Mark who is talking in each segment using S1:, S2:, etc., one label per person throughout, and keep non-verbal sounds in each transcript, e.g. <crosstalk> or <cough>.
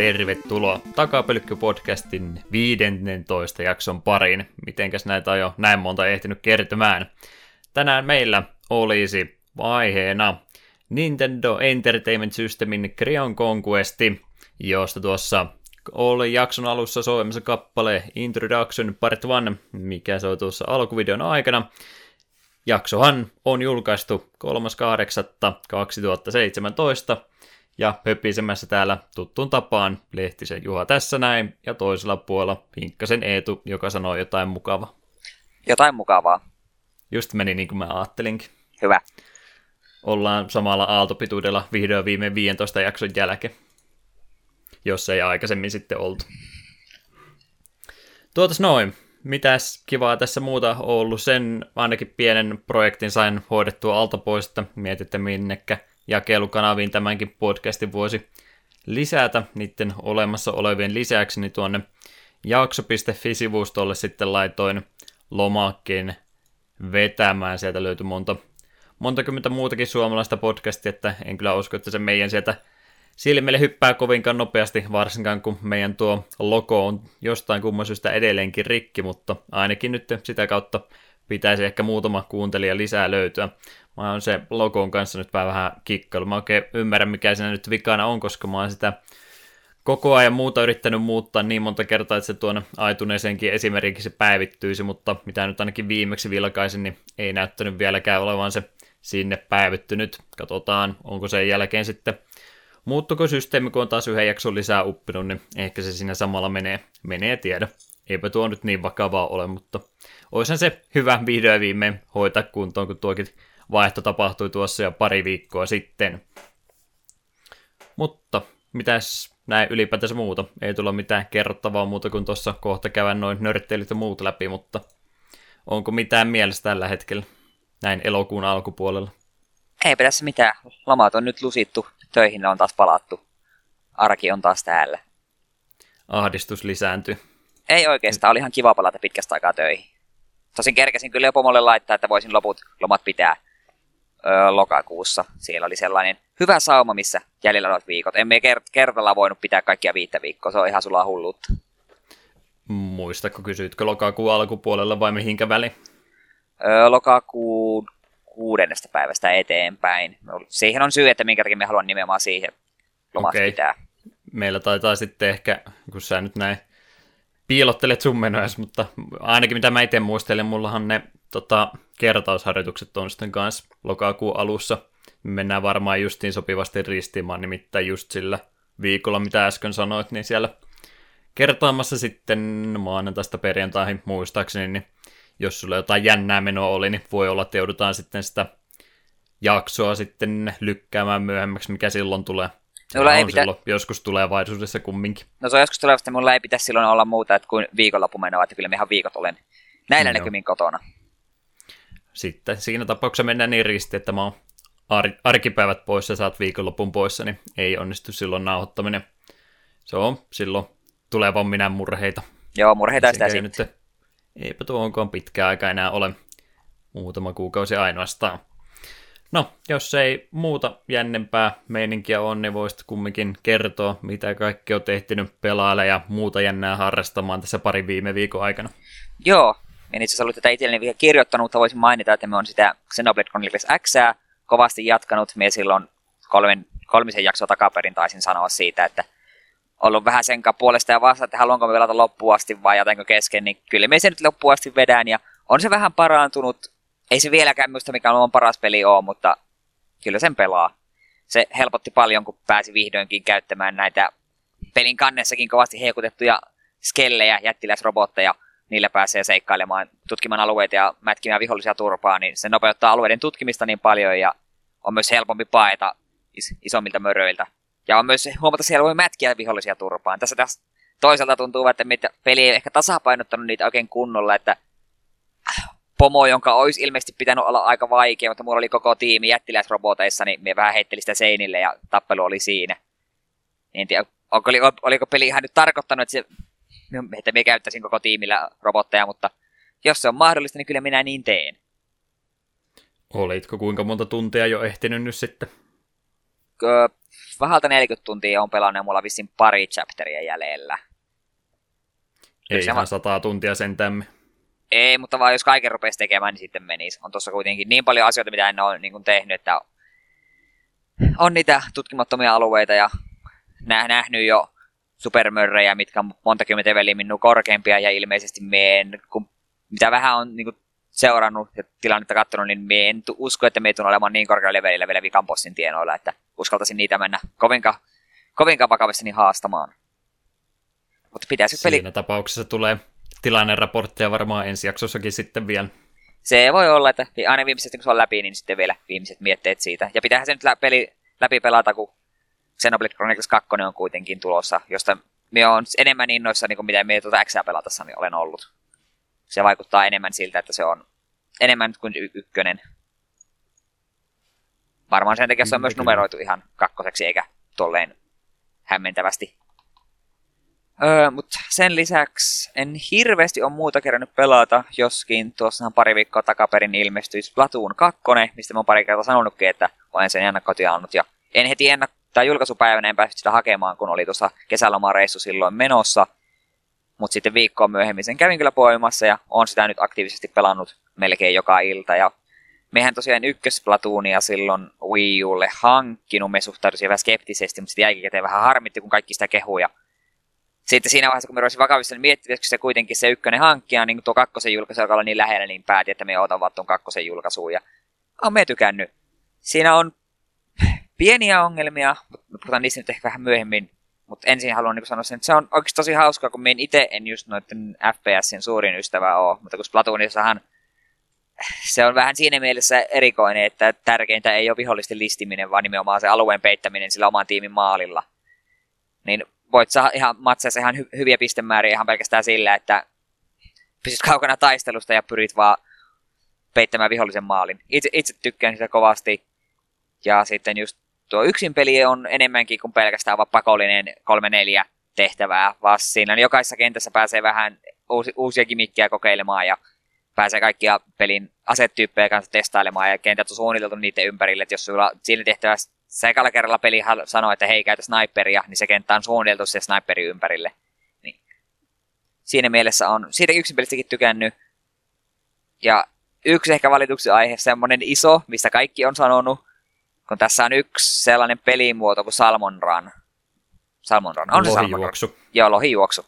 S1: Tervetuloa Takapölkky-podcastin 15 jakson pariin. Mitenkäs näitä on jo näin monta ehtinyt kertymään. Tänään meillä olisi aiheena Nintendo Entertainment Systemin Creon Conquesti, josta tuossa oli jakson alussa soimassa kappale Introduction Part 1, mikä soi tuossa alkuvideon aikana. Jaksohan on julkaistu 3.8.2017 ja höpisemässä täällä tuttuun tapaan Lehtisen Juha tässä näin ja toisella puolella Hinkkasen Eetu, joka sanoi jotain mukavaa.
S2: Jotain mukavaa.
S1: Just meni niin kuin mä ajattelinkin.
S2: Hyvä.
S1: Ollaan samalla aaltopituudella vihdoin viime 15 jakson jälkeen, jos ei aikaisemmin sitten oltu. Tuotas noin. Mitäs kivaa tässä muuta ollut? Sen ainakin pienen projektin sain hoidettua alta pois, että mietitte minnekä jakelukanaviin tämänkin podcastin voisi lisätä niiden olemassa olevien lisäksi, niin tuonne jakso.fi-sivustolle sitten laitoin lomakkeen vetämään. Sieltä löytyi monta, monta kymmentä muutakin suomalaista podcastia, että en kyllä usko, että se meidän sieltä silmille hyppää kovinkaan nopeasti, varsinkaan kun meidän tuo logo on jostain kumman syystä edelleenkin rikki, mutta ainakin nyt sitä kautta pitäisi ehkä muutama kuuntelija lisää löytyä. Mä oon se logon kanssa nyt vähän kikkailu. Mä oikein ymmärrän, mikä siinä nyt vikana on, koska mä oon sitä koko ajan muuta yrittänyt muuttaa niin monta kertaa, että se tuonne aituneeseenkin esimerkiksi se päivittyisi, mutta mitä nyt ainakin viimeksi vilkaisin, niin ei näyttänyt vieläkään olevan se sinne päivittynyt. Katsotaan, onko sen jälkeen sitten muuttuko systeemi, kun on taas yhden jakson lisää uppinut, niin ehkä se siinä samalla menee, menee tiedä. Eipä tuo nyt niin vakavaa ole, mutta olisihan se hyvä vihdoin viimein hoitaa kuntoon, kun tuokin vaihto tapahtui tuossa jo pari viikkoa sitten. Mutta mitäs näin ylipäätänsä muuta? Ei tulla mitään kerrottavaa muuta kuin tuossa kohta käydään noin nörtteilit ja muut läpi, mutta onko mitään mielessä tällä hetkellä näin elokuun alkupuolella?
S2: Ei tässä mitään. Lomat on nyt lusittu, töihin on taas palattu. Arki on taas täällä.
S1: Ahdistus lisääntyy.
S2: Ei oikeastaan, oli ihan kiva palata pitkästä aikaa töihin. Tosin kerkesin kyllä jo pomolle laittaa, että voisin loput lomat pitää öö, lokakuussa. Siellä oli sellainen hyvä sauma, missä jäljellä olevat viikot. Emme kert- kerralla voinut pitää kaikkia viittä viikkoa, se on ihan sulla hulluutta.
S1: Muistako, kysytkö lokakuun alkupuolella vai mihinkä väliin?
S2: Öö, lokakuun kuudennesta päivästä eteenpäin. Siihen on syy, että minkä takia me haluan nimenomaan siihen lomat okay. pitää.
S1: Meillä taitaa sitten ehkä, kun sä nyt näin piilottelet sun menojas, mutta ainakin mitä mä itse muistelen, mullahan ne tota, kertausharjoitukset on sitten kanssa lokakuun alussa. Me mennään varmaan justiin sopivasti ristimaan, nimittäin just sillä viikolla, mitä äsken sanoit, niin siellä kertaamassa sitten maanantaista perjantaihin muistaakseni, niin jos sulla jotain jännää menoa oli, niin voi olla, että joudutaan sitten sitä jaksoa sitten lykkäämään myöhemmäksi, mikä silloin tulee. Mulla ei pitä... joskus tulevaisuudessa kumminkin.
S2: No se on joskus tulevaisuudessa, mulla ei pitäisi silloin olla muuta että kuin viikonloppumenoa, että kyllä me ihan viikot olen näillä no. näkymin kotona.
S1: Sitten siinä tapauksessa mennään niin risti, että mä oon ar- arkipäivät poissa ja saat viikonlopun poissa, niin ei onnistu silloin nauhoittaminen. Se on silloin tulevan minä murheita.
S2: Joo, murheita sitä sitten. Nyt,
S1: eipä tuo onkaan pitkä aika enää ole. Muutama kuukausi ainoastaan. No, jos ei muuta jännempää meininkiä on, niin voisit kumminkin kertoa, mitä kaikki on tehtynyt pelailla ja muuta jännää harrastamaan tässä pari viime viikon aikana.
S2: Joo, en itse asiassa ollut tätä itselleni vielä kirjoittanut, mutta voisin mainita, että me on sitä Xenoblade Chronicles X kovasti jatkanut. Me silloin kolmen, kolmisen jaksoa takaperin taisin sanoa siitä, että ollut vähän sen puolesta ja vasta, että haluanko me pelata loppuun asti vai jätänkö kesken, niin kyllä me se nyt loppuun asti vedään ja on se vähän parantunut ei se vieläkään minusta mikä on paras peli ole, mutta kyllä sen pelaa. Se helpotti paljon, kun pääsi vihdoinkin käyttämään näitä pelin kannessakin kovasti heikutettuja skellejä, jättiläisrobotteja. Niillä pääsee seikkailemaan, tutkimaan alueita ja mätkimään vihollisia turpaa, niin se nopeuttaa alueiden tutkimista niin paljon ja on myös helpompi paeta is- isommilta möröiltä. Ja on myös huomattavasti helpompi mätkiä vihollisia turpaan. Tässä taas toisaalta tuntuu, että peli ei ehkä tasapainottanut niitä oikein kunnolla, että pomo, jonka olisi ilmeisesti pitänyt olla aika vaikea, mutta mulla oli koko tiimi jättiläisroboteissa, niin me vähän heitteli sitä seinille ja tappelu oli siinä. En tiedä, onko, oliko peli ihan nyt tarkoittanut, että, se, että me käyttäisin koko tiimillä robotteja, mutta jos se on mahdollista, niin kyllä minä niin teen.
S1: Olitko kuinka monta tuntia jo ehtinyt nyt sitten?
S2: vähältä 40 tuntia on pelannut ja mulla on vissiin pari chapteria jäljellä.
S1: Ei ihan sataa tuntia sentämme.
S2: Ei, mutta vaan jos kaiken rupesi tekemään, niin sitten menisi. On tuossa kuitenkin niin paljon asioita, mitä en ole niin kuin tehnyt, että on niitä tutkimattomia alueita ja nä- nähnyt jo supermörrejä, mitkä on monta kymmentä leveliä minun korkeampia ja ilmeisesti meen, kun mitä vähän on niin kuin seurannut ja tilannetta katsonut, niin me en usko, että me tulen olemaan niin korkealla levelillä vielä vikan tienoilla, että uskaltaisin niitä mennä kovinkaan, kovinkaan vakavissani haastamaan. Mutta pitäisi peli
S1: Siinä tapauksessa tulee tilanneraportteja varmaan ensi jaksossakin sitten vielä.
S2: Se voi olla, että aina viimeiset kun se on läpi, niin sitten vielä viimeiset mietteet siitä. Ja pitäähän se nyt lä- peli läpi pelata, kun Xenoblade Chronicles 2 on kuitenkin tulossa, josta me on enemmän innoissa, niin kuin mitä me tuota pelatessa niin olen ollut. Se vaikuttaa enemmän siltä, että se on enemmän kuin y- ykkönen. Varmaan sen takia se on myös numeroitu ihan kakkoseksi, eikä tolleen hämmentävästi. Öö, mutta sen lisäksi en hirveästi ole muuta kerännyt pelata, joskin tuossahan pari viikkoa takaperin ilmestyi Splatoon 2, mistä mä oon pari kertaa sanonutkin, että olen sen ennakkotilannut. Ja en heti ennak- tai julkaisupäivänä en päässyt sitä hakemaan, kun oli tuossa kesälomareissu silloin menossa. Mutta sitten viikkoa myöhemmin sen kävin kyllä poimassa ja on sitä nyt aktiivisesti pelannut melkein joka ilta. Ja mehän tosiaan ykkösplatoonia silloin Wii Ulle hankkinut, me suhtauduimme vähän skeptisesti, mutta sitten jälkikäteen vähän harmitti, kun kaikki sitä kehuja. Sitten siinä vaiheessa, kun me ruvesin vakavissa niin miettimään, se kuitenkin se ykkönen hankkia, niin tuo kakkosen julkaisu alkaa olla niin lähellä, niin päätin, että me otan vaan tuon kakkosen julkaisuun. Ja on me tykännyt. Siinä on pieniä ongelmia, mutta me puhutaan niistä nyt ehkä vähän myöhemmin. Mutta ensin haluan niin sanoa sen, että se on oikeasti tosi hauskaa, kun minä itse en just noiden FPSin suurin ystävä ole. Mutta kun Splatoonissahan se on vähän siinä mielessä erikoinen, että tärkeintä ei ole vihollisten listiminen, vaan nimenomaan se alueen peittäminen sillä oman tiimin maalilla. Niin voit saada ihan matseissa ihan hy- hyviä pistemääriä ihan pelkästään sillä, että pysyt kaukana taistelusta ja pyrit vaan peittämään vihollisen maalin. Itse, itse tykkään sitä kovasti. Ja sitten just tuo yksin peli on enemmänkin kuin pelkästään vaan pakollinen 3-4 tehtävää, vaan siinä jokaisessa kentässä pääsee vähän uusi, uusia gimmikkejä kokeilemaan ja pääsee kaikkia pelin asetyyppejä kanssa testailemaan ja kentät on suunniteltu niiden ympärille, että jos sulla siinä tehtävässä se ekalla kerralla peli sanoo, että hei käytä sniperia, niin se kenttä on suunniteltu se sniperi ympärille. Niin. Siinä mielessä on siitä yksin pelistäkin tykännyt. Ja yksi ehkä valituksen aihe, semmonen iso, mistä kaikki on sanonut, kun tässä on yksi sellainen pelimuoto kuin Salmon Run. Salmon Run, on se Salmon Run?
S1: Lohijuoksu.
S2: Joo, lohijuoksu.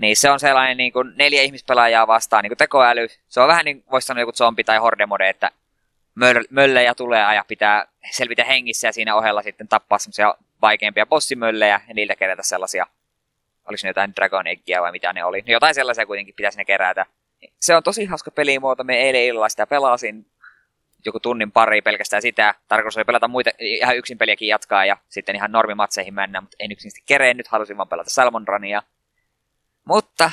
S2: Niin se on sellainen niin kuin neljä ihmispelaajaa vastaan, niin kuin tekoäly. Se on vähän niin voisi sanoa joku zombi tai horde mode, että möl- möllejä tulee ja pitää selvitä hengissä ja siinä ohella sitten tappaa semmoisia vaikeampia bossimöllejä ja niiltä kerätä sellaisia, oliko ne jotain Dragon Eggia vai mitä ne oli. No jotain sellaisia kuitenkin pitäisi ne kerätä. Se on tosi hauska pelimuoto, me eilen illalla sitä pelasin joku tunnin pari pelkästään sitä. Tarkoitus oli pelata muita, ihan yksin peliäkin jatkaa ja sitten ihan normimatseihin mennä, mutta en yksin kerennyt, halusin vaan pelata Salmon Runia. Mutta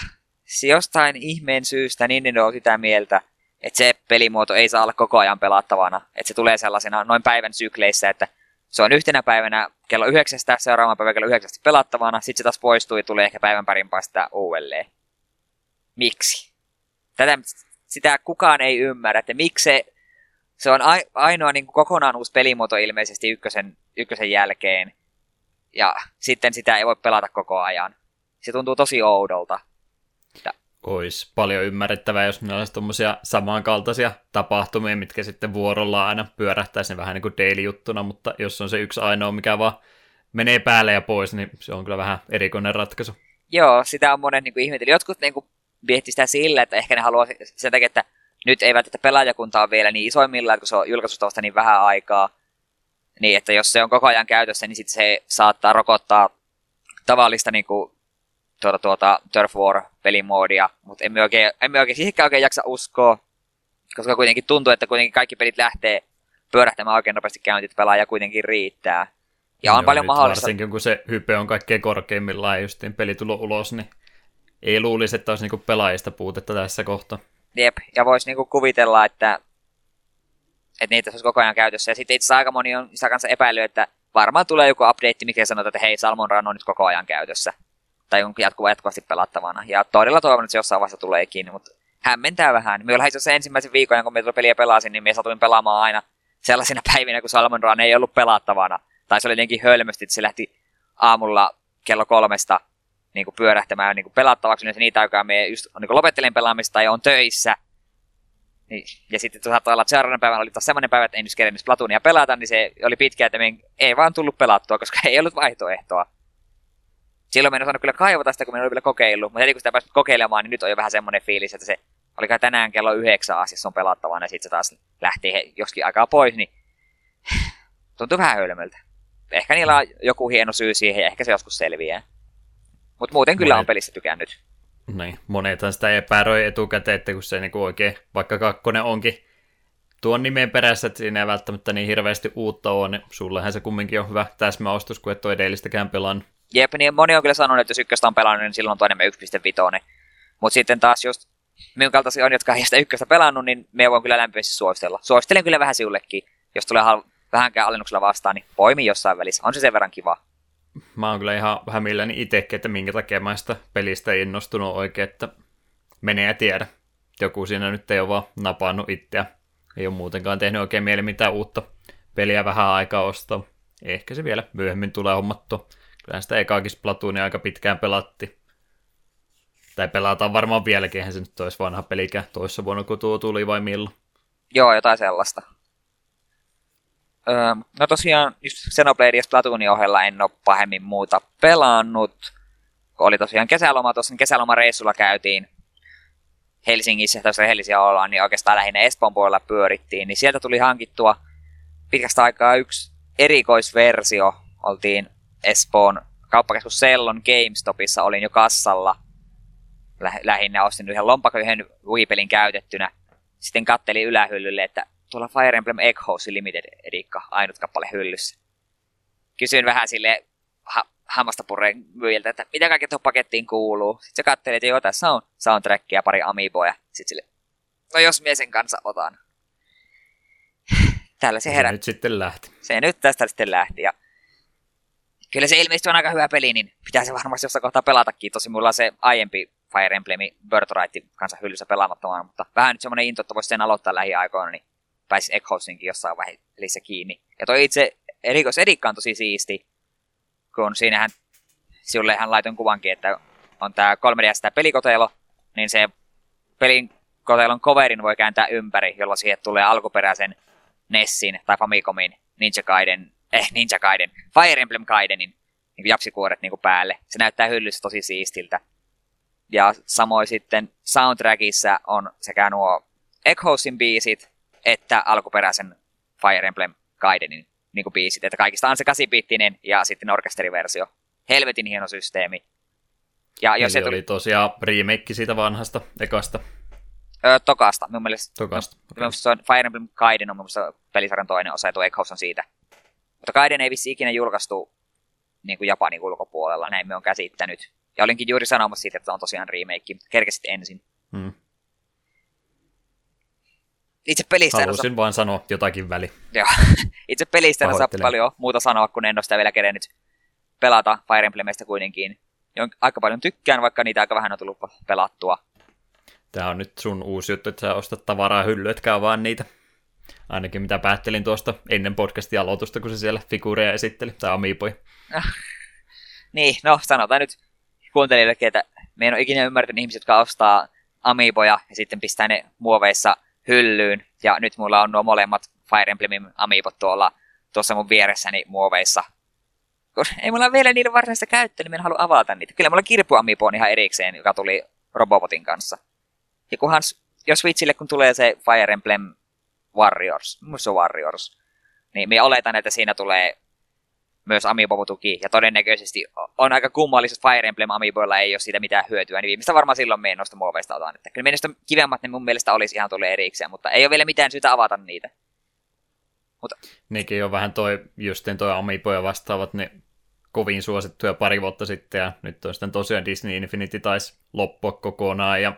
S2: jostain ihmeen syystä niin on sitä mieltä, että se pelimuoto ei saa olla koko ajan pelattavana. Että se tulee sellaisena noin päivän sykleissä, että se on yhtenä päivänä kello yhdeksästä, seuraavan päivän kello yhdeksästä pelattavana, sitten se taas poistuu ja tulee ehkä päivän parin päästä uudelleen. Miksi? Tätä, sitä kukaan ei ymmärrä, että miksi se, se on ai- ainoa niin kuin kokonaan uusi pelimuoto ilmeisesti ykkösen, ykkösen jälkeen, ja sitten sitä ei voi pelata koko ajan. Se tuntuu tosi oudolta.
S1: Olisi paljon ymmärrettävää, jos meillä olisi tuommoisia samankaltaisia tapahtumia, mitkä sitten vuorolla aina pyörähtäisi ne vähän niin kuin daily-juttuna, mutta jos on se yksi ainoa, mikä vaan menee päälle ja pois, niin se on kyllä vähän erikoinen ratkaisu.
S2: Joo, sitä on monen niin kuin ihmetellä. Jotkut niin kuin, miettii sitä sillä, että ehkä ne haluaa sen takia, että nyt ei välttämättä pelaajakunta on vielä niin isoimmillaan, kun se on julkaisusta niin vähän aikaa. Niin, että jos se on koko ajan käytössä, niin sitten se saattaa rokottaa tavallista niin kuin, tuota, tuota Turf War-pelimoodia, mutta emme oikein, emme oikein siihenkään oikein jaksa uskoa, koska kuitenkin tuntuu, että kuitenkin kaikki pelit lähtee pyörähtämään oikein nopeasti käyntiin, että pelaaja kuitenkin riittää. Ja on
S1: Joo,
S2: paljon mahdollista.
S1: Varsinkin kun se hype on kaikkein korkeimmillaan justiin peli tullut ulos, niin ei luulisi, että olisi niinku pelaajista puutetta tässä kohtaa.
S2: Jep, ja voisi niinku kuvitella, että, että niitä olisi koko ajan käytössä. Ja sitten itse asiassa aika moni on sitä kanssa epäily, että varmaan tulee joku update, mikä sanoo, että hei, Salmon Run on nyt koko ajan käytössä. Tai on jatkuva jatkuvasti pelattavana. Ja todella toivon, että se jossain vaiheessa tuleekin, mutta hämmentää vähän. Ollaan itse asiassa ensimmäisen viikon, kun me tuota pelasin, niin me satuin pelaamaan aina sellaisina <laughs> päivinä, kun Salmon Run ei ollut pelattavana. Tai se oli jotenkin hölmösti, että se lähti aamulla kello kolmesta niin kuin pyörähtämään niin kuin pelattavaksi, niin se niitä aikaa me just niin kuin lopettelen pelaamista tai on töissä. Niin, ja sitten saattaa olla, että seuraavana päivänä oli taas semmoinen päivä, että en nyt kerennyt Splatoonia pelata, niin se oli pitkä, että ei vaan tullut pelattua, koska <laughs> ei ollut vaihtoehtoa. Silloin me en osannut kyllä kaivata sitä, kun me oli vielä kokeillut, mutta heti kun sitä pääsit kokeilemaan, niin nyt on jo vähän semmoinen fiilis, että se oli tänään kello yhdeksän asiassa on pelattavana, ja sitten se taas lähti joskin aikaa pois, niin <sighs> tuntuu vähän hölmöltä. Ehkä niillä on joku hieno syy siihen, ja ehkä se joskus selviää. Mutta muuten kyllä Monet... on pelissä tykännyt.
S1: Niin, monethan sitä epäröi etukäteen, että kun se niinku oikein, vaikka kakkonen onkin tuon nimen perässä, että siinä ei välttämättä niin hirveästi uutta ole, niin sullehan se kumminkin on hyvä täsmäostus, kun et ole edellistäkään pelannut.
S2: Jep, niin moni on kyllä sanonut, että jos ykköstä on pelannut, niin silloin on toinen 1.5. Mutta sitten taas just minun kaltaisia on, jotka ei sitä ykköstä pelannut, niin me voin kyllä lämpimästi suositella. Suosittelen kyllä vähän sinullekin. Jos tulee hal- vähänkään alennuksella vastaan, niin poimi jossain välissä. On se sen verran kiva.
S1: Mä oon kyllä ihan vähän milläni itsekin, että minkä takia mä sitä pelistä innostunut oikein, että menee ja tiedä. Joku siinä nyt ei ole vaan napannut itseä. Ei ole muutenkaan tehnyt oikein mieli mitään uutta peliä vähän aikaa ostaa. Ehkä se vielä myöhemmin tulee hommattua. Kyllähän sitä ekaakin Splatoonia aika pitkään pelatti. Tai pelataan varmaan vieläkin, eihän se nyt olisi vanha pelikään toissa vuonna, kun tuo tuli vai milloin.
S2: Joo, jotain sellaista. Öö, no tosiaan, just Xenoblade ja Splatoonin ohella en ole pahemmin muuta pelannut. Kun oli tosiaan kesäloma, tuossa kesälomareissulla käytiin Helsingissä, tässä Helsingin ollaan, niin oikeastaan lähinnä Espoon puolella pyörittiin, niin sieltä tuli hankittua pitkästä aikaa yksi erikoisversio. Oltiin Espoon kauppakeskus Sellon GameStopissa, olin jo kassalla. Lä- lähinnä ostin yhden lompakon yhden Wii-pelin käytettynä. Sitten kattelin ylähyllylle, että tuolla Fire Emblem Echoes Limited edikka, ainut kappale hyllyssä. Kysyin vähän sille ha- hammastapureen myyjältä, että mitä kaikkea tuohon pakettiin kuuluu. Sitten se katseli, että joo, tässä on soundtrackia ja pari amiiboja. Sitten sille, no jos mie sen kanssa otan. Täällä se herät.
S1: Se nyt sitten lähti.
S2: Se nyt tästä sitten lähti. Ja kyllä se ilmeisesti on aika hyvä peli, niin pitää se varmasti jossain kohtaa pelatakin. Tosi mulla on se aiempi Fire Emblem Birthright kanssa hyllyssä pelaamattomana, mutta vähän nyt semmoinen into, että voisi sen aloittaa lähiaikoina, niin pääsis Echosinkin jossain välissä kiinni. Ja toi itse Edikka on tosi siisti, kun siinähän hän laitoin kuvankin, että on tää 3DS tää pelikotelo, niin se pelin kotelon coverin voi kääntää ympäri, jolloin siihen tulee alkuperäisen Nessin tai Famicomin Ninja Gaiden, eh Ninja Gaiden, Fire Emblem Gaidenin niin japsikuoret niin päälle. Se näyttää hyllyssä tosi siistiltä. Ja samoin sitten soundtrackissa on sekä nuo Echoesin biisit, että alkuperäisen Fire Emblem Gaidenin niin kuin biisit. Että kaikista on se 8 ja sitten orkesteriversio. Helvetin hieno systeemi.
S1: Ja jos Eli se tuli... oli tosiaan remake siitä vanhasta ekasta.
S2: Öö, tokasta, mun mielestä.
S1: Tokasta. Okay.
S2: Mun mielestä se on Fire Emblem Gaiden on mun mielestä pelisarjan toinen osa, ja tuo Echoes on siitä. Mutta Gaiden ei vissi ikinä julkaistu niin kuin Japanin ulkopuolella, näin me on käsittänyt. Ja olinkin juuri sanomassa siitä, että on tosiaan remake. Kerkesit ensin. Hmm itse pelistä
S1: Halusin osaa... vain sanoa jotakin väli.
S2: Joo. itse pelistä en osaa <laughs> paljon muuta sanoa, kun en ole sitä vielä kerennyt pelata Fire Emblemistä kuitenkin. Jon aika paljon tykkään, vaikka niitä aika vähän on tullut pelattua.
S1: Tämä on nyt sun uusi juttu, että sä ostat tavaraa hylly, etkä vaan niitä. Ainakin mitä päättelin tuosta ennen podcastin aloitusta, kun se siellä figuureja esitteli, tai amiipoja.
S2: niin, no sanotaan nyt kuuntelijoillekin, että me en ole ikinä ymmärtänyt ihmiset, jotka ostaa amiiboja ja sitten pistää ne muoveissa hyllyyn. Ja nyt mulla on nuo molemmat Fire Emblemin amiibot tuolla tuossa mun vieressäni muoveissa. Kun ei mulla vielä niiden varsinaista käyttöä, niin en halua avata niitä. Kyllä mulla kirpu amiibo on ihan erikseen, joka tuli Robobotin kanssa. Ja kunhan, jos Switchille kun tulee se Fire Emblem Warriors, muista Warriors, niin me oletan, että siinä tulee myös Amiibo-tuki, ja todennäköisesti on aika kummalliset Fire Emblem Amiiboilla ei ole siitä mitään hyötyä, niin viimeistä varmaan silloin me noista muoveista otan. Että kyllä mielestä kivemmat ne mun mielestä olisi ihan tulee erikseen, mutta ei ole vielä mitään syytä avata niitä.
S1: Mutta... Nekin on vähän toi, justin toi Amiiboja vastaavat, ne kovin suosittuja pari vuotta sitten, ja nyt on sitten tosiaan Disney Infinity taisi loppua kokonaan, ja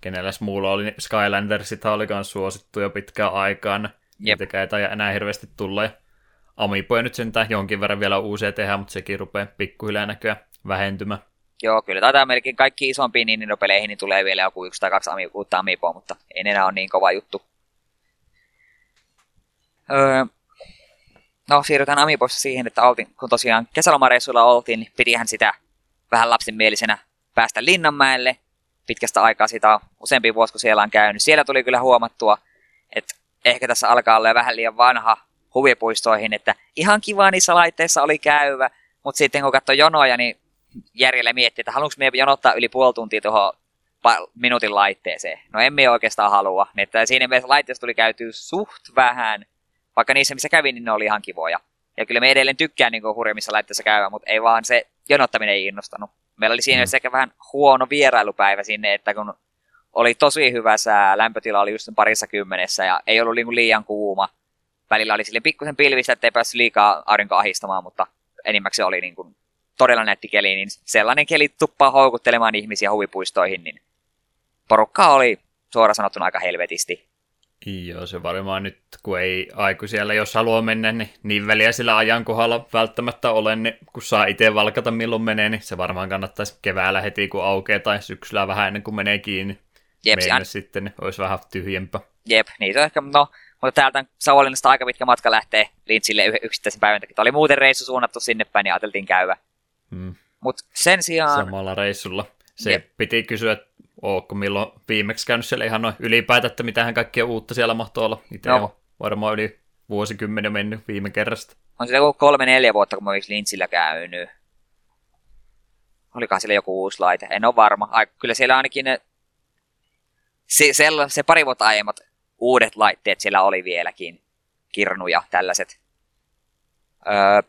S1: kenellä muulla oli, Skylandersit oli myös suosittu jo pitkään aikaan, Jep. Niitäkään ei tai enää hirveästi tulla, ja Amiiboja nyt sentään jonkin verran vielä uusia tehdä, mutta sekin rupeaa pikkuhiljaa näköä vähentymään.
S2: Joo, kyllä taitaa melkein kaikki isompiin niin peleihin niin tulee vielä joku yksi tai kaksi ami- uutta amiiboa, mutta ei enää ole niin kova juttu. Öö, no siirrytään Amiiboissa siihen, että oltiin, kun tosiaan kesälomareissuilla oltiin, niin pidihän sitä vähän lapsenmielisenä päästä Linnanmäelle. Pitkästä aikaa sitä on useampi vuosi, kun siellä on käynyt. Siellä tuli kyllä huomattua, että ehkä tässä alkaa olla vähän liian vanha huvipuistoihin, että ihan kiva niissä laitteissa oli käyvä, mutta sitten kun katsoi jonoja, niin järjellä miettii, että haluanko me jonottaa yli puoli tuntia tuohon minuutin laitteeseen. No emme oikeastaan halua. Niin että siinä mielessä laitteessa tuli käyty suht vähän, vaikka niissä missä kävin, niin ne oli ihan kivoja. Ja kyllä me edelleen tykkään niin hurjemmissa laitteissa käydä, mutta ei vaan se jonottaminen ei innostanut. Meillä oli siinä mm. sekä vähän huono vierailupäivä sinne, että kun oli tosi hyvä sää, lämpötila oli just parissa kymmenessä ja ei ollut niin liian kuuma. Välillä oli sille pikkusen pilvistä, ettei päässyt liikaa aurinko ahistamaan, mutta enimmäkseen oli niin kuin todella nätti keli, niin sellainen keli tuppaa houkuttelemaan ihmisiä huvipuistoihin, niin porukkaa oli suoraan sanottuna aika helvetisti.
S1: Joo, se varmaan nyt, kun ei aikuisella, jos haluaa mennä, niin niin väliä sillä ajankohdalla välttämättä ole, niin kun saa itse valkata milloin menee, niin se varmaan kannattaisi keväällä heti, kun aukeaa tai syksyllä vähän ennen kuin menee kiinni. Jep, mennä sitten, niin olisi vähän tyhjempää.
S2: Jep, niin se on ehkä, no, mutta täältä Savonlinnasta aika pitkä matka lähtee Lintsille yksittäisen päivän takia. Oli muuten reissu suunnattu sinne päin, niin ajateltiin käydä. Hmm. Mutta sen sijaan...
S1: Samalla reissulla. Se Jep. piti kysyä, ootko milloin viimeksi käynyt siellä ihan noin ylipäätään, että mitähän kaikkea uutta siellä mahtoi olla. Itse no. on varmaan yli vuosikymmenen mennyt viime kerrasta.
S2: On se joku kolme-neljä vuotta, kun mä olisin Lintsillä käynyt. Olikohan siellä joku uusi laite? En ole varma. Ai, kyllä siellä ainakin ne... Se, se, se pari vuotta aiemmat uudet laitteet siellä oli vieläkin. Kirnuja, tällaiset. Öö,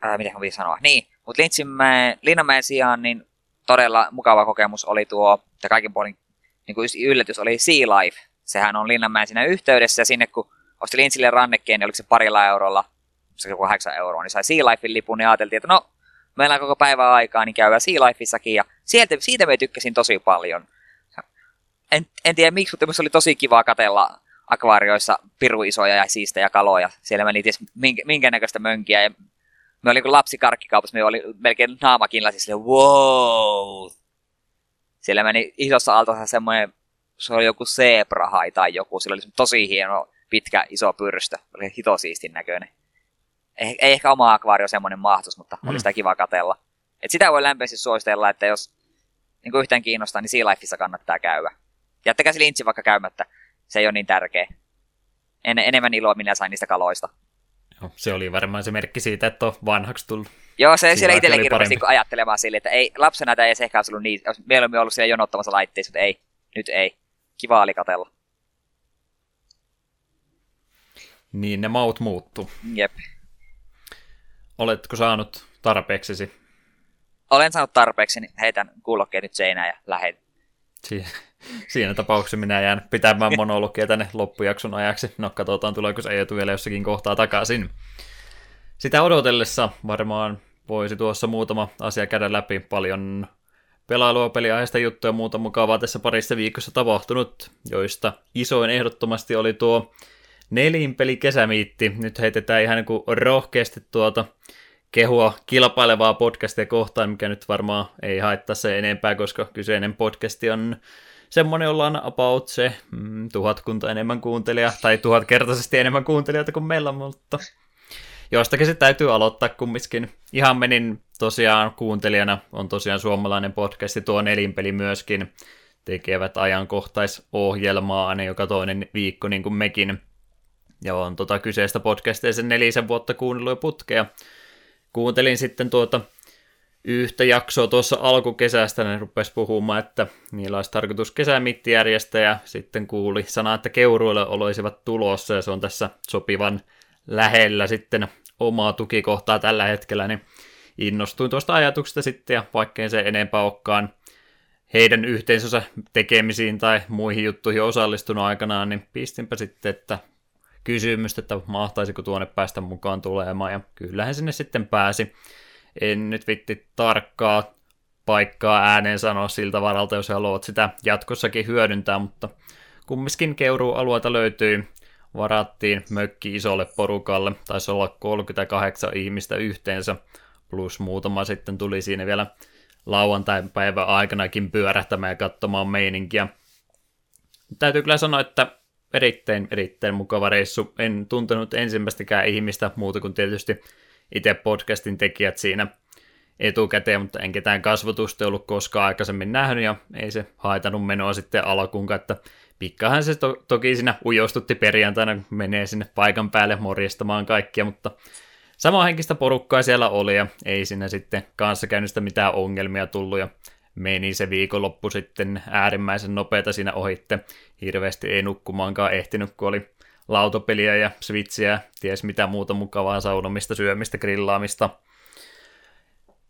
S2: ää, miten mä sanoa? Niin, mutta Linnanmäen sijaan niin todella mukava kokemus oli tuo, ja kaikin puolin niin kuin yllätys oli Sea Life. Sehän on Linnanmäen siinä yhteydessä, ja sinne kun osti Lintsille rannekkeen, niin oliko se parilla eurolla, se joku 8 euroa, niin sai Sea Lifein lipun, niin ajateltiin, että no, meillä on koko päivä aikaa, niin käydään Sea Lifeissakin, ja sieltä, siitä me tykkäsin tosi paljon. En, en tiedä miksi, mutta oli tosi kiva katella akvaarioissa piru isoja ja siistejä kaloja. Siellä meni ties minkä, minkä näköistä mönkiä, ja me oli kun lapsi karkkikaupassa, me oli melkein naamakin lasi sille, wow. Siellä meni isossa aaltossa semmoinen, se oli joku zebrahai tai joku, sillä oli tosi hieno, pitkä, iso pyrstö, oli hito siistin näköinen. Ei, ei ehkä oma akvaario semmoinen mahtus, mutta mm. oli sitä kiva katella. Et sitä voi lämpimästi suositella, että jos niin kuin yhtään kiinnostaa, niin Sea Lifeissa kannattaa käydä. Jättäkää se lintsi vaikka käymättä, se ei ole niin tärkeä. En, enemmän iloa minä sain niistä kaloista.
S1: Joo, se oli varmaan se merkki siitä, että on vanhaksi tullut.
S2: Joo, se siellä itsellekin rupesi niinku ajattelemaan sille, että ei, lapsena tämä ei ehkä ollut niin, olisi mieluummin ollut siellä jonottamassa laitteissa, mutta ei, nyt ei. Kiva oli katella.
S1: Niin ne maut muuttuu.
S2: Jep.
S1: Oletko saanut tarpeeksesi?
S2: Olen saanut tarpeeksi, niin heitän kuulokkeet nyt seinään ja lähden.
S1: Si- siinä tapauksessa minä jään pitämään monologia tänne loppujakson ajaksi. No katsotaan, tuleeko se etu vielä jossakin kohtaa takaisin. Sitä odotellessa varmaan voisi tuossa muutama asia käydä läpi. Paljon pelailua, peliaiheista juttuja ja muuta mukavaa tässä parissa viikossa tapahtunut, joista isoin ehdottomasti oli tuo nelinpeli kesämiitti. Nyt heitetään ihan niin kuin rohkeasti tuota kehua kilpailevaa podcastia kohtaan, mikä nyt varmaan ei haittaa se enempää, koska kyseinen podcasti on semmoinen, jolla on about se mm, tuhatkunta enemmän kuuntelijaa, tai tuhatkertaisesti enemmän kuuntelijoita kuin meillä, mutta jostakin se täytyy aloittaa kumminkin. Ihan menin tosiaan kuuntelijana, on tosiaan suomalainen podcasti, tuo nelinpeli myöskin, tekevät ajankohtaisohjelmaa aina joka toinen viikko niin kuin mekin. Ja on tota kyseistä podcastia sen nelisen vuotta kuunnellut putkea. Kuuntelin sitten tuota yhtä jaksoa tuossa alkukesästä, ne rupesi puhumaan, että niillä olisi tarkoitus kesämitti järjestää, ja sitten kuuli sana, että keuruille olisivat tulossa, ja se on tässä sopivan lähellä sitten omaa tukikohtaa tällä hetkellä, niin innostuin tuosta ajatuksesta sitten, ja vaikkei se enempää olekaan heidän yhteisönsä tekemisiin tai muihin juttuihin osallistunut aikanaan, niin pistinpä sitten, että kysymystä, että mahtaisiko tuonne päästä mukaan tulemaan, ja kyllähän sinne sitten pääsi en nyt vitti tarkkaa paikkaa ääneen sanoa siltä varalta, jos haluat sitä jatkossakin hyödyntää, mutta kumminkin keurualueita löytyy. Varattiin mökki isolle porukalle, taisi olla 38 ihmistä yhteensä, plus muutama sitten tuli siinä vielä lauantai-päivän aikanakin pyörähtämään ja katsomaan meininkiä. Täytyy kyllä sanoa, että erittäin, erittäin mukava reissu. En tuntenut ensimmäistäkään ihmistä muuta kuin tietysti itse podcastin tekijät siinä etukäteen, mutta en ketään kasvatusta ollut koskaan aikaisemmin nähnyt ja ei se haitanut menoa sitten alkuun, että pikkahan se to- toki siinä ujostutti perjantaina, kun menee sinne paikan päälle morjestamaan kaikkia, mutta henkistä porukkaa siellä oli ja ei siinä sitten kanssakäynnistä mitään ongelmia tullut ja meni se viikonloppu sitten äärimmäisen nopeata siinä ohitte. Hirveästi ei nukkumaankaan ehtinyt, kun oli lautapeliä ja switchiä, ties mitä muuta mukavaa saunomista, syömistä, grillaamista.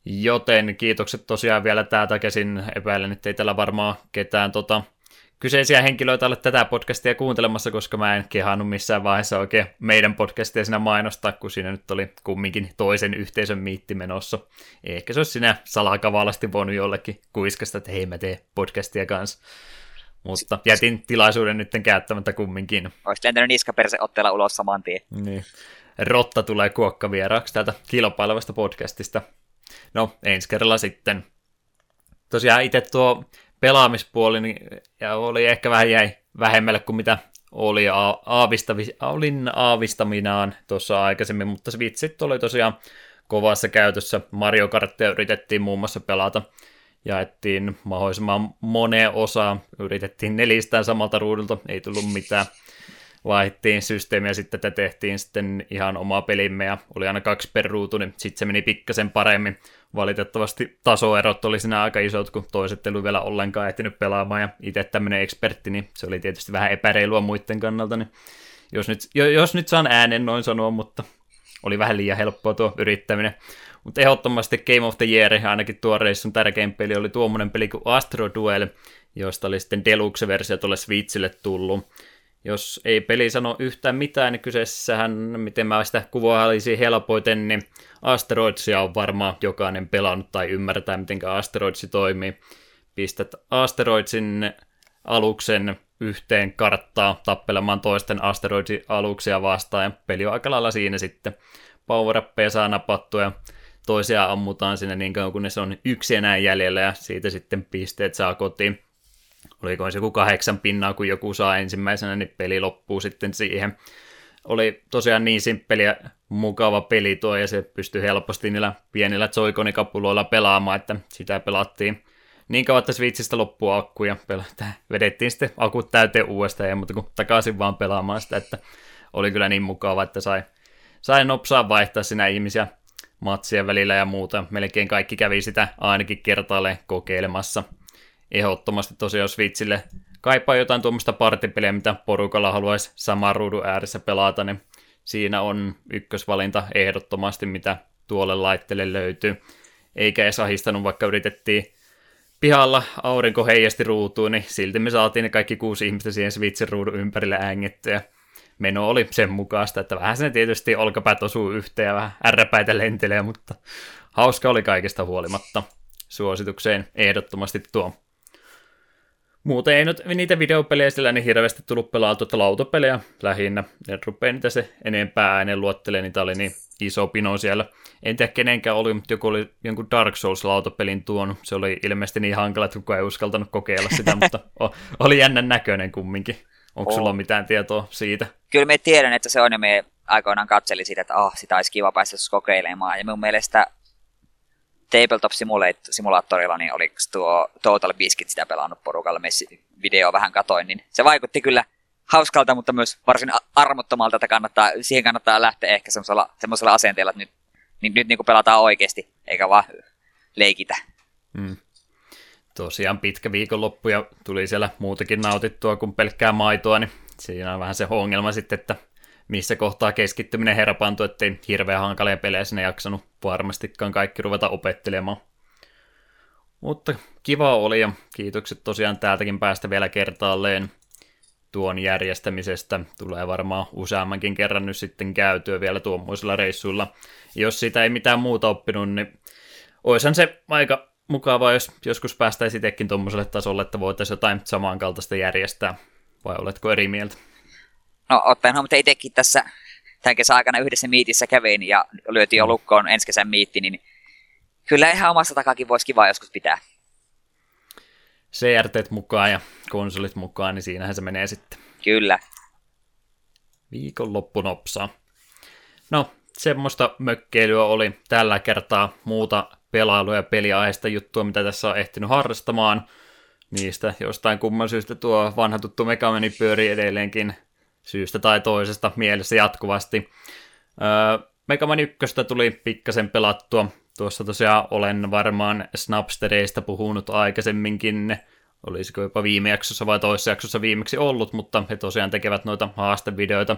S1: Joten kiitokset tosiaan vielä täältä käsin. Epäilen, että ei tällä varmaan ketään tota, kyseisiä henkilöitä ole tätä podcastia kuuntelemassa, koska mä en kehannut missään vaiheessa oikein meidän podcastia siinä mainostaa, kun siinä nyt oli kumminkin toisen yhteisön miitti menossa. Ehkä se olisi sinä salakavalasti voinut jollekin kuiskasta, että hei mä teen podcastia kanssa. Mutta jätin tilaisuuden nyt käyttämättä kumminkin.
S2: Olisi lentänyt niskaperse otteella ulos saman tien.
S1: Niin. Rotta tulee kuokkavieraaksi täältä kilpailevasta podcastista. No, ensi kerralla sitten. Tosiaan itse tuo pelaamispuoli niin, ja oli ehkä vähän jäi vähemmälle kuin mitä oli aavistavi, olin aavistaminaan tuossa aikaisemmin, mutta se vitsit oli tosiaan kovassa käytössä. Mario Karttia yritettiin muun muassa pelata, jaettiin mahdollisimman moneen osaan, yritettiin nelistään samalta ruudulta, ei tullut mitään. Vaihdettiin systeemiä sitten, että tehtiin sitten ihan omaa pelimme ja oli aina kaksi per ruutu, niin sitten se meni pikkasen paremmin valitettavasti tasoerot oli siinä aika isot, kun toiset ei vielä ollenkaan ehtinyt pelaamaan, ja itse tämmöinen ekspertti, niin se oli tietysti vähän epäreilua muiden kannalta, niin jos nyt, jos nyt saan äänen noin sanoa, mutta oli vähän liian helppoa tuo yrittäminen. Mutta ehdottomasti Game of the Year, ainakin tuo reissun tärkein peli, oli tuommoinen peli kuin Astro Duel, josta oli sitten Deluxe-versio tuolle Switchille tullut. Jos ei peli sano yhtään mitään, niin kyseessähän, miten mä sitä kuvailisin helpoiten, niin Asteroidsia on varmaan jokainen pelannut tai ymmärtää, miten Asteroidsi toimii. Pistät Asteroidsin aluksen yhteen karttaa tappelemaan toisten asteroidsin aluksia vastaan ja peli on aika lailla siinä sitten. power saa napattua ja toisia ammutaan sinne niin kauan, kunnes on yksi enää jäljellä ja siitä sitten pisteet saa kotiin. Oliko se joku kahdeksan pinnaa, kun joku saa ensimmäisenä, niin peli loppuu sitten siihen. Oli tosiaan niin simppeliä mukava peli tuo, ja se pystyi helposti niillä pienillä joikonikapuloilla pelaamaan, että sitä pelattiin. Niin kauan, että Switchistä loppuu akku, ja pelata, <laughs> vedettiin sitten akut täyteen uudestaan, ja mutta kun takaisin vaan pelaamaan sitä, että oli kyllä niin mukava, että sai, sai nopsaa vaihtaa sinä ihmisiä matsien välillä ja muuta. Melkein kaikki kävi sitä ainakin kertaalleen kokeilemassa – ehdottomasti tosiaan Switchille kaipaa jotain tuommoista partipeliä, mitä porukalla haluaisi saman ruudun ääressä pelata, niin siinä on ykkösvalinta ehdottomasti, mitä tuolle laitteelle löytyy. Eikä edes ahistanut, vaikka yritettiin pihalla aurinko heijasti ruutuun, niin silti me saatiin ne kaikki kuusi ihmistä siihen Switchin ruudun ympärille ängettyä. Meno oli sen mukaista, että vähän se tietysti olkapäät osuu yhteen ja vähän ärräpäitä lentelee, mutta hauska oli kaikesta huolimatta. Suositukseen ehdottomasti tuo. Muuten ei nyt niitä videopelejä sillä niin hirveästi tullut pelaa tuota lautapelejä lähinnä. En rupea niitä se enempää äänen luottelee, niitä oli niin iso pino siellä. En tiedä kenenkään oli, mutta joku oli jonkun Dark Souls-lautapelin tuonut. Se oli ilmeisesti niin hankala, että kukaan ei uskaltanut kokeilla sitä, <laughs> mutta oli jännän näköinen kumminkin. Onko sulla mitään tietoa siitä?
S2: Kyllä me tiedän, että se on ja me aikoinaan katseli sitä, että oh, sitä olisi kiva päästä kokeilemaan. Ja mun mielestä Tabletop Simulaattorilla, niin oliko tuo Total Biscuit sitä pelannut porukalla, messi video vähän katoin, niin se vaikutti kyllä hauskalta, mutta myös varsin armottomalta, että kannattaa, siihen kannattaa lähteä ehkä semmoisella, semmoisella asenteella, että nyt, niin, nyt niin kuin pelataan oikeasti, eikä vaan leikitä. Mm.
S1: Tosiaan pitkä viikonloppu ja tuli siellä muutakin nautittua kuin pelkkää maitoa, niin siinä on vähän se ongelma sitten, että missä kohtaa keskittyminen herpaantui, ettei hirveän hankalia pelejä sinne jaksanut varmastikaan kaikki ruveta opettelemaan. Mutta kiva oli ja kiitokset tosiaan täältäkin päästä vielä kertaalleen tuon järjestämisestä. Tulee varmaan useammankin kerran nyt sitten käytyä vielä tuommoisilla reissuilla. Jos sitä ei mitään muuta oppinut, niin oishan se aika mukavaa, jos joskus päästäisiin itsekin tuommoiselle tasolle, että voitaisiin jotain samankaltaista järjestää. Vai oletko eri mieltä?
S2: No ottaen huomioon, että itsekin tässä tämän kesän aikana yhdessä miitissä kävin ja lyötiin jo mm. lukkoon ensi kesän miitti, niin kyllä ihan omassa takakin voisi kiva joskus pitää.
S1: CRT mukaan ja konsolit mukaan, niin siinähän se menee sitten.
S2: Kyllä.
S1: Viikonloppunopsaa. No, semmoista mökkeilyä oli tällä kertaa muuta pelailu- ja peliaiheista juttua, mitä tässä on ehtinyt harrastamaan. Niistä jostain kumman syystä tuo vanha tuttu Megamani pyörii edelleenkin syystä tai toisesta mielessä jatkuvasti. Öö, Megaman 1 tuli pikkasen pelattua. Tuossa tosiaan olen varmaan Snapstereista puhunut aikaisemminkin. Olisiko jopa viime jaksossa vai toisessa jaksossa viimeksi ollut, mutta he tosiaan tekevät noita haastevideoita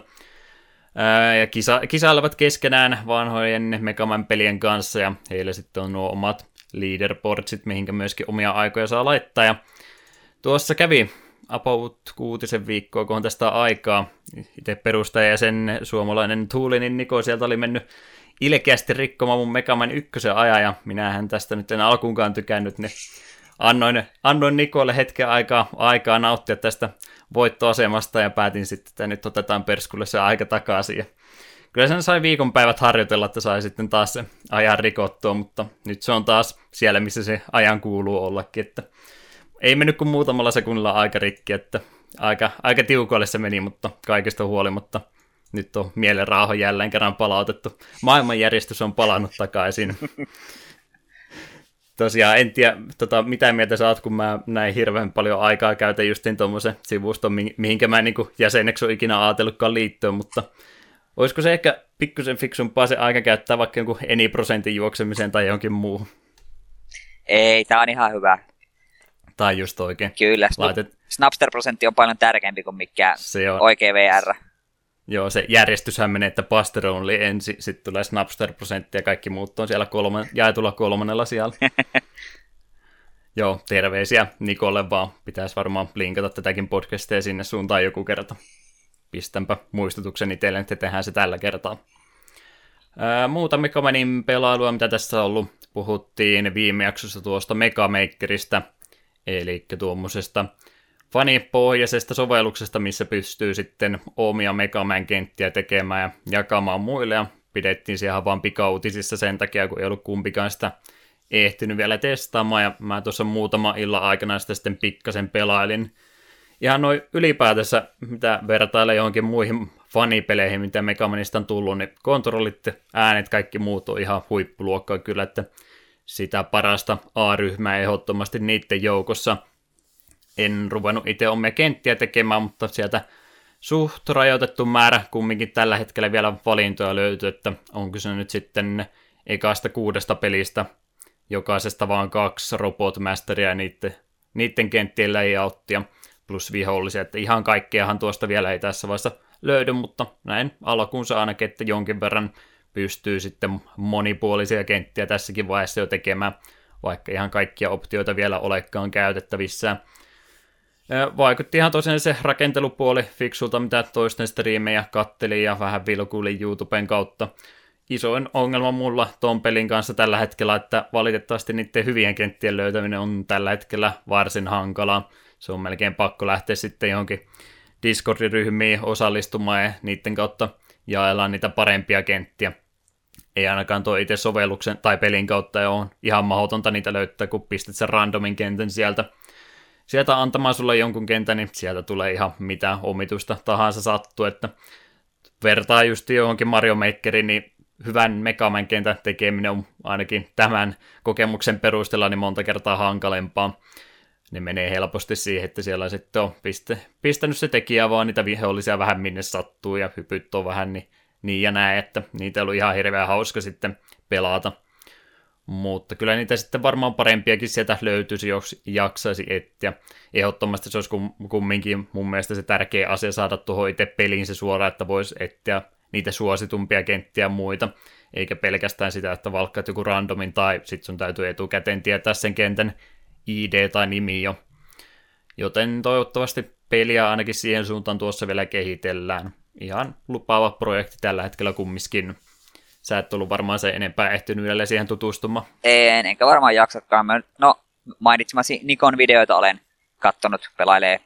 S1: ja kisa, kisailevat keskenään vanhojen Megaman pelien kanssa ja heillä sitten on nuo omat leaderboardsit, mihinkä myöskin omia aikoja saa laittaa ja tuossa kävi about kuutisen viikkoa, kun on tästä aikaa. Itse perustaja ja sen suomalainen Tuulinin Niko sieltä oli mennyt ilkeästi rikkomaan mun Megaman ykkösen ajan, ja minähän tästä nyt en alkuunkaan tykännyt, niin annoin, annoin Nikolle hetken aikaa, aikaa nauttia tästä voittoasemasta, ja päätin sitten, että nyt otetaan perskulle se aika takaisin. Ja kyllä sen sai viikonpäivät harjoitella, että sai sitten taas se ajan rikottua, mutta nyt se on taas siellä, missä se ajan kuuluu ollakin, että ei mennyt kuin muutamalla sekunnilla aika rikki, että aika, aika tiukoille se meni, mutta kaikesta huolimatta nyt on mielen raaho jälleen kerran palautettu. Maailmanjärjestys on palannut takaisin. <laughs> Tosiaan en tiedä, tota, mitä mieltä saat, kun mä näin hirveän paljon aikaa käytän justiin tuommoisen sivuston, mihinkä mä en niin jäseneksi ole ikinä ajatellutkaan liittyä, mutta olisiko se ehkä pikkusen fiksumpaa se aika käyttää vaikka jonkun eni prosentin juoksemiseen tai jonkin muuhun?
S2: Ei, tää on ihan hyvä.
S1: Tai just oikein.
S2: Kyllä, Laitet... Snapster-prosentti on paljon tärkeämpi kuin mikä se on. oikea VR.
S1: Joo, se järjestyshän menee, että Buster Only ensin, sitten tulee Snapster-prosentti ja kaikki muut on siellä kolme, jaetulla kolmannella siellä. <laughs> Joo, terveisiä Nikolle vaan. Pitäisi varmaan linkata tätäkin podcastia sinne suuntaan joku kerta. Pistänpä muistutuksen itselle, että tehdään se tällä kertaa. Ää, muuta Megamanin pelailua, mitä tässä on ollut. Puhuttiin viime jaksossa tuosta Megamakerista – eli tuommoisesta fanipohjaisesta sovelluksesta, missä pystyy sitten omia Megaman-kenttiä tekemään ja jakamaan muille, ja pidettiin siellä vaan pikautisissa sen takia, kun ei ollut kumpikaan sitä ehtinyt vielä testaamaan, ja mä tuossa muutama illan aikana sitä sitten pikkasen pelailin. Ihan noin ylipäätänsä, mitä vertailee johonkin muihin fanipeleihin, mitä Megamanista on tullut, niin kontrollit, äänet, kaikki muut on ihan huippuluokkaa kyllä, että sitä parasta A-ryhmää ehdottomasti niiden joukossa. En ruvennut itse omia kenttiä tekemään, mutta sieltä suht rajoitettu määrä kumminkin tällä hetkellä vielä valintoja löytyy, että onko se nyt sitten ekasta kuudesta pelistä jokaisesta vaan kaksi robotmasteria ja niiden, niiden kenttien layouttia plus vihollisia, että ihan kaikkeahan tuosta vielä ei tässä vaiheessa löydy, mutta näin alkuunsa ainakin, että jonkin verran pystyy sitten monipuolisia kenttiä tässäkin vaiheessa jo tekemään, vaikka ihan kaikkia optioita vielä olekaan käytettävissä. Vaikutti ihan tosiaan se rakentelupuoli fiksulta, mitä toisten striimejä kattelin ja vähän vilkuilin YouTuben kautta. Isoin ongelma mulla ton pelin kanssa tällä hetkellä, että valitettavasti niiden hyvien kenttien löytäminen on tällä hetkellä varsin hankalaa. Se on melkein pakko lähteä sitten johonkin Discord-ryhmiin osallistumaan ja niiden kautta jaellaan niitä parempia kenttiä. Ei ainakaan tuo itse sovelluksen tai pelin kautta on ihan mahdotonta niitä löytää, kun pistät sen randomin kentän sieltä, sieltä antamaan sulle jonkun kentän, niin sieltä tulee ihan mitä omitusta tahansa sattuu, että vertaa just johonkin Mario Makeriin, niin hyvän Megaman kentän tekeminen on ainakin tämän kokemuksen perusteella niin monta kertaa hankalempaa. Ne menee helposti siihen, että siellä sitten on piste, pistänyt se tekijä vaan niitä vihollisia vähän minne sattuu ja hypyt on vähän niin niin ja näin, että niitä on ollut ihan hirveän hauska sitten pelata. Mutta kyllä niitä sitten varmaan parempiakin sieltä löytyisi, jos jaksaisi etsiä. Ehdottomasti se olisi kumminkin mun mielestä se tärkeä asia saada tuohon itse peliin se suoraan, että voisi etsiä niitä suositumpia kenttiä ja muita, eikä pelkästään sitä, että valkkaat joku randomin tai sitten sun täytyy etukäteen tietää sen kentän ID tai nimi jo. Joten toivottavasti peliä ainakin siihen suuntaan tuossa vielä kehitellään ihan lupaava projekti tällä hetkellä kumminkin. Sä et ollut varmaan se enempää ehtinyt vielä siihen tutustumaan.
S2: En, enkä varmaan jaksakaan. Mä, no, mainitsemasi Nikon videoita olen kattonut, pelailee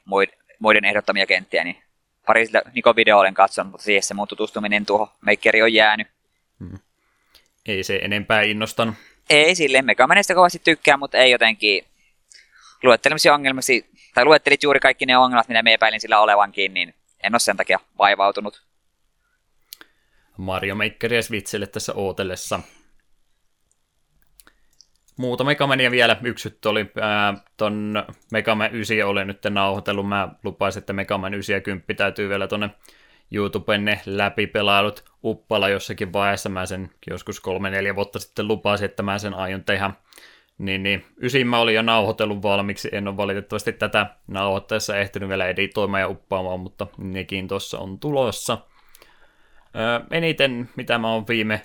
S2: muiden ehdottamia kenttiä, niin pari sitä Nikon video olen katsonut, mutta siihen se mun tutustuminen tuohon Makeri on jäänyt. Hmm.
S1: Ei se enempää innostanut.
S2: Ei silleen, Megamanista kovasti tykkää, mutta ei jotenkin luettelemisi ongelmasi, tai luettelit juuri kaikki ne ongelmat, mitä me epäilin sillä olevankin, niin en ole sen takia vaivautunut.
S1: Mario Makeria Switchille tässä ootellessa. Muuta Megamania vielä. Yksi oli ää, ton Megaman 9 oli nyt nauhoitellut. Mä lupasin, että Megaman 9 ja 10 täytyy vielä tonne YouTuben ne läpipelailut uppala jossakin vaiheessa. Mä sen joskus kolme-neljä vuotta sitten lupasin, että mä sen aion tehdä. Niin, niin. Ysin mä olin jo nauhoitellut valmiiksi, en ole valitettavasti tätä nauhoittaessa ehtinyt vielä editoimaan ja uppaamaan, mutta nekin tuossa on tulossa. Eniten, mitä mä oon viime,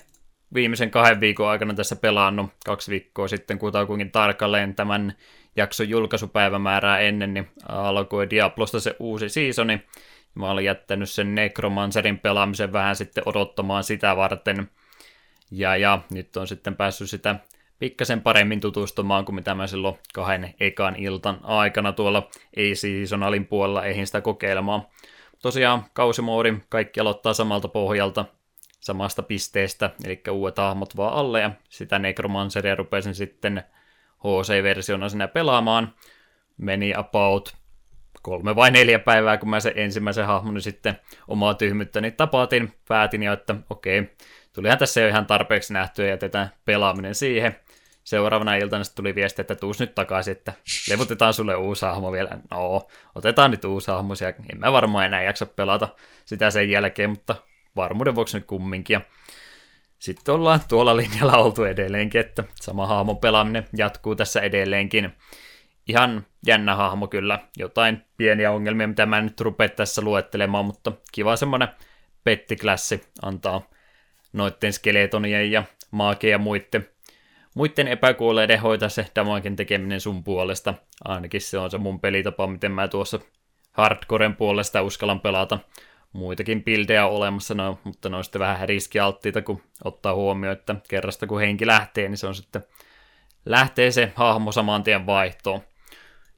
S1: viimeisen kahden viikon aikana tässä pelannut, kaksi viikkoa sitten kutakuinkin tarkalleen tämän jakson julkaisupäivämäärää ennen, niin alkoi Diablosta se uusi seasoni. Mä olin jättänyt sen Necromancerin pelaamisen vähän sitten odottamaan sitä varten. Ja, ja nyt on sitten päässyt sitä pikkasen paremmin tutustumaan kuin mitä mä silloin kahden ekan iltan aikana tuolla ei-seasonalin puolella eihin sitä kokeilemaan. Tosiaan kausimoodi, kaikki aloittaa samalta pohjalta, samasta pisteestä, eli uudet hahmot vaan alle, ja sitä Necromanceria rupesin sitten HC-versiona sinä pelaamaan. Meni about kolme vai neljä päivää, kun mä sen ensimmäisen hahmoni sitten omaa tyhmyttäni tapatin, päätin jo, että okei, tulihan tässä jo ihan tarpeeksi nähtyä ja jätetään pelaaminen siihen. Seuraavana iltana sitten tuli viesti, että tuus nyt takaisin, että levutetaan sulle uusi hahmo vielä. No, otetaan nyt uusi hahmo, ja en mä varmaan enää jaksa pelata sitä sen jälkeen, mutta varmuuden vuoksi nyt kumminkin. Ja sitten ollaan tuolla linjalla oltu edelleenkin, että sama hahmon pelaaminen jatkuu tässä edelleenkin. Ihan jännä hahmo kyllä, jotain pieniä ongelmia, mitä mä en nyt rupea tässä luettelemaan, mutta kiva semmonen pettiklassi antaa noitten skeletonien ja maakeen ja muiden muiden epäkuolleiden hoitaa se damagen tekeminen sun puolesta. Ainakin se on se mun pelitapa, miten mä tuossa hardcoren puolesta uskallan pelata. Muitakin bildejä olemassa, no, mutta ne on sitten vähän riskialttiita, kun ottaa huomioon, että kerrasta kun henki lähtee, niin se on sitten lähtee se hahmo saman tien vaihtoon.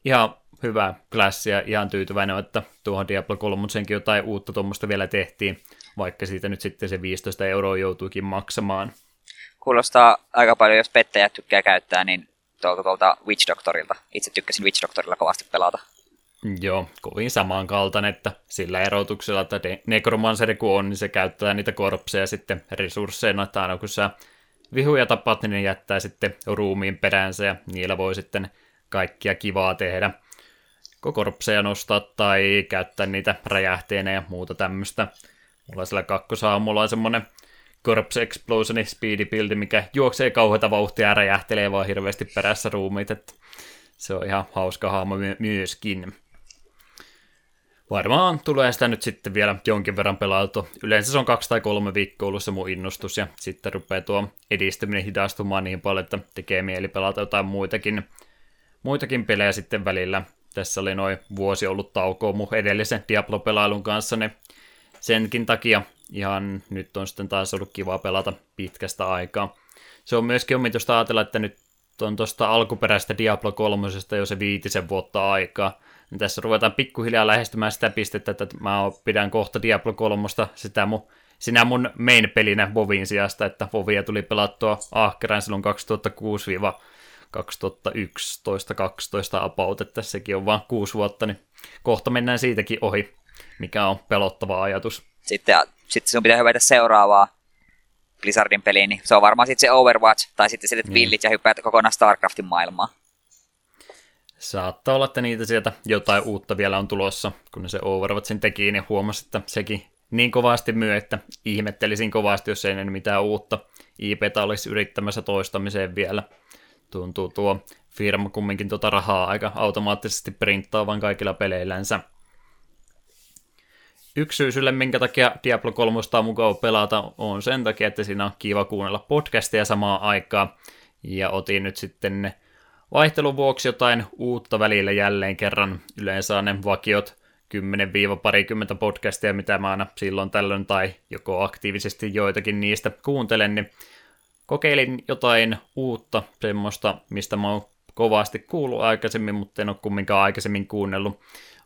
S1: Ihan hyvä klassi ja ihan tyytyväinen, että tuohon Diablo 3 jotain uutta tuommoista vielä tehtiin, vaikka siitä nyt sitten se 15 euroa joutuikin maksamaan
S2: kuulostaa aika paljon, jos pettäjät tykkää käyttää, niin tuolta, tuolta Witch Doctorilta. Itse tykkäsin Witch Doctorilla kovasti pelata.
S1: Joo, kovin samankaltainen, että sillä erotuksella, että Necromanceri kun on, niin se käyttää niitä korpseja sitten resursseina, että aina kun sä vihuja tapat, niin ne jättää sitten ruumiin peränsä ja niillä voi sitten kaikkia kivaa tehdä. Korpseja nostaa tai käyttää niitä räjähteenä ja muuta tämmöistä. Mulla sillä kakkosaamulla on semmonen Corpse Explosion Speedy Build, mikä juoksee kauheita vauhtia ja räjähtelee vaan hirveästi perässä ruumiit, että se on ihan hauska hahmo myöskin. Varmaan tulee sitä nyt sitten vielä jonkin verran pelailtu. Yleensä se on kaksi tai kolme viikkoa ollut se mun innostus, ja sitten rupeaa tuo edistyminen hidastumaan niin paljon, että tekee mieli pelata jotain muitakin, muitakin pelejä sitten välillä. Tässä oli noin vuosi ollut taukoa mun edellisen Diablo-pelailun kanssa, niin senkin takia ihan nyt on sitten taas ollut kiva pelata pitkästä aikaa. Se on myöskin omituista ajatella, että nyt on tuosta alkuperäistä Diablo 3 jo se viitisen vuotta aikaa. Niin tässä ruvetaan pikkuhiljaa lähestymään sitä pistettä, että mä pidän kohta Diablo 3 sitä mun, sinä mun main-pelinä Vovin sijasta, että Vovia tuli pelattua ahkerään silloin 2006 2011-12 about, että sekin on vain kuusi vuotta, niin kohta mennään siitäkin ohi, mikä on pelottava ajatus.
S2: Sitten sitten sinun pitää hypätä seuraavaa Blizzardin peliin, niin se on varmaan sitten se Overwatch, tai sitten sitten niin. pillit ja hyppäät kokonaan StarCraftin maailmaan.
S1: Saattaa olla, että niitä sieltä jotain uutta vielä on tulossa, kun ne se Overwatchin teki, niin huomasi, että sekin niin kovasti myö, että ihmettelisin kovasti, jos ei mitään uutta IPtä olisi yrittämässä toistamiseen vielä. Tuntuu tuo firma kumminkin tuota rahaa aika automaattisesti printtaavan kaikilla peleillänsä. Yksi syy sille, minkä takia Diablo 3 on mukava pelata, on sen takia, että siinä on kiva kuunnella podcastia samaan aikaan. Ja otin nyt sitten vaihtelun vuoksi jotain uutta välillä jälleen kerran. Yleensä ne vakiot 10-parikymmentä podcastia, mitä mä aina silloin tällöin tai joko aktiivisesti joitakin niistä kuuntelen, niin kokeilin jotain uutta, semmoista, mistä mä oon kovasti kuullut aikaisemmin, mutta en ole kumminkaan aikaisemmin kuunnellut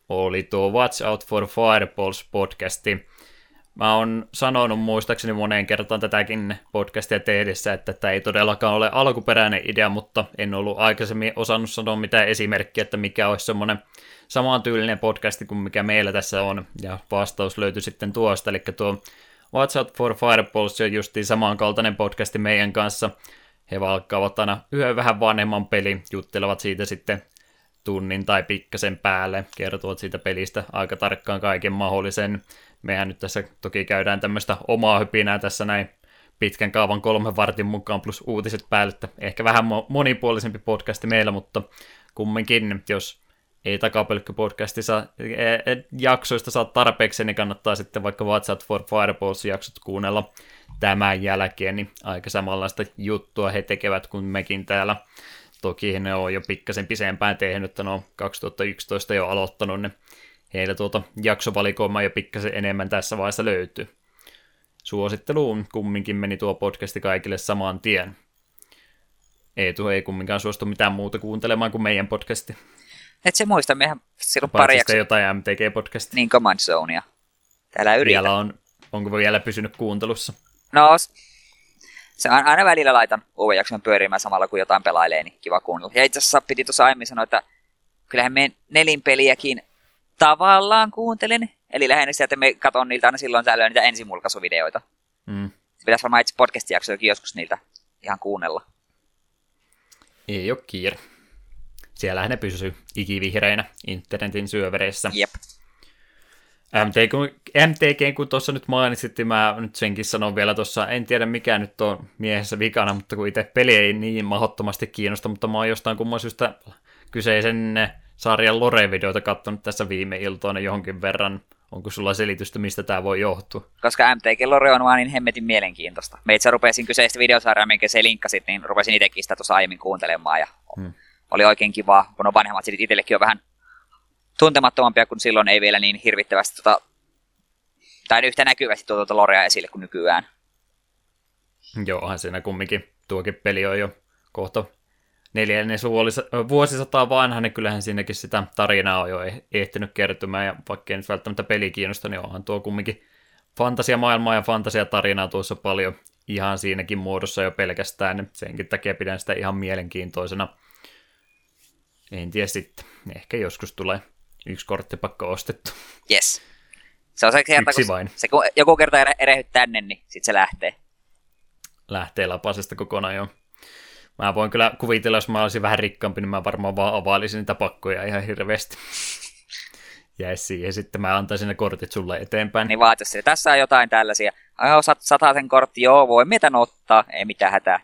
S1: oli tuo Watch Out for Fireballs podcasti. Mä oon sanonut muistaakseni moneen kertaan tätäkin podcastia tehdessä, että tämä ei todellakaan ole alkuperäinen idea, mutta en ollut aikaisemmin osannut sanoa mitään esimerkkiä, että mikä olisi semmoinen samantyylinen podcasti kuin mikä meillä tässä on, ja vastaus löytyi sitten tuosta, eli tuo Watch Out for Fireballs on justiin samankaltainen podcasti meidän kanssa. He valkkaavat aina yhden vähän vanhemman peli, juttelevat siitä sitten tunnin tai pikkasen päälle, kertovat siitä pelistä aika tarkkaan kaiken mahdollisen. Mehän nyt tässä toki käydään tämmöistä omaa hypinää tässä näin pitkän kaavan kolmen vartin mukaan plus uutiset päälle, että ehkä vähän monipuolisempi podcasti meillä, mutta kumminkin, jos ei takapölkky-podcastissa e, e, jaksoista saa tarpeeksi, niin kannattaa sitten vaikka What's Out for Fireballs-jaksot kuunnella tämän jälkeen, niin aika samanlaista juttua he tekevät kuin mekin täällä. Toki ne on jo pikkasen pisempään tehnyt, että ne on 2011 jo aloittanut, niin heillä tuota jaksovalikoimaa jo pikkasen enemmän tässä vaiheessa löytyy. Suositteluun kumminkin meni tuo podcasti kaikille saman tien. Eetu ei kumminkaan suostu mitään muuta kuuntelemaan kuin meidän podcasti.
S2: Et se muista, mehän silloin pari jaksoa.
S1: jotain MTG-podcastia.
S2: Niin, Command Zonea. Täällä yritä.
S1: Vielä on, onko vielä pysynyt kuuntelussa?
S2: No, se on aina välillä laitan uuden jakson pyörimään samalla kun jotain pelailee, niin kiva kuunnella. Ja itse asiassa piti tuossa aiemmin sanoa, että kyllähän me nelinpeliäkin tavallaan kuuntelen. Eli lähinnä sitä, että me katon niiltä aina silloin tällöin niitä ensimulkaisuvideoita. Mm. Pitäisi varmaan itse podcast-jaksojakin joskus niiltä ihan kuunnella.
S1: Ei ole kiire. Siellä ne pysyy ikivihreinä internetin syövereissä.
S2: Jep.
S1: MTG, MTG kun tuossa nyt mainitsit, niin mä nyt senkin sanon vielä tuossa, en tiedä mikä nyt on miehessä vikana, mutta kun itse peli ei niin mahdottomasti kiinnosta, mutta mä oon jostain kumman syystä kyseisen sarjan Lore-videoita katsonut tässä viime iltoina johonkin verran. Onko sulla selitystä, mistä tämä voi johtua?
S2: Koska MTG Lore on vaan niin hemmetin mielenkiintoista. Me itse rupesin kyseistä videosarjaa, minkä se linkkasit, niin rupesin itsekin sitä tuossa aiemmin kuuntelemaan ja hmm. oli oikein kiva, kun on vanhemmat sitten itsellekin on vähän tuntemattomampia, kun silloin ei vielä niin hirvittävästi tota, tai yhtä näkyvästi tuota Lorea esille kuin nykyään.
S1: Joo, siinä kumminkin. Tuokin peli on jo kohta neljännes vuosisataa vanha, niin kyllähän siinäkin sitä tarinaa on jo eh-, ehtinyt kertymään, ja vaikka ei nyt välttämättä peli kiinnosta, niin onhan tuo kumminkin fantasiamaailmaa ja fantasiatarinaa tuossa paljon ihan siinäkin muodossa jo pelkästään, niin senkin takia pidän sitä ihan mielenkiintoisena. En tiedä sitten, ehkä joskus tulee yksi korttipakka ostettu.
S2: Yes. Se on se kerta,
S1: Yksi vain.
S2: Se, kun joku kerta erehyt tänne, niin sitten se lähtee.
S1: Lähtee lapasesta kokonaan jo. Mä voin kyllä kuvitella, jos mä olisin vähän rikkaampi, niin mä varmaan vaan availisin niitä pakkoja ihan hirveästi. <laughs> Ja siihen sitten mä antaisin ne kortit sulle eteenpäin.
S2: Niin vaatis Tässä on jotain tällaisia. Ai, sat, sen kortti, joo, voi mitä ottaa, ei mitään hätää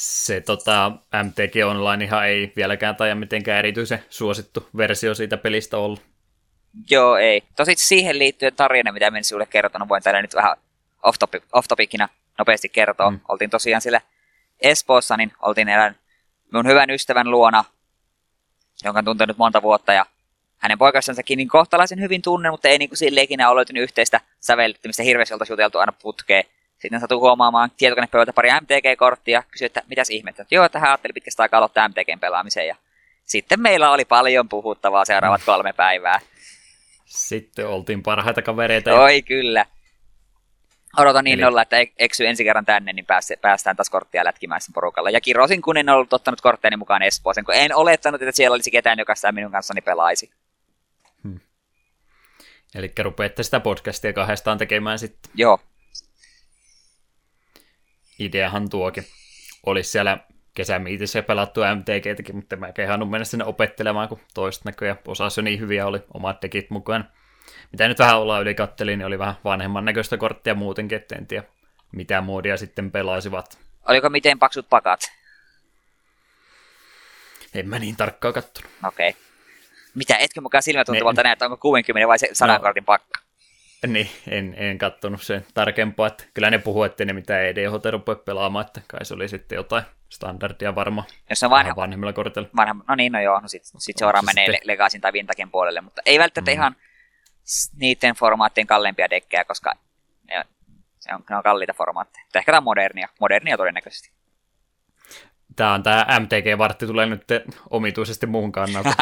S1: se tota, MTG Online ihan ei vieläkään tai mitenkään erityisen suosittu versio siitä pelistä ollut.
S2: Joo, ei. Tosi siihen liittyen tarina, mitä en sinulle kertonut, voin täällä nyt vähän off-topic, off-topicina nopeasti kertoa. Mm. Oltiin tosiaan sillä Espoossa, niin oltiin erään mun hyvän ystävän luona, jonka on tuntenut monta vuotta, ja hänen poikastansakin niin kohtalaisen hyvin tunne, mutta ei niin kuin sille ikinä ole löytynyt yhteistä sävellyttämistä hirveästi oltaisi juteltu aina putkeen. Sitten satu huomaamaan tietokonepöydältä pari MTG-korttia, kysyi, että mitäs ihmettä. Joo, että hän ajatteli pitkästä aikaa aloittaa MTGn pelaamiseen. Ja sitten meillä oli paljon puhuttavaa seuraavat kolme päivää.
S1: Sitten oltiin parhaita kavereita.
S2: Oi kyllä. Odotan niin olla, että eksy ensi kerran tänne, niin päästään taas korttia lätkimään sen porukalla. Ja kirosin, kun en ollut ottanut kortteeni mukaan Espooseen, kun en olettanut, että siellä olisi ketään, joka sitä minun kanssani pelaisi. Hmm.
S1: Eli rupeatte sitä podcastia kahdestaan tekemään sitten.
S2: Joo,
S1: ideahan tuokin. Olisi siellä kesämiitissä pelattu MTGtäkin, mutta mä kehannut mennä sinne opettelemaan, kun toista näköjä osassa jo niin hyviä oli omat tekit mukaan. Mitä nyt vähän ollaan yli kattelin, niin oli vähän vanhemman näköistä korttia muutenkin, että en tiedä mitä muodia sitten pelaisivat.
S2: Oliko miten paksut pakat?
S1: En mä niin tarkkaan kattonut.
S2: Okei. Okay. Mitä, etkö mukaan silmätuntuvalta näet, onko 60 vai 100 no, kortin pakka?
S1: Niin, en, en kattonut sen tarkempaa, että kyllä ne puhuu, että ne mitä EDH rupea pelaamaan, että kai se oli sitten jotain standardia varma.
S2: Jos on vanha,
S1: vanhemmilla kortilla.
S2: Vanha, no niin, no joo, no sitten sit suoraan menee sitten... Legasin tai Vintakin puolelle, mutta ei välttämättä mm. ihan niiden formaattien kalleimpia dekkejä, koska ne, se on, ne on kalliita formaatteja. Ehkä tämä on modernia, modernia todennäköisesti
S1: tämä on tämä MTG-vartti tulee nyt omituisesti muun kannalta.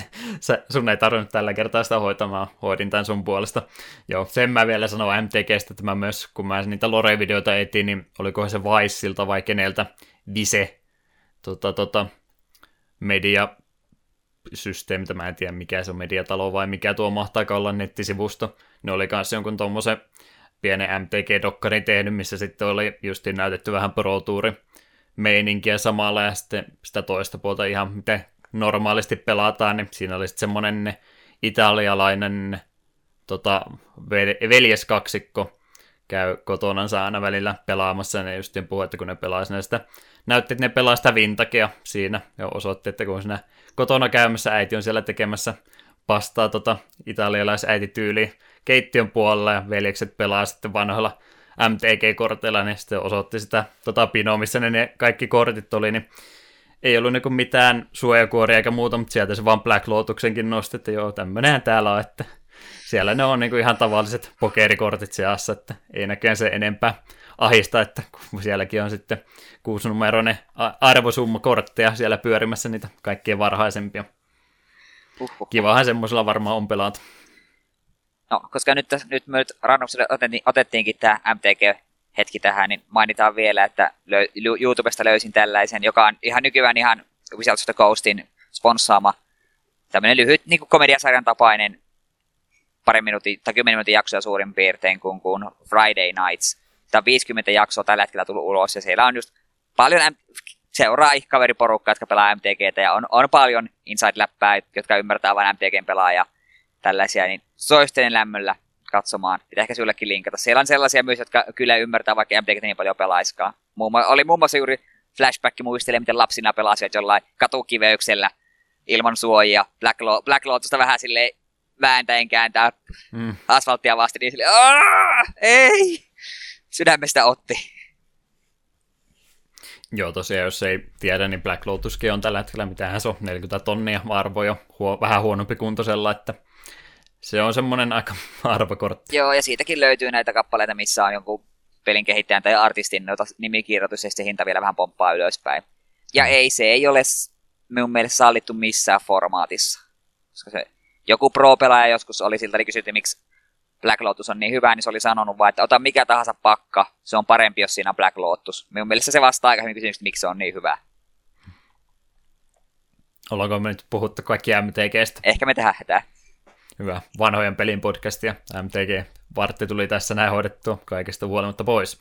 S1: <laughs> Sä, sun ei tarvinnut tällä kertaa sitä hoitamaan, hoidin tämän sun puolesta. Joo, sen mä vielä sanon MTGstä, että mä myös, kun mä niitä Lore-videoita etin, niin oliko se Viceilta vai keneltä Vise tota, tota, media systeemi, mä en tiedä mikä se on mediatalo vai mikä tuo mahtaa olla nettisivusto. Ne oli kanssa jonkun tuommoisen pienen MTG-dokkarin tehnyt, missä sitten oli just näytetty vähän Pro meininkiä samalla ja sitten sitä toista puolta ihan miten normaalisti pelataan, niin siinä oli sitten semmoinen italialainen tota, veljeskaksikko käy kotonansa aina välillä pelaamassa, ne just puhuu, että kun ne pelaa sinne sitä, näytti, että ne pelaa sitä vintakia siinä, ja osoitti, että kun siinä kotona käymässä äiti on siellä tekemässä pastaa tota italialaisäitityyliin keittiön puolella, ja veljekset pelaa sitten vanhoilla MTG-korteilla, niin sitten osoitti sitä tota pinoa, missä ne, ne kaikki kortit oli, niin ei ollut niinku mitään suojakuoria eikä muuta, mutta sieltä se vaan Black Lotuksenkin nosti, että joo, tämmöinen täällä on, että siellä ne on niinku ihan tavalliset pokerikortit seassa, että ei näkään se enempää ahista, että kun sielläkin on sitten kuusinumeroinen arvosumma kortteja siellä pyörimässä niitä kaikkien varhaisempia. Uhuh. Kivahan semmoisella varmaan on pelata.
S2: No, koska nyt, nyt me nyt rannukselle otettiin, otettiinkin tämä MTG hetki tähän, niin mainitaan vielä, että löy, YouTubesta löysin tällaisen, joka on ihan nykyään ihan Wizards of the Coastin sponssaama tämmöinen lyhyt niin kuin komediasarjan tapainen parin minuutin tai kymmenen minuutin jaksoja suurin piirtein kuin, kuin Friday Nights. Tämä on 50 jaksoa tällä hetkellä tullut ulos ja siellä on just paljon seuraa kaveriporukkaa, jotka pelaa MTGtä ja on, on paljon inside-läppää, jotka ymmärtää vain MTGn pelaaja tällaisia, niin soisten lämmöllä katsomaan. Pitää ehkä sullekin linkata. Siellä on sellaisia myös, jotka kyllä ymmärtää, vaikka MTG niin paljon pelaiskaan. Muun, oli muun muassa juuri flashback muistelee, miten lapsina pelasivat jollain katukiveyksellä ilman suojia. Black, Lo- Black Lotusta vähän sille vääntäen kääntää mm. asfalttia vasti, niin sille, ei, sydämestä otti.
S1: Joo, tosiaan, jos ei tiedä, niin Black Lotuskin on tällä hetkellä, mitä se on, 40 tonnia arvoja, huo, vähän huonompi kuntoisella, että se on semmoinen aika <laughs> arvokortti.
S2: Joo, ja siitäkin löytyy näitä kappaleita, missä on jonkun pelin kehittäjän tai artistin nimikirjoitus, ja sitten hinta vielä vähän pomppaa ylöspäin. Ja mm. ei, se ei ole minun mielestä sallittu missään formaatissa. Koska se, joku pro-pelaaja joskus oli siltä, eli kysyitte, miksi Black Lotus on niin hyvä, niin se oli sanonut vaan, että ota mikä tahansa pakka, se on parempi, jos siinä on Black Lotus. Minun mielestä se vastaa aika hyvin kysymystä, miksi se on niin hyvä.
S1: Ollaanko me nyt puhuttu kaikki MTGstä?
S2: Ehkä me tehdään hätää.
S1: Hyvä. Vanhojen pelin podcastia. MTG Vartti tuli tässä näin hoidettua kaikesta huolimatta pois.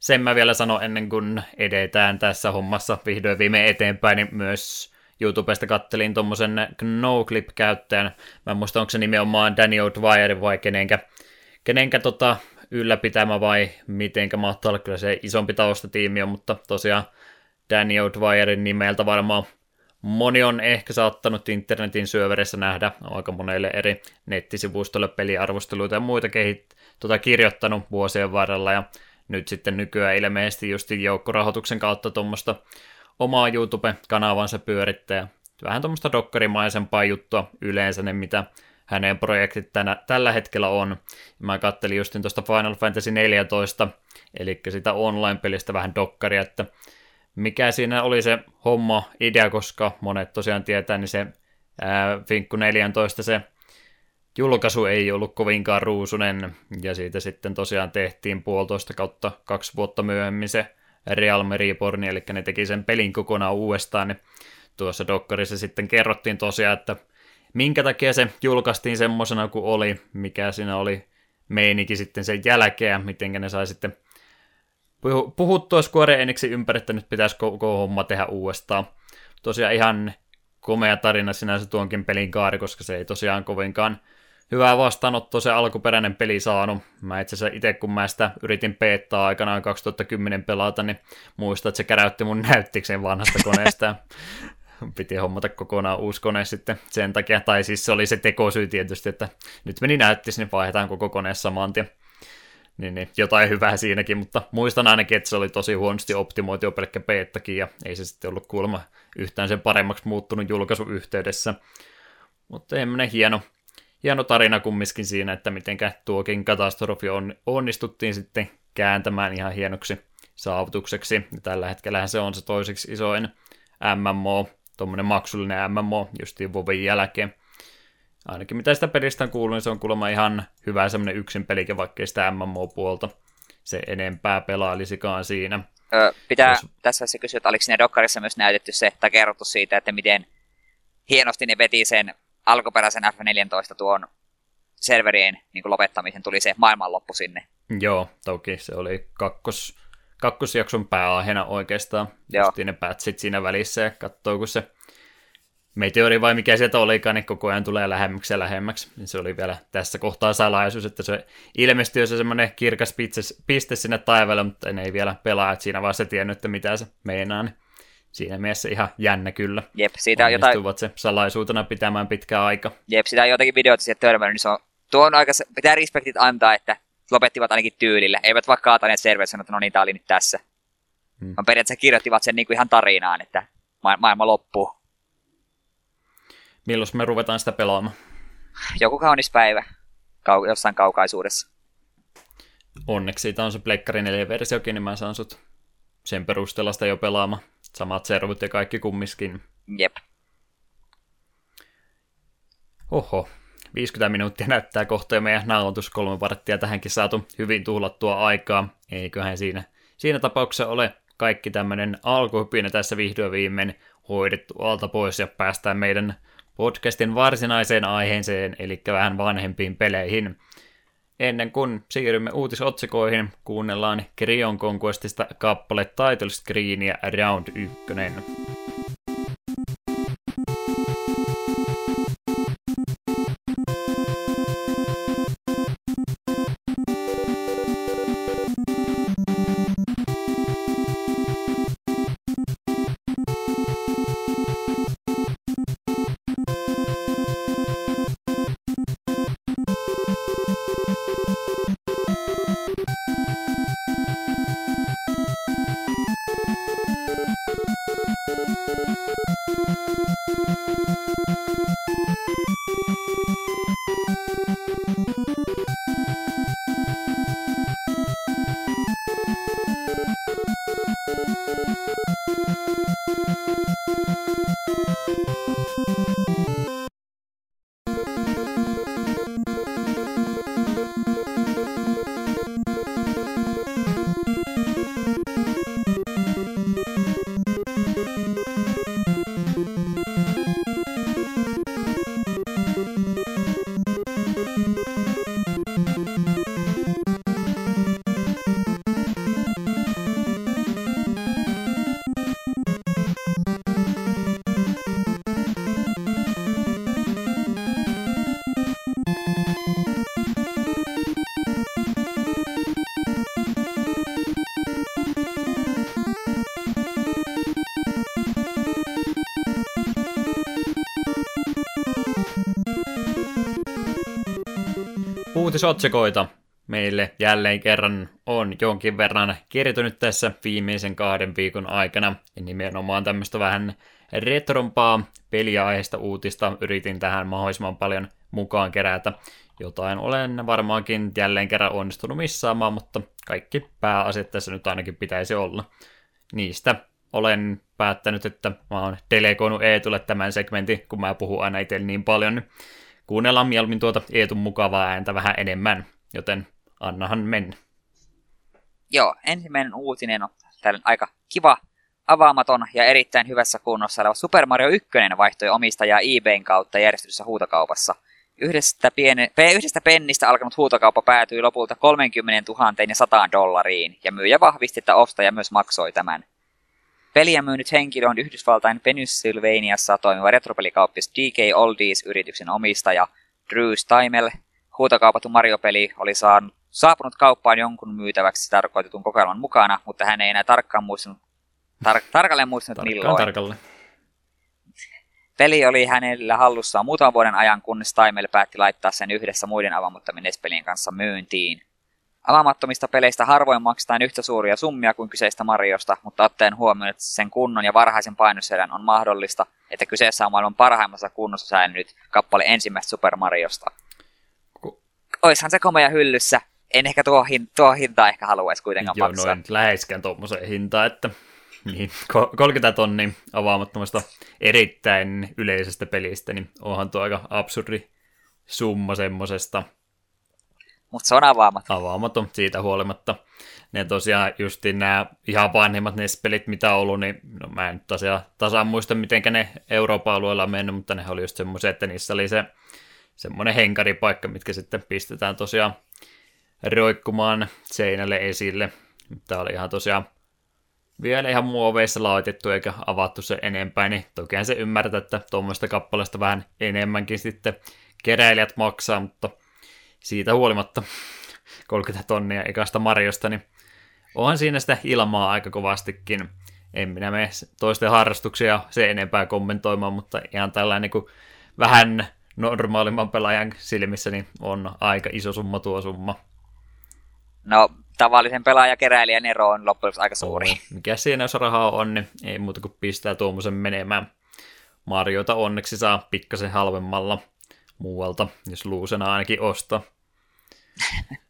S1: Sen mä vielä sanon ennen kuin edetään tässä hommassa vihdoin viime eteenpäin, niin myös YouTubesta kattelin tuommoisen Knowclip-käyttäjän. Mä en muista, onko se nimenomaan Danny O'Dwyer vai kenenkä, kenenkä tota ylläpitämä vai mitenkä mahtaa olla. Kyllä se isompi taustatiimi on, mutta tosiaan Danny O'Dwyerin nimeltä varmaan Moni on ehkä saattanut internetin syöverissä nähdä aika monelle eri nettisivustolle peliarvosteluita ja muita kehit, tota, kirjoittanut vuosien varrella ja nyt sitten nykyään ilmeisesti just joukkorahoituksen kautta tuommoista omaa YouTube-kanavansa pyörittää. Vähän tuommoista dokkarimaisempaa juttua yleensä ne, mitä hänen projektit tänä, tällä hetkellä on. Mä kattelin just tuosta Final Fantasy 14, eli sitä online-pelistä vähän dokkaria, että mikä siinä oli se homma, idea, koska monet tosiaan tietää, niin se Finkku 14 se julkaisu ei ollut kovinkaan ruusunen, ja siitä sitten tosiaan tehtiin puolitoista kautta kaksi vuotta myöhemmin se Realm Reborn, eli ne teki sen pelin kokonaan uudestaan, niin tuossa dokkarissa sitten kerrottiin tosiaan, että minkä takia se julkaistiin semmoisena kuin oli, mikä siinä oli meinikin sitten sen jälkeen, miten ne sai sitten puhuttua Square Enixin ympäri, että nyt pitäisi koko homma tehdä uudestaan. Tosiaan ihan komea tarina sinänsä tuonkin pelin kaari, koska se ei tosiaan kovinkaan hyvää vastaanottoa se alkuperäinen peli saanut. Mä itse asiassa itse, kun mä sitä yritin peettaa aikanaan 2010 pelata, niin muistan, että se käräytti mun näyttiksen vanhasta koneesta. <laughs> Piti hommata kokonaan uusi kone sitten sen takia, tai siis se oli se tekosyy tietysti, että nyt meni näyttis, niin vaihdetaan koko kone saman tien niin, niin, jotain hyvää siinäkin, mutta muistan ainakin, että se oli tosi huonosti optimoitu pelkkä beettakin, ja ei se sitten ollut kuulemma yhtään sen paremmaksi muuttunut julkaisun yhteydessä. Mutta tämmöinen hieno, hieno tarina kumminkin siinä, että mitenkä tuokin katastrofi on, onnistuttiin sitten kääntämään ihan hienoksi saavutukseksi. Ja tällä hetkellä se on se toiseksi isoin MMO, tuommoinen maksullinen MMO justiin Vovin jälkeen ainakin mitä sitä pelistä on kuullut, niin se on kuulemma ihan hyvä semmoinen yksin pelikin, vaikka sitä MMO-puolta se enempää pelailisikaan siinä.
S2: Öö, pitää Jos... tässä se kysyä, että oliko siinä Dokkarissa myös näytetty se, tai kerrottu siitä, että miten hienosti ne veti sen alkuperäisen F14 tuon serverien niin kuin lopettamisen, tuli se maailmanloppu sinne.
S1: Joo, toki se oli kakkos, kakkosjakson pääaiheena oikeastaan.
S2: Joo.
S1: Justiin ne patchit siinä välissä ja katsoo, kun se meteori vai mikä sieltä olikaan, niin koko ajan tulee lähemmäksi ja lähemmäksi. Niin se oli vielä tässä kohtaa salaisuus, että se ilmestyy se semmoinen kirkas piste, sinne taivaalle, mutta ne ei vielä pelaajat siinä vaiheessa tiennyt, että mitä se meinaa. Niin siinä mielessä ihan jännä kyllä.
S2: Jep, siitä on jotain,
S1: se salaisuutena pitämään pitkää aika.
S2: jep, sitä on jotakin videoita sieltä törmännyt, niin se on, tuo on aika, pitää respektit antaa, että lopettivat ainakin tyylillä. Eivät vaikka kaataneet sanoa, että no niin, tää oli nyt tässä.
S1: Hmm.
S2: Vaan periaatteessa kirjoittivat sen niin kuin ihan tarinaan, että ma- maailma loppuu.
S1: Milloin me ruvetaan sitä pelaamaan?
S2: Joku kaunis päivä kau- jossain kaukaisuudessa.
S1: Onneksi siitä on se Pleikkari 4-versiokin, niin mä saan sut sen perusteella sitä jo pelaamaan. Samat servut ja kaikki kummiskin.
S2: Jep.
S1: Oho, 50 minuuttia näyttää kohta jo meidän nauhoitus kolme varttia tähänkin saatu hyvin tuhlattua aikaa. Eiköhän siinä, siinä tapauksessa ole kaikki tämmöinen alkuhypinä tässä vihdoin viimein hoidettu alta pois ja päästään meidän podcastin varsinaiseen aiheeseen, eli vähän vanhempiin peleihin. Ennen kuin siirrymme uutisotsikoihin, kuunnellaan Krion Conquestista kappale Title Screenia Round 1. Uutisotsikoita meille jälleen kerran on jonkin verran kertynyt tässä viimeisen kahden viikon aikana. Ja nimenomaan tämmöistä vähän retrompaa peliaiheista uutista yritin tähän mahdollisimman paljon mukaan kerätä. Jotain olen varmaankin jälleen kerran onnistunut missaamaan, mutta kaikki pääasiat tässä nyt ainakin pitäisi olla. Niistä olen päättänyt, että mä oon delegoinut Eetulle tämän segmentin, kun mä puhun aina itse niin paljon, niin kuunnellaan mieluummin tuota Eetun mukavaa ääntä vähän enemmän, joten annahan mennä.
S2: Joo, ensimmäinen uutinen on tällainen aika kiva, avaamaton ja erittäin hyvässä kunnossa oleva Super Mario 1 vaihtoi omistajaa eBayn kautta järjestetyssä huutokaupassa. Yhdestä, piene, yhdestä pennistä alkanut huutokauppa päätyi lopulta 30 000 ja 100 dollariin, ja myyjä vahvisti, että ostaja myös maksoi tämän. Peliä myynyt henkilö on Yhdysvaltain Pennsylvaniassa toimiva retropelikauppis DK Oldies-yrityksen omistaja Drew Steimel. Huutokaupattu Mario-peli oli saanut, saapunut kauppaan jonkun myytäväksi tarkoitetun kokoelman mukana, mutta hän ei enää tarkkaan muistanut, tar- tarkalleen muistanut
S1: Tarkkaan
S2: milloin.
S1: tarkalleen.
S2: Peli oli hänellä hallussaan muutaman vuoden ajan, kunnes Taimel päätti laittaa sen yhdessä muiden avaamattomien NES-pelien kanssa myyntiin. Avaamattomista peleistä harvoin maksetaan yhtä suuria summia kuin kyseistä Mariosta, mutta ottaen huomioon, että sen kunnon ja varhaisen painoserän on mahdollista, että kyseessä on maailman parhaimmassa kunnossa säilynyt kappale ensimmäistä Super Mariosta. Oishan se komea hyllyssä. En ehkä tuo, hin- tuo hintaa ehkä haluaisi kuitenkaan
S1: Joo,
S2: maksaa.
S1: noin läheskään tuommoiseen hintaan, että niin, ko- 30 tonnia avaamattomasta erittäin yleisestä pelistä, niin onhan tuo aika absurdi summa semmosesta.
S2: Mutta se on avaamaton.
S1: Avaamaton siitä huolimatta. Ne tosiaan just nämä ihan vanhimmat ne pelit, mitä on ollut, niin no, mä en tosiaan tasaan muista, miten ne Euroopan alueella on mennyt, mutta ne oli just semmoisia, että niissä oli se semmoinen henkaripaikka, mitkä sitten pistetään tosiaan roikkumaan seinälle esille. Tämä oli ihan tosiaan vielä ihan muoveissa laitettu eikä avattu se enempää, niin tokihan se ymmärtää, että tuommoista kappaleesta vähän enemmänkin sitten keräilijät maksaa, mutta siitä huolimatta 30 tonnia ekasta Marjosta, niin onhan siinä sitä ilmaa aika kovastikin. En minä mene toisten harrastuksia se enempää kommentoimaan, mutta ihan tällainen niin vähän normaalimman pelaajan silmissä niin on aika iso summa tuo summa.
S2: No, tavallisen pelaajakeräilijän ero on loppujen aika suuri.
S1: Oh, mikä siinä, jos rahaa on, niin ei muuta kuin pistää tuommoisen menemään. Marjoita onneksi saa pikkasen halvemmalla muualta, jos luusena ainakin ostaa.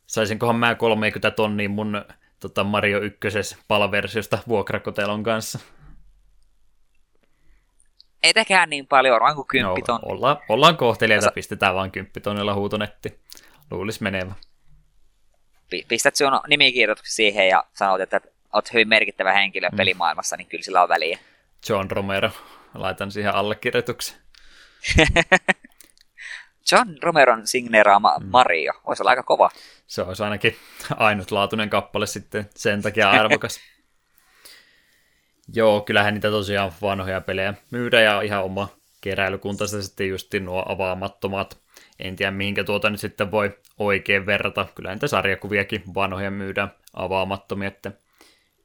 S1: Saisinkohan mä 30 tonnia mun tota Mario 1 palversiosta vuokrakotelon kanssa?
S2: Ei tekään niin paljon, varmaan kuin 10 no,
S1: ollaan, ollaan kohteliaita, pistetään vaan 10 tonnilla huutonetti. Luulis menevä
S2: pistät sun nimikirjoituksen siihen ja sanot, että olet hyvin merkittävä henkilö mm. pelimaailmassa, niin kyllä sillä on väliä.
S1: John Romero, laitan siihen allekirjoituksen. <laughs>
S2: John Romeron signeeraama mm. Mario, olisi olla aika kova.
S1: Se olisi ainakin ainutlaatuinen kappale sitten, sen takia arvokas. Joo, kyllähän niitä tosiaan vanhoja pelejä myydään ja ihan oma keräilykunta sitten just nuo avaamattomat en tiedä mihinkä tuota nyt sitten voi oikein verrata. Kyllä niitä sarjakuviakin vanhoja myydään avaamattomia, että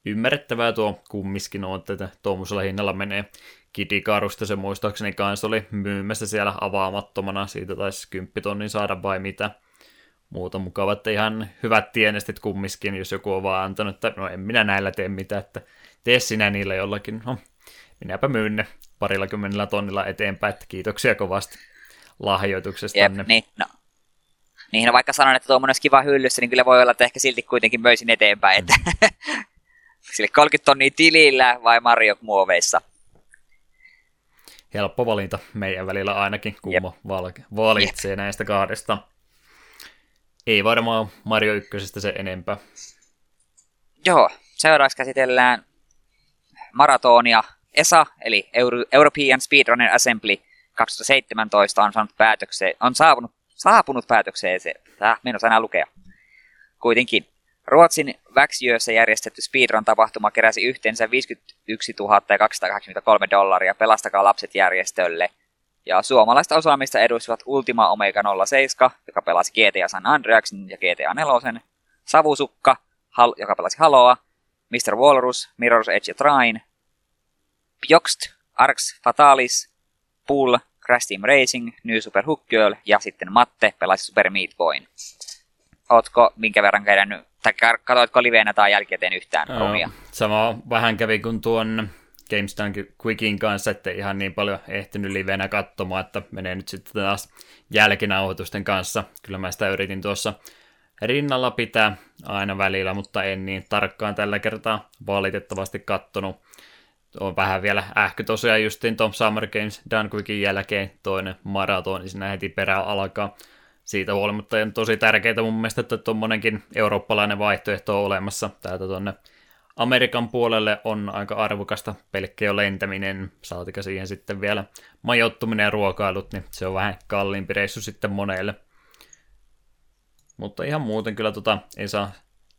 S1: ymmärrettävää tuo kummiskin on, että tuommoisella hinnalla menee. Kidikarusta se muistaakseni kanssa oli myymässä siellä avaamattomana, siitä taisi 10 tonnin saada vai mitä. Muuta mukava, että ihan hyvät tienestit kummiskin, jos joku on vaan antanut, että no en minä näillä tee mitään, että tee sinä niillä jollakin. No, minäpä myyn ne parilla kymmenellä tonnilla eteenpäin, että kiitoksia kovasti lahjoituksesta.
S2: Jep, niin, no. Niin, no vaikka sanon, että tuommoinen olisi kiva hyllyssä, niin kyllä voi olla, että ehkä silti kuitenkin möisin eteenpäin, että mm. <laughs> sille 30 tonnia tilillä vai Mario muoveissa.
S1: Helppo valinta meidän välillä ainakin, kummo val- valitsee Jep. näistä kahdesta. Ei varmaan Mario 1 se enempää.
S2: Joo, seuraavaksi käsitellään maratonia ESA, eli Euro- European Speedrunner Assembly – 2017 on, saanut päätökseen, on saapunut, saapunut päätökseen se, äh, enää lukea. Kuitenkin Ruotsin Växjössä järjestetty speedrun-tapahtuma keräsi yhteensä 51 283 dollaria Pelastakaa lapset järjestölle. Ja suomalaista osaamista edustivat Ultima Omega 07, joka pelasi GTA San Andreasin ja GTA 4, Savusukka, Hal- joka pelasi Haloa, Mr. Walrus, Mirror's Edge ja Trine, Pjokst, Arx Fatalis, Pool, Crash Team Racing, New Super Hook Girl ja sitten Matte pelasi Super Meat Boyn. Ootko minkä verran käynyt, tai katoitko liveenä tai jälkikäteen yhtään no, rumia?
S1: Sama vähän kävi kuin tuon GameStone Quickin kanssa, että ihan niin paljon ehtinyt liveenä katsomaan, että menee nyt sitten taas jälkinauhoitusten kanssa. Kyllä mä sitä yritin tuossa rinnalla pitää aina välillä, mutta en niin tarkkaan tällä kertaa valitettavasti kattonut on vähän vielä ähky tosiaan justiin tuon Summer Games Dunquickin jälkeen toinen maraton, niin siinä heti perään alkaa. Siitä huolimatta on tosi tärkeää mun mielestä, että tuommoinenkin eurooppalainen vaihtoehto on olemassa. Täältä tuonne Amerikan puolelle on aika arvokasta pelkkä jo lentäminen, saatika siihen sitten vielä majoittuminen ja ruokailut, niin se on vähän kalliimpi reissu sitten monelle. Mutta ihan muuten kyllä tota, ei saa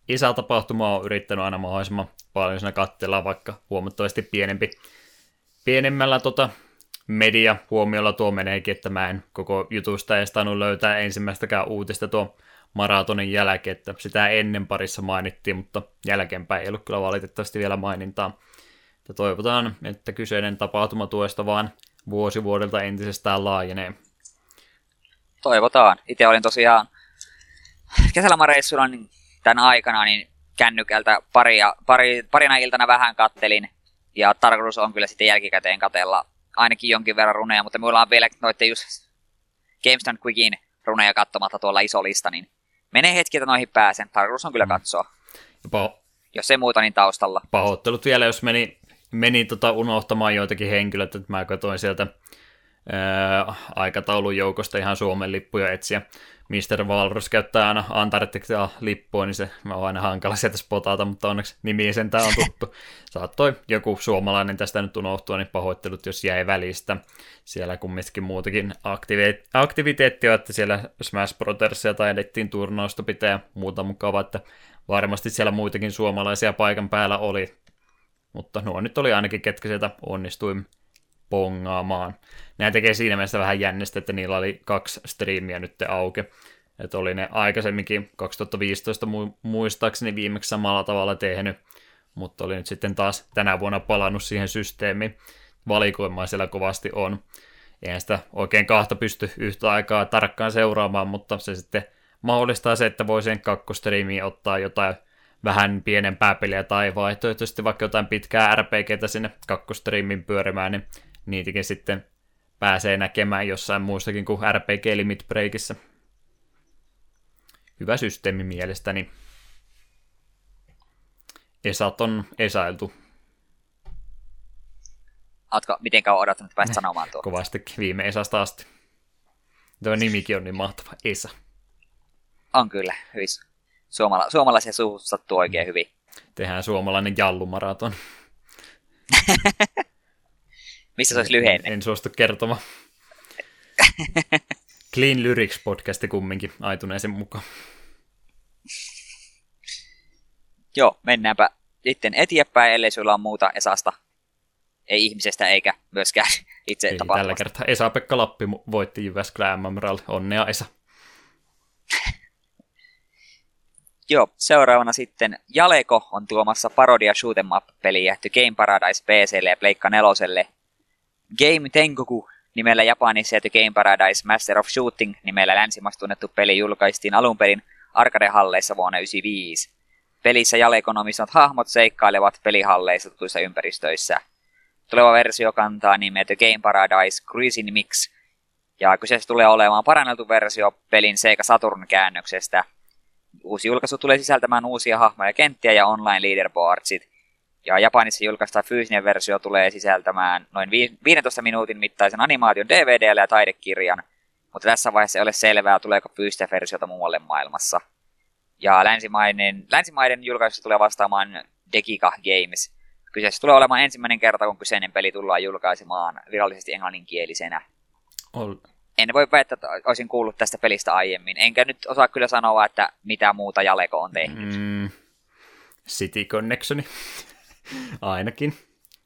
S1: isätapahtumaa on yrittänyt aina mahdollisimman paljon siinä katsella, vaikka huomattavasti pienempi, pienemmällä tota media huomiolla tuo meneekin, että mä en koko jutusta edes tainnut löytää ensimmäistäkään uutista tuo maratonin jälkeen, että sitä ennen parissa mainittiin, mutta jälkeenpäin ei ollut kyllä valitettavasti vielä mainintaa. Että toivotaan, että kyseinen tapahtuma tuesta vaan vuosi vuodelta entisestään laajenee.
S2: Toivotaan. Itse olin tosiaan kesälomareissulla niin tämän aikana niin kännykältä paria, pari, parina iltana vähän kattelin. Ja tarkoitus on kyllä sitten jälkikäteen katella ainakin jonkin verran runeja, mutta minulla on vielä noiden just GameStone Quickin runeja katsomatta tuolla iso lista, niin menee hetki, että noihin pääsen. Tarkoitus on kyllä mm. katsoa. Paho- Jos ei muuta, niin taustalla.
S1: Pahoittelut vielä, jos meni, meni tota unohtamaan joitakin henkilöitä, että mä katsoin sieltä ää, aikataulun joukosta ihan Suomen lippuja etsiä. Mr. Walrus käyttää aina Antarktika lippua, niin se on aina hankala sieltä spotata, mutta onneksi nimi sentään on tuttu. <laughs> Saattoi joku suomalainen tästä nyt unohtua, niin pahoittelut, jos jäi välistä. Siellä kumminkin muutakin aktivi- aktiviteettia, että siellä Smash Brothersia taidettiin turnausta pitää ja muuta mukavaa, että varmasti siellä muitakin suomalaisia paikan päällä oli. Mutta nuo nyt oli ainakin, ketkä sieltä onnistuin pongaamaan. Nämä tekee siinä mielessä vähän jännistä, että niillä oli kaksi striimiä nyt auki. Että oli ne aikaisemminkin 2015 muistaakseni viimeksi samalla tavalla tehnyt, mutta oli nyt sitten taas tänä vuonna palannut siihen systeemiin. Valikoimaa siellä kovasti on. Eihän sitä oikein kahta pysty yhtä aikaa tarkkaan seuraamaan, mutta se sitten mahdollistaa se, että voi sen kakkostriimiin ottaa jotain vähän pienempää peliä tai vaihtoehtoisesti vaikka jotain pitkää RPGtä sinne kakkostriimin pyörimään, niin niitäkin sitten pääsee näkemään jossain muussakin kuin RPG Limit Breakissä. Hyvä systeemi mielestäni. Esat on esailtu.
S2: Oletko miten kauan odottanut, että pääsit sanomaan tuo?
S1: Kovasti viime Esasta asti. Tuo nimikin on niin mahtava, Esa.
S2: On kyllä, hyvin. Suomala- suomalaisia suussa sattuu oikein hyvin.
S1: Tehdään suomalainen jallumaraton. <laughs>
S2: Missä se olisi lyhenne?
S1: En suostu kertomaan. Clean Lyrics podcasti kumminkin aituneisen mukaan.
S2: Joo, mennäänpä sitten eteenpäin, ellei sulla on muuta Esasta. Ei ihmisestä eikä myöskään <laughs> itse
S1: Ei, tällä kertaa Esa-Pekka Lappi voitti Jyväskylän MMRL. Onnea Esa. <laughs>
S2: Joo, seuraavana sitten Jaleko on tuomassa parodia shoot'em up-peliä The Game Paradise PClle ja Pleikka neloselle Game Tengoku nimellä Japanissa ja Game Paradise Master of Shooting nimellä länsimaista tunnettu peli julkaistiin alun perin arcade-halleissa vuonna 1995. Pelissä jalekonomiset hahmot seikkailevat pelihalleissa tutuissa ympäristöissä. Tuleva versio kantaa nimeä The Game Paradise Cruising Mix, ja kyseessä tulee olemaan paranneltu versio pelin Sega Saturn-käännöksestä. Uusi julkaisu tulee sisältämään uusia hahmoja kenttiä ja online leaderboardsit, ja Japanissa julkaista fyysinen versio tulee sisältämään noin 15 minuutin mittaisen animaation DVDllä ja taidekirjan, mutta tässä vaiheessa ei ole selvää, tuleeko fyysistä versiota muualle maailmassa. Ja länsimaiden, länsimaiden julkaisussa tulee vastaamaan Dekika Games. Kyseessä tulee olemaan ensimmäinen kerta, kun kyseinen peli tullaan julkaisemaan virallisesti englanninkielisenä.
S1: Ol.
S2: En voi väittää, että olisin kuullut tästä pelistä aiemmin. Enkä nyt osaa kyllä sanoa, että mitä muuta Jaleko on tehnyt. Mm,
S1: City Connectioni. Ainakin.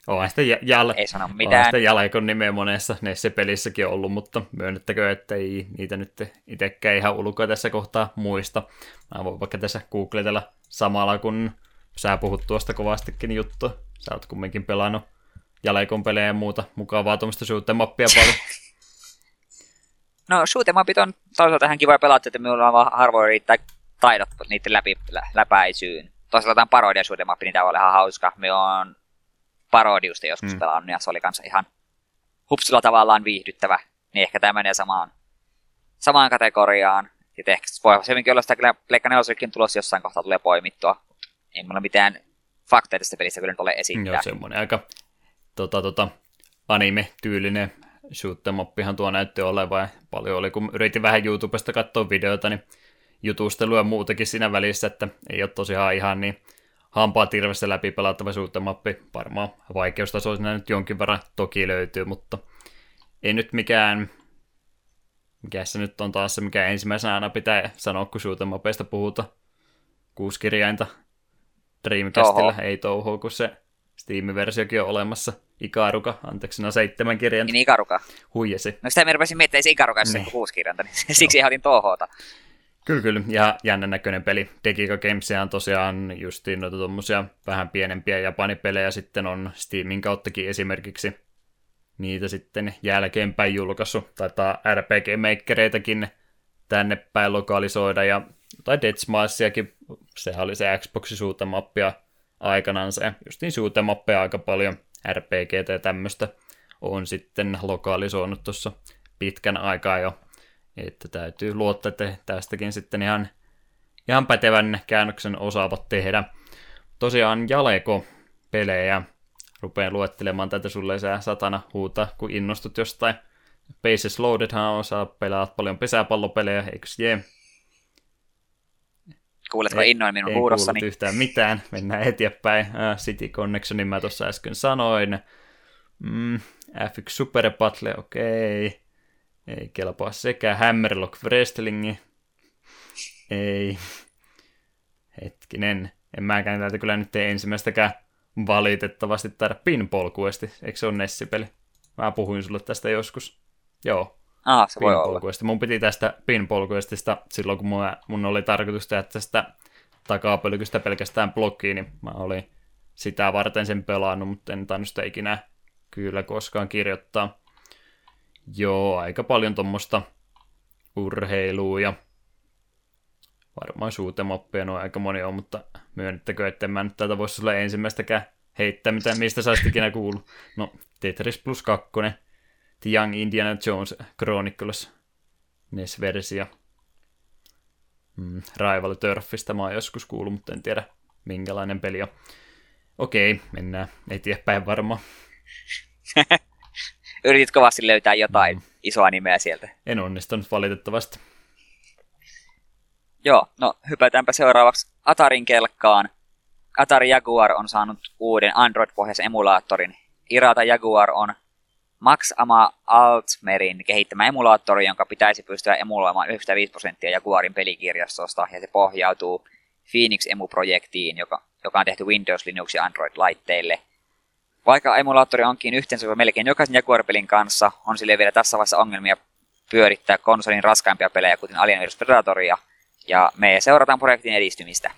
S1: Onhan sitä, jäl...
S2: ei sano mitään.
S1: sitä Jalekon nimeä monessa näissä pelissäkin ollut, mutta myönnettäkö, että ei niitä nyt itsekään ihan ulkoa tässä kohtaa muista. Mä voin vaikka tässä googletella samalla, kun sä puhut tuosta kovastikin juttu. Sä oot kumminkin pelannut Jalekon pelejä ja muuta mukavaa tuommoista shootemappia paljon. <laughs>
S2: No shootemappit on toisaalta ihan kiva pelata, että minulla on vaan harvoin riittää taidot niiden läpi, läpäisyyn toisaalta tämän parodia shoot'em niin tämä oli ihan hauska. Me on parodiusta joskus mm. pelannut, ja se oli kanssa ihan hupsilla tavallaan viihdyttävä. Niin ehkä tämä menee samaan, samaan kategoriaan. Sitten ehkä voi hyvinkin olla sitä kyllä Pleikka 4 tulossa jossain kohtaa tulee poimittua. Ei mulla mitään fakteja tästä pelistä kyllä nyt ole esittää.
S1: Joo, semmoinen aika tota, tota, anime-tyylinen shoot'em tuo näytti olevan. Ja paljon oli, kun yritin vähän YouTubesta katsoa videoita, niin jutustelua muutakin siinä välissä, että ei ole tosiaan ihan niin hampaa tirvessä läpi pelattava mappi. Varmaan vaikeustaso siinä nyt jonkin verran toki löytyy, mutta ei nyt mikään, mikä se nyt on taas se, mikä ensimmäisenä aina pitää sanoa, kun suutemapeista puhuta. Kuusi kirjainta Dreamcastilla, Oho. ei touhua, kun se Steam-versiokin on olemassa. Ikaruka, anteeksi, no seitsemän kirjainta.
S2: Niin Ikaruka.
S1: Huijasi.
S2: No sitä mä rupesin miettimään, että Ikaruka, jos niin. kuusi kirjainta, niin <laughs> siksi ihan touhoota.
S1: Kyllä, kyllä. Ja jännän näköinen peli. Dekika Games on tosiaan justiin noita tuommoisia vähän pienempiä japanipelejä sitten on Steamin kauttakin esimerkiksi niitä sitten jälkeenpäin julkaissut. Taitaa RPG-makereitäkin tänne päin lokalisoida ja tai Dead Smashsiakin, sehän oli se Xboxin suutemappia aikanaan se, justiin suutemappeja aika paljon, RPGtä ja tämmöistä on sitten lokalisoinut tuossa pitkän aikaa jo että täytyy luottaa, että tästäkin sitten ihan, ihan pätevän käännöksen osaavat tehdä. Tosiaan Jaleko-pelejä rupean luettelemaan tätä sulle sä satana huuta, kun innostut jostain Bases Loadedhan osaa pelaa paljon pesäpallopelejä, eikö jee?
S2: Kuuletko innoin minun
S1: en
S2: huudossani?
S1: yhtään mitään. Mennään eteenpäin. City Connectionin mä tuossa äsken sanoin. Mm, F1 Super Battle, okei. Okay. Ei kelpaa sekä. Hammerlock Wrestling. Ei. Hetkinen. En mäkään täältä kyllä nyt tee ensimmäistäkään valitettavasti taida Pinball Quest. Eikö se ole Nessipeli? Mä puhuin sulle tästä joskus. Joo.
S2: Ah, se voi olla.
S1: Quest. Mun piti tästä Pinball Questista silloin, kun mun, mun oli tarkoitus tehdä tästä takapölkystä pelkästään blokkiin, niin mä olin sitä varten sen pelannut, mutta en tainnut sitä ikinä kyllä koskaan kirjoittaa. Joo, aika paljon tuommoista urheilua ja varmaan suutemappia noin aika moni on, mutta myönnettäkö, että mä nyt täältä voisi sulle ensimmäistäkään heittää, mitä, mistä sä ikinä kuullut. No, Tetris plus 2, The Young Indiana Jones Chronicles, NES-versio. Mm, Rival Turfista mä oon joskus kuullut, mutta en tiedä minkälainen peli on. Okei, mennään eteenpäin varmaan. <laughs>
S2: Yritit kovasti löytää jotain mm. isoa nimeä sieltä.
S1: En onnistunut valitettavasti.
S2: Joo, no hypätäänpä seuraavaksi Atarin kelkkaan. Atari Jaguar on saanut uuden Android-pohjaisen emulaattorin. Irata Jaguar on Max Ama Altmerin kehittämä emulaattori, jonka pitäisi pystyä emuloimaan 95 prosenttia Jaguarin pelikirjastosta, ja se pohjautuu Phoenix Emu-projektiin, joka, joka on tehty Windows, Linux ja Android-laitteille. Vaikka emulaattori onkin yhteensä melkein jokaisen Jaguar-pelin kanssa, on sille vielä tässä vaiheessa ongelmia pyörittää konsolin raskaimpia pelejä, kuten Alien vs Predatoria, ja me seurataan projektin edistymistä.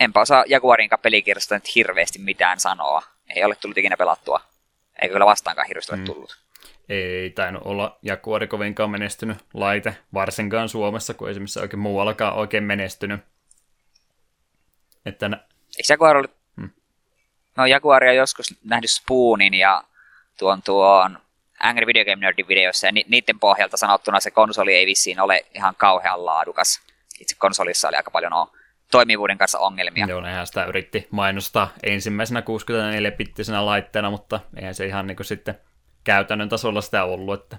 S2: Enpä osaa Jaguarin pelikirjasta nyt hirveästi mitään sanoa. Ei ole tullut ikinä pelattua. Eikä kyllä vastaankaan hirveästi ole tullut.
S1: Ei tainnut olla Jaguari kovinkaan menestynyt laite, varsinkaan Suomessa, kun esimerkiksi oikein muuallakaan oikein menestynyt. Että nä-
S2: Eikö Jaguar ollut... No Jaguaria joskus nähnyt Spoonin ja tuon tuon Angry Video Game Nerdin videossa, ja ni- niiden pohjalta sanottuna se konsoli ei vissiin ole ihan kauhean laadukas. Itse konsolissa oli aika paljon o- toimivuuden kanssa ongelmia.
S1: Joo, nehän sitä yritti mainostaa ensimmäisenä 64-pittisenä laitteena, mutta eihän se ihan niin kuin sitten käytännön tasolla sitä ollut, että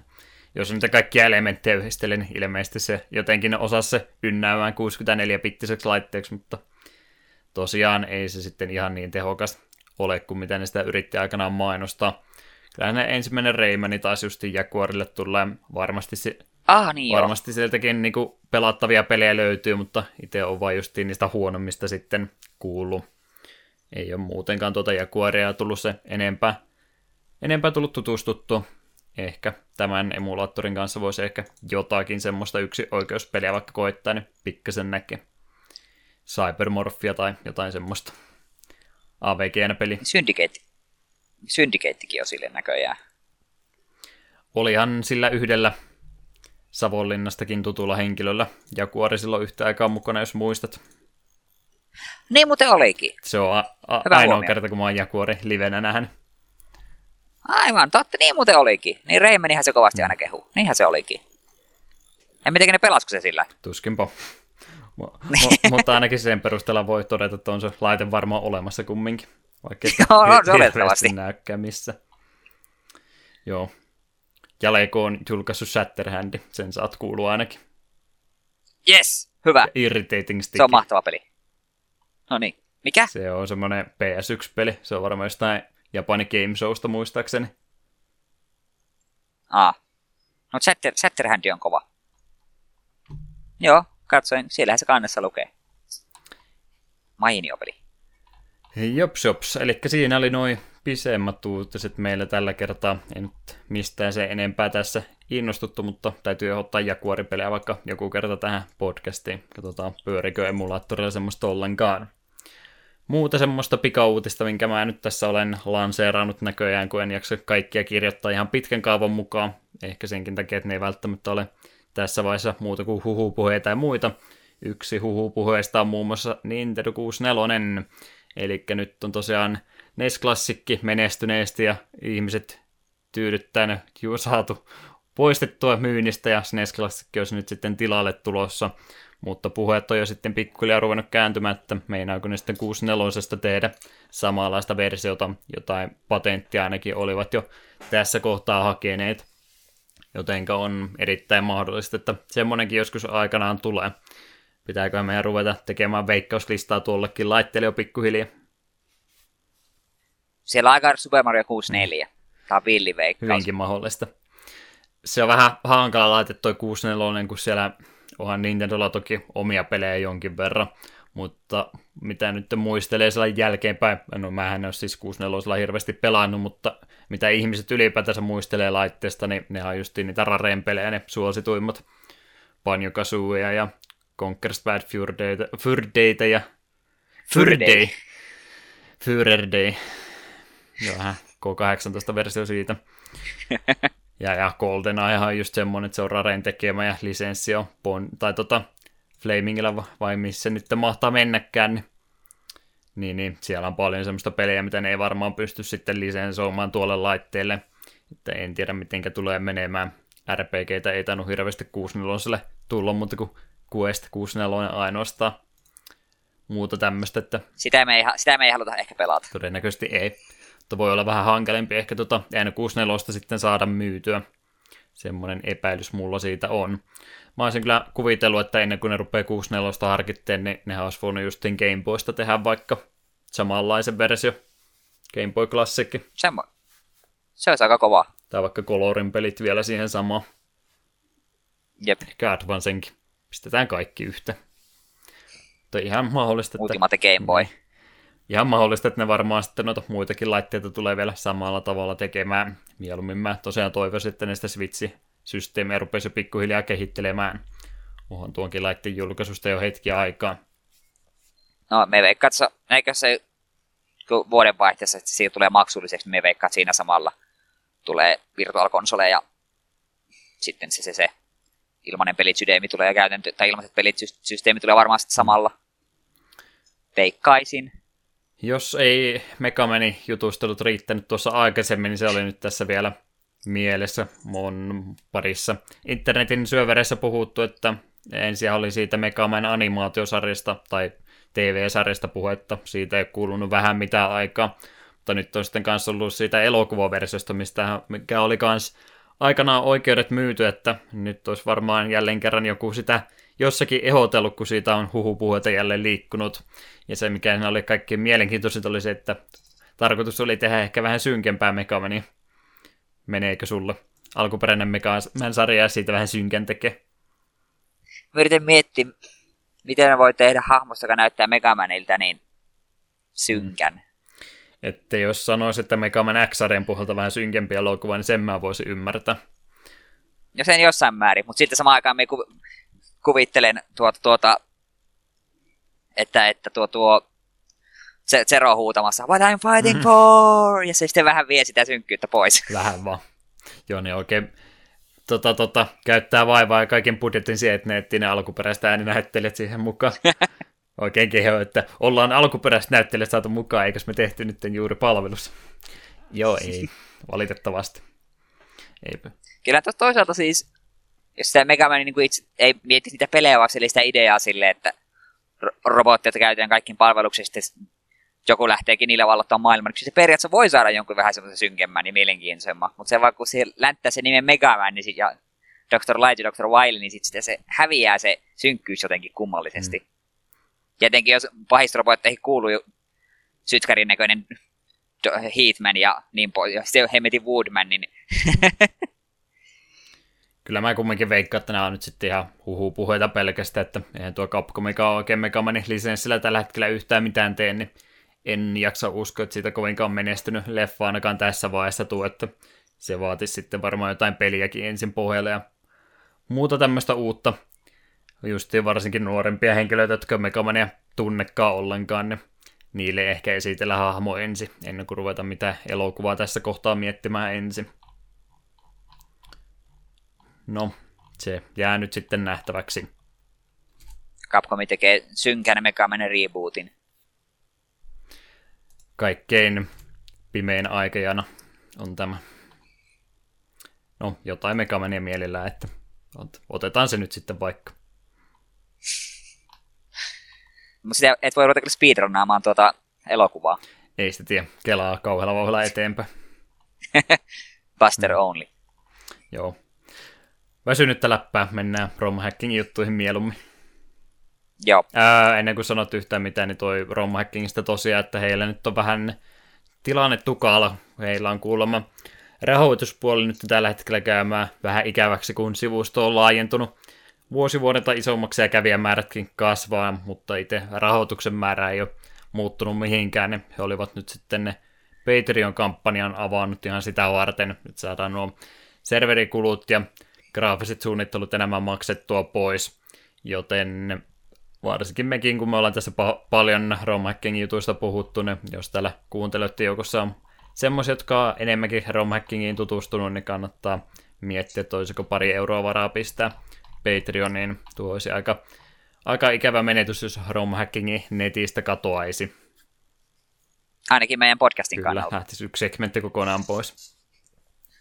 S1: jos niitä kaikkia elementtejä yhdistelee, niin ilmeisesti se jotenkin osasi se ynnäämään 64-pittiseksi laitteeksi, mutta tosiaan ei se sitten ihan niin tehokas ole kuin mitä ne sitä yritti aikanaan mainostaa. Kyllä ne ensimmäinen Reimani taas justiin Jaguarille tulee varmasti se,
S2: Ah niin
S1: Varmasti joo. sieltäkin niin kuin, pelattavia pelejä löytyy, mutta itse on vain justiin niistä huonommista sitten kuullut. Ei ole muutenkaan tuota Jaguaria tullut se enempää, enempää tullut tutustuttu. Ehkä tämän emulaattorin kanssa voisi ehkä jotakin semmoista yksi oikeuspeliä vaikka koittaa, niin pikkasen näkee. Cybermorphia tai jotain semmoista. AVG-peli.
S2: Syndicate. Syndicatekin on sille näköjään.
S1: Olihan sillä yhdellä Savonlinnastakin tutulla henkilöllä. Jaguari silloin yhtä aikaa mukana, jos muistat.
S2: Niin muuten olikin.
S1: Se on a- a-
S2: Hyvä
S1: ainoa
S2: huomio.
S1: kerta, kun mä oon Jaguari livenä nähnyt.
S2: Aivan, totta, niin muuten olikin. Niin Reimenihän se kovasti aina kehu. Niinhän se olikin. En mitenkään ne pelasko se sillä.
S1: Tuskinpa. Mu- mu- mutta ainakin sen perusteella voi todeta, että on se laite varmaan olemassa kumminkin. Vaikka hirveästi
S2: oletettavasti.
S1: näykään missä. Joo. Ja Lego on julkaissut Shatterhandi. Sen saat kuulua ainakin.
S2: Yes, hyvä.
S1: Irritating Stick.
S2: Se on mahtava peli. No niin. Mikä?
S1: Se on semmoinen PS1-peli. Se on varmaan jostain Japani Game Showsta muistaakseni.
S2: Aa. No Shatter, Shatterhand on kova. Joo, katsoin. Siellähän se kannessa lukee. Mainio peli.
S1: Jops, jops. Eli siinä oli noin pisemmät uutiset meillä tällä kertaa. En nyt mistään se enempää tässä innostuttu, mutta täytyy ottaa Jaguari-pelejä vaikka joku kerta tähän podcastiin. Katsotaan, pyörikö emulaattorilla semmoista ollenkaan. Muuta semmoista pikauutista, minkä mä nyt tässä olen lanseerannut näköjään, kun en jaksa kaikkia kirjoittaa ihan pitkän kaavan mukaan. Ehkä senkin takia, että ne ei välttämättä ole tässä vaiheessa muuta kuin huhupuheita ja muita. Yksi huhupuheista on muun muassa Nintendo 64, Eli nyt on tosiaan NES-klassikki menestyneesti ja ihmiset tyydyttänyt juuri saatu poistettua myynnistä ja SNES-klassikki olisi nyt sitten tilalle tulossa. Mutta puheet on jo sitten pikkuhiljaa ruvennut kääntymään, että meinaako ne sitten 64 tehdä samanlaista versiota, jotain patenttia ainakin olivat jo tässä kohtaa hakeneet. Jotenka on erittäin mahdollista, että semmoinenkin joskus aikanaan tulee. Pitääkö meidän ruveta tekemään veikkauslistaa tuollekin laitteelle jo pikkuhiljaa?
S2: Siellä on aika Super Mario 64. Tämä on villiveikkaus.
S1: Hyvinkin mahdollista. Se on vähän hankala laite toi 64, kun siellä onhan Nintendolla toki omia pelejä jonkin verran, mutta mitä nyt muistelee sellainen jälkeenpäin, no mä en ole siis 64 hirveästi pelannut, mutta mitä ihmiset ylipäätänsä muistelee laitteesta, niin ne on just niitä rareen pelejä, ne suosituimmat Banjo Kazooia ja Conker's Bad Day ja. Führer Day. Vähän K18-versio siitä. <laughs> ja, ja GoldenEye on just semmonen, että se on Raren tekemä ja lisenssi on bon, tai tota, Flamingilla vai missä nyt mahtaa mennäkään, niin, niin, niin siellä on paljon semmoista pelejä, mitä ne ei varmaan pysty sitten lisensoimaan tuolle laitteelle. Että en tiedä, mitenkä tulee menemään. RPGtä ei tainnut hirveästi 64 tulla, mutta kuin Quest 64 ainoastaan muuta tämmöistä, että...
S2: Sitä me, ei, sitä me ei haluta ehkä pelata.
S1: Todennäköisesti ei. Mutta voi olla vähän hankalempi ehkä tota N64 sitten saada myytyä. Semmoinen epäilys mulla siitä on. Mä olisin kyllä kuvitellut, että ennen kuin ne rupeaa 64 harkitteen, niin nehän olisi voinut justiin Game Boysta tehdä vaikka samanlaisen versio. Game Boy Classic.
S2: Semmo. Se olisi aika kova.
S1: Tai vaikka Colorin pelit vielä siihen samaan.
S2: Jep.
S1: Ehkä Advancenkin. Pistetään kaikki yhtä. Mutta ihan mahdollista, että...
S2: Ultimate Game Boy.
S1: Ihan mahdollista, että ne varmaan sitten noita muitakin laitteita tulee vielä samalla tavalla tekemään. Mieluummin mä tosiaan toivoisin, että ne sitä Switch-systeemiä rupesi pikkuhiljaa kehittelemään. Onhan tuonkin laitteen julkaisusta jo hetki aikaa.
S2: No, me veikkaan, että se, eikö se kun vuodenvaihteessa, että siitä tulee maksulliseksi, niin me veikkaan, että siinä samalla tulee Virtual Console ja sitten se, se, se ilmainen pelisysteemi tulee käytäntö, tai ilmaiset pelisysteemi tulee varmaan sitten samalla. Veikkaisin.
S1: Jos ei Megamani jutustelut riittänyt tuossa aikaisemmin, niin se oli nyt tässä vielä mielessä mun parissa internetin syövereissä puhuttu, että ensin oli siitä Megaman animaatiosarjasta tai TV-sarjasta puhetta. Siitä ei kuulunut vähän mitään aikaa, mutta nyt on sitten kanssa ollut siitä elokuvaversiosta, mistä, mikä oli kans aikanaan oikeudet myyty, että nyt olisi varmaan jälleen kerran joku sitä jossakin ehdotellut, kun siitä on huhupuheita jälleen liikkunut. Ja se, mikä oli kaikkein mielenkiintoisinta, oli se, että tarkoitus oli tehdä ehkä vähän synkempää Megamania. Meneekö sulle alkuperäinen Megaman-sarja ja siitä vähän synkän tekee?
S2: Mä yritän miettiä, miten ne voi tehdä hahmosta, joka näyttää Megamanilta niin synkän. Mm.
S1: Että jos sanoisi, että Megaman X-sarjan puolelta vähän synkempiä elokuva, niin sen mä voisin ymmärtää.
S2: Jo sen jossain määrin, mutta sitten samaan aikaan me ku, kuvittelen tuota, tuota että, että tuo, tuo Zero huutamassa, what I'm fighting mm. for, ja se sitten vähän vie sitä synkkyyttä pois. <laughs>
S1: Vähän vaan. Joo, niin oikein tota, tota, käyttää vaivaa ja kaiken budjetin siihen, että ne etsii ne alkuperäiset ääninäyttelijät siihen mukaan. <laughs> Oikein keho, että ollaan alkuperäiset näyttelijät saatu mukaan, eikös me tehty nyt juuri palvelus. Joo, ei. <laughs> Valitettavasti. Eipä.
S2: Kyllä toisaalta siis, jos sitä Megaman niin itse, ei mieti sitä pelejä, vaan sitä ideaa sille, että robotteja käytetään kaikkiin palveluksista, joku lähteekin niillä vallottamaan maailmaa, niin se periaatteessa voi saada jonkun vähän semmoisen synkemmän ja mielenkiintoisemman, mutta se vaan kun se länttää se nimen Megaman niin sit, ja Dr. Light ja Dr. Wily, niin sitten se häviää se synkkyys jotenkin kummallisesti. Mm. Ja etenkin jos pahista robotteihin kuuluu sytkärin näköinen Heathman ja niin pois, ja sitten hemmetin Woodman, niin <laughs>
S1: Kyllä mä kumminkin veikkaan, että nämä on nyt sitten ihan huhupuheita pelkästään, että eihän tuo Capcomikaan oikein Megamanin lisenssillä tällä hetkellä yhtään mitään tee, niin en jaksa uskoa, että siitä kovinkaan menestynyt leffa ainakaan tässä vaiheessa tuo, että se vaatisi sitten varmaan jotain peliäkin ensin pohjalle ja muuta tämmöistä uutta. Justiin varsinkin nuorempia henkilöitä, jotka Megamania tunnekaan ollenkaan, niin niille ehkä esitellä hahmo ensin, ennen kuin ruveta mitä elokuvaa tässä kohtaa miettimään ensin. No, se jää nyt sitten nähtäväksi.
S2: Capcom tekee synkän Megamanin rebootin
S1: kaikkein pimein aikajana on tämä. No, jotain Megamania mielellään, että otetaan se nyt sitten vaikka.
S2: Mutta sitä et voi ruveta kyllä speedrunnaamaan tuota elokuvaa.
S1: Ei sitä tiedä. Kelaa kauhealla vauhdilla <laughs> eteenpäin.
S2: Buster mm. only.
S1: Joo. väsynyttä läppää, mennään romhackingin juttuihin mieluummin.
S2: Joo.
S1: Ää, ennen kuin sanot yhtään mitään, niin toi romhackingista tosiaan, että heillä nyt on vähän tilanne tukala. Heillä on kuulemma rahoituspuoli nyt tällä hetkellä käymään vähän ikäväksi, kun sivusto on laajentunut vuosivuodelta isommaksi ja kävijämäärätkin kasvaa, mutta itse rahoituksen määrä ei ole muuttunut mihinkään. He olivat nyt sitten ne Patreon-kampanjan avannut ihan sitä varten, että saadaan nuo serverikulut ja graafiset suunnittelut enemmän maksettua pois, joten varsinkin mekin, kun me ollaan tässä pa- paljon romhacking jutuista puhuttu, niin jos täällä kuuntelijoiden joukossa on semmoisia, jotka on enemmänkin romhackingiin tutustunut, niin kannattaa miettiä, että olisiko pari euroa varaa pistää Patreoniin. Tuo olisi aika, aika ikävä menetys, jos romhackingi netistä katoaisi.
S2: Ainakin meidän podcastin
S1: Kyllä,
S2: kannalta.
S1: lähtisi yksi segmentti kokonaan pois.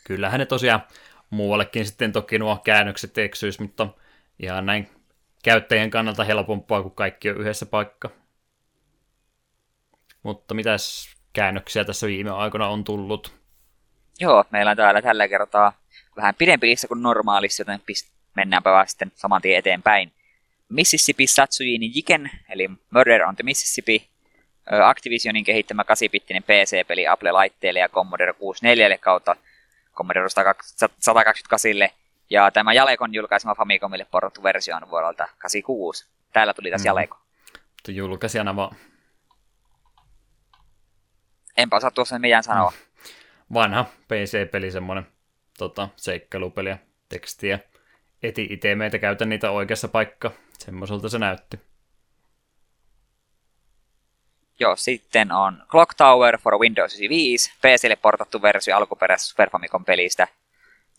S1: Kyllähän ne tosiaan muuallekin sitten toki nuo käännökset eksyys, mutta ihan näin käyttäjien kannalta helpompaa, kun kaikki on yhdessä paikka. Mutta mitäs käännöksiä tässä viime aikoina on tullut?
S2: Joo, meillä on täällä tällä kertaa vähän pidempi lista kuin normaalisti, joten mennäänpä vaan sitten saman tien eteenpäin. Mississippi Satsujini Jiken, eli Murder on the Mississippi, Activisionin kehittämä 8-bittinen PC-peli Apple-laitteelle ja Commodore 64 kautta Commodore 128. Ja tämä Jalekon julkaisema Famicomille porrattu versio on vuodelta 86. Täällä tuli tässä
S1: Mm.
S2: Jaleko.
S1: Julkaisijana vaan
S2: Enpä osaa tuossa mitään sanoa.
S1: vanha PC-peli, semmoinen tota, seikkailupeli ja tekstiä. Eti itse meitä käytän niitä oikeassa paikka. Semmoiselta se näytti.
S2: Joo, sitten on Clock Tower for Windows 95, PClle portattu versio alkuperäisestä Super Famicom pelistä.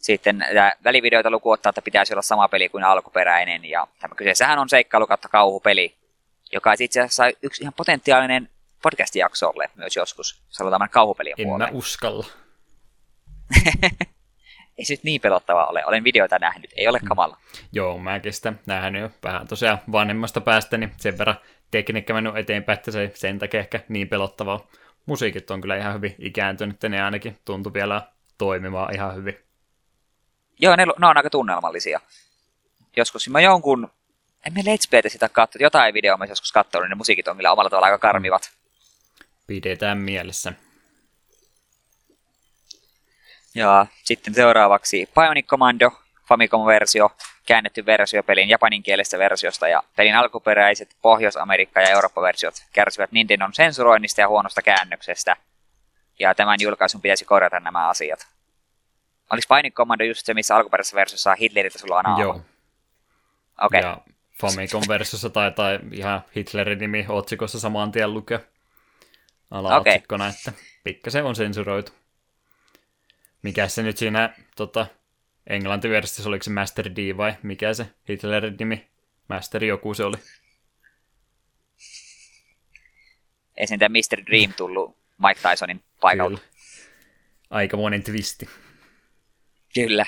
S2: Sitten välivideoita luku ottaa, että pitäisi olla sama peli kuin alkuperäinen. Ja tämä kyseessähän on seikkailu kautta kauhupeli, joka olisi itse asiassa yksi ihan potentiaalinen podcast-jaksolle myös joskus, jos halutaan mennä kauhupelien
S1: En mä
S2: puolelle.
S1: uskalla. <laughs>
S2: Ei se nyt niin pelottava ole, olen videoita nähnyt, ei ole kamala.
S1: Joo, mäkin sitä nähnyt jo vähän tosiaan vanhemmasta päästä, niin sen verran tekniikka mennyt eteenpäin, että se ei sen takia ehkä niin pelottavaa. Musiikit on kyllä ihan hyvin ikääntynyt, ja ne ainakin tuntuu vielä toimimaan ihan hyvin.
S2: Joo, ne, ne on aika tunnelmallisia. Joskus mä jonkun, en me Let's Playtä sitä katso, jotain videoa mä joskus katsonut, niin ne musiikit on kyllä omalla tavalla aika karmivat.
S1: Pidetään mielessä.
S2: Ja sitten seuraavaksi Bionic Commando, Famicom-versio, käännetty versio pelin japaninkielisestä versiosta ja pelin alkuperäiset Pohjois-Amerikka- ja Eurooppa-versiot kärsivät Nintendon sensuroinnista ja huonosta käännöksestä. Ja tämän julkaisun pitäisi korjata nämä asiat. Oliko Bionic Commando just se, missä alkuperäisessä versiossa Hitleriltä sulla on?
S1: Joo.
S2: Okei, okay.
S1: Ja Famicom versiossa taitaa ihan Hitlerin nimi otsikossa saman tien lukea alaotsikkona, okay. että pikkasen on sensuroitu. Mikä se nyt siinä tota, englantiversiossa, oliko se Master D vai mikä se Hitlerin nimi? Master joku se oli.
S2: ei sen Mr. Dream tullut Mike Tysonin paikalta.
S1: Kyllä. Aikamoinen twisti.
S2: Kyllä.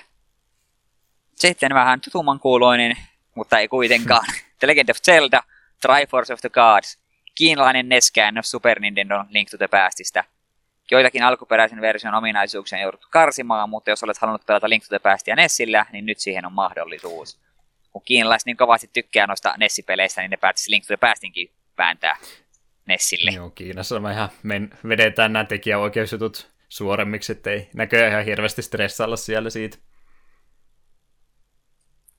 S2: Sitten vähän tutumman kuuloinen, mutta ei kuitenkaan. <laughs> The Legend of Zelda, Triforce of the Gods, kiinalainen NES-käännös Super Nintendo Link to the Pastista. Joitakin alkuperäisen version ominaisuuksia on jouduttu karsimaan, mutta jos olet halunnut pelata Link to the Pastia NESillä, niin nyt siihen on mahdollisuus. Kun kiinalaiset niin kovasti tykkää noista NES-peleistä, niin ne päätisi Link to the Pastinkin vääntää NESille.
S1: Joo, Kiinassa me ihan men, vedetään nämä tekijäoikeusjutut suoremmiksi, ettei näköjään ihan hirveästi stressailla siellä siitä.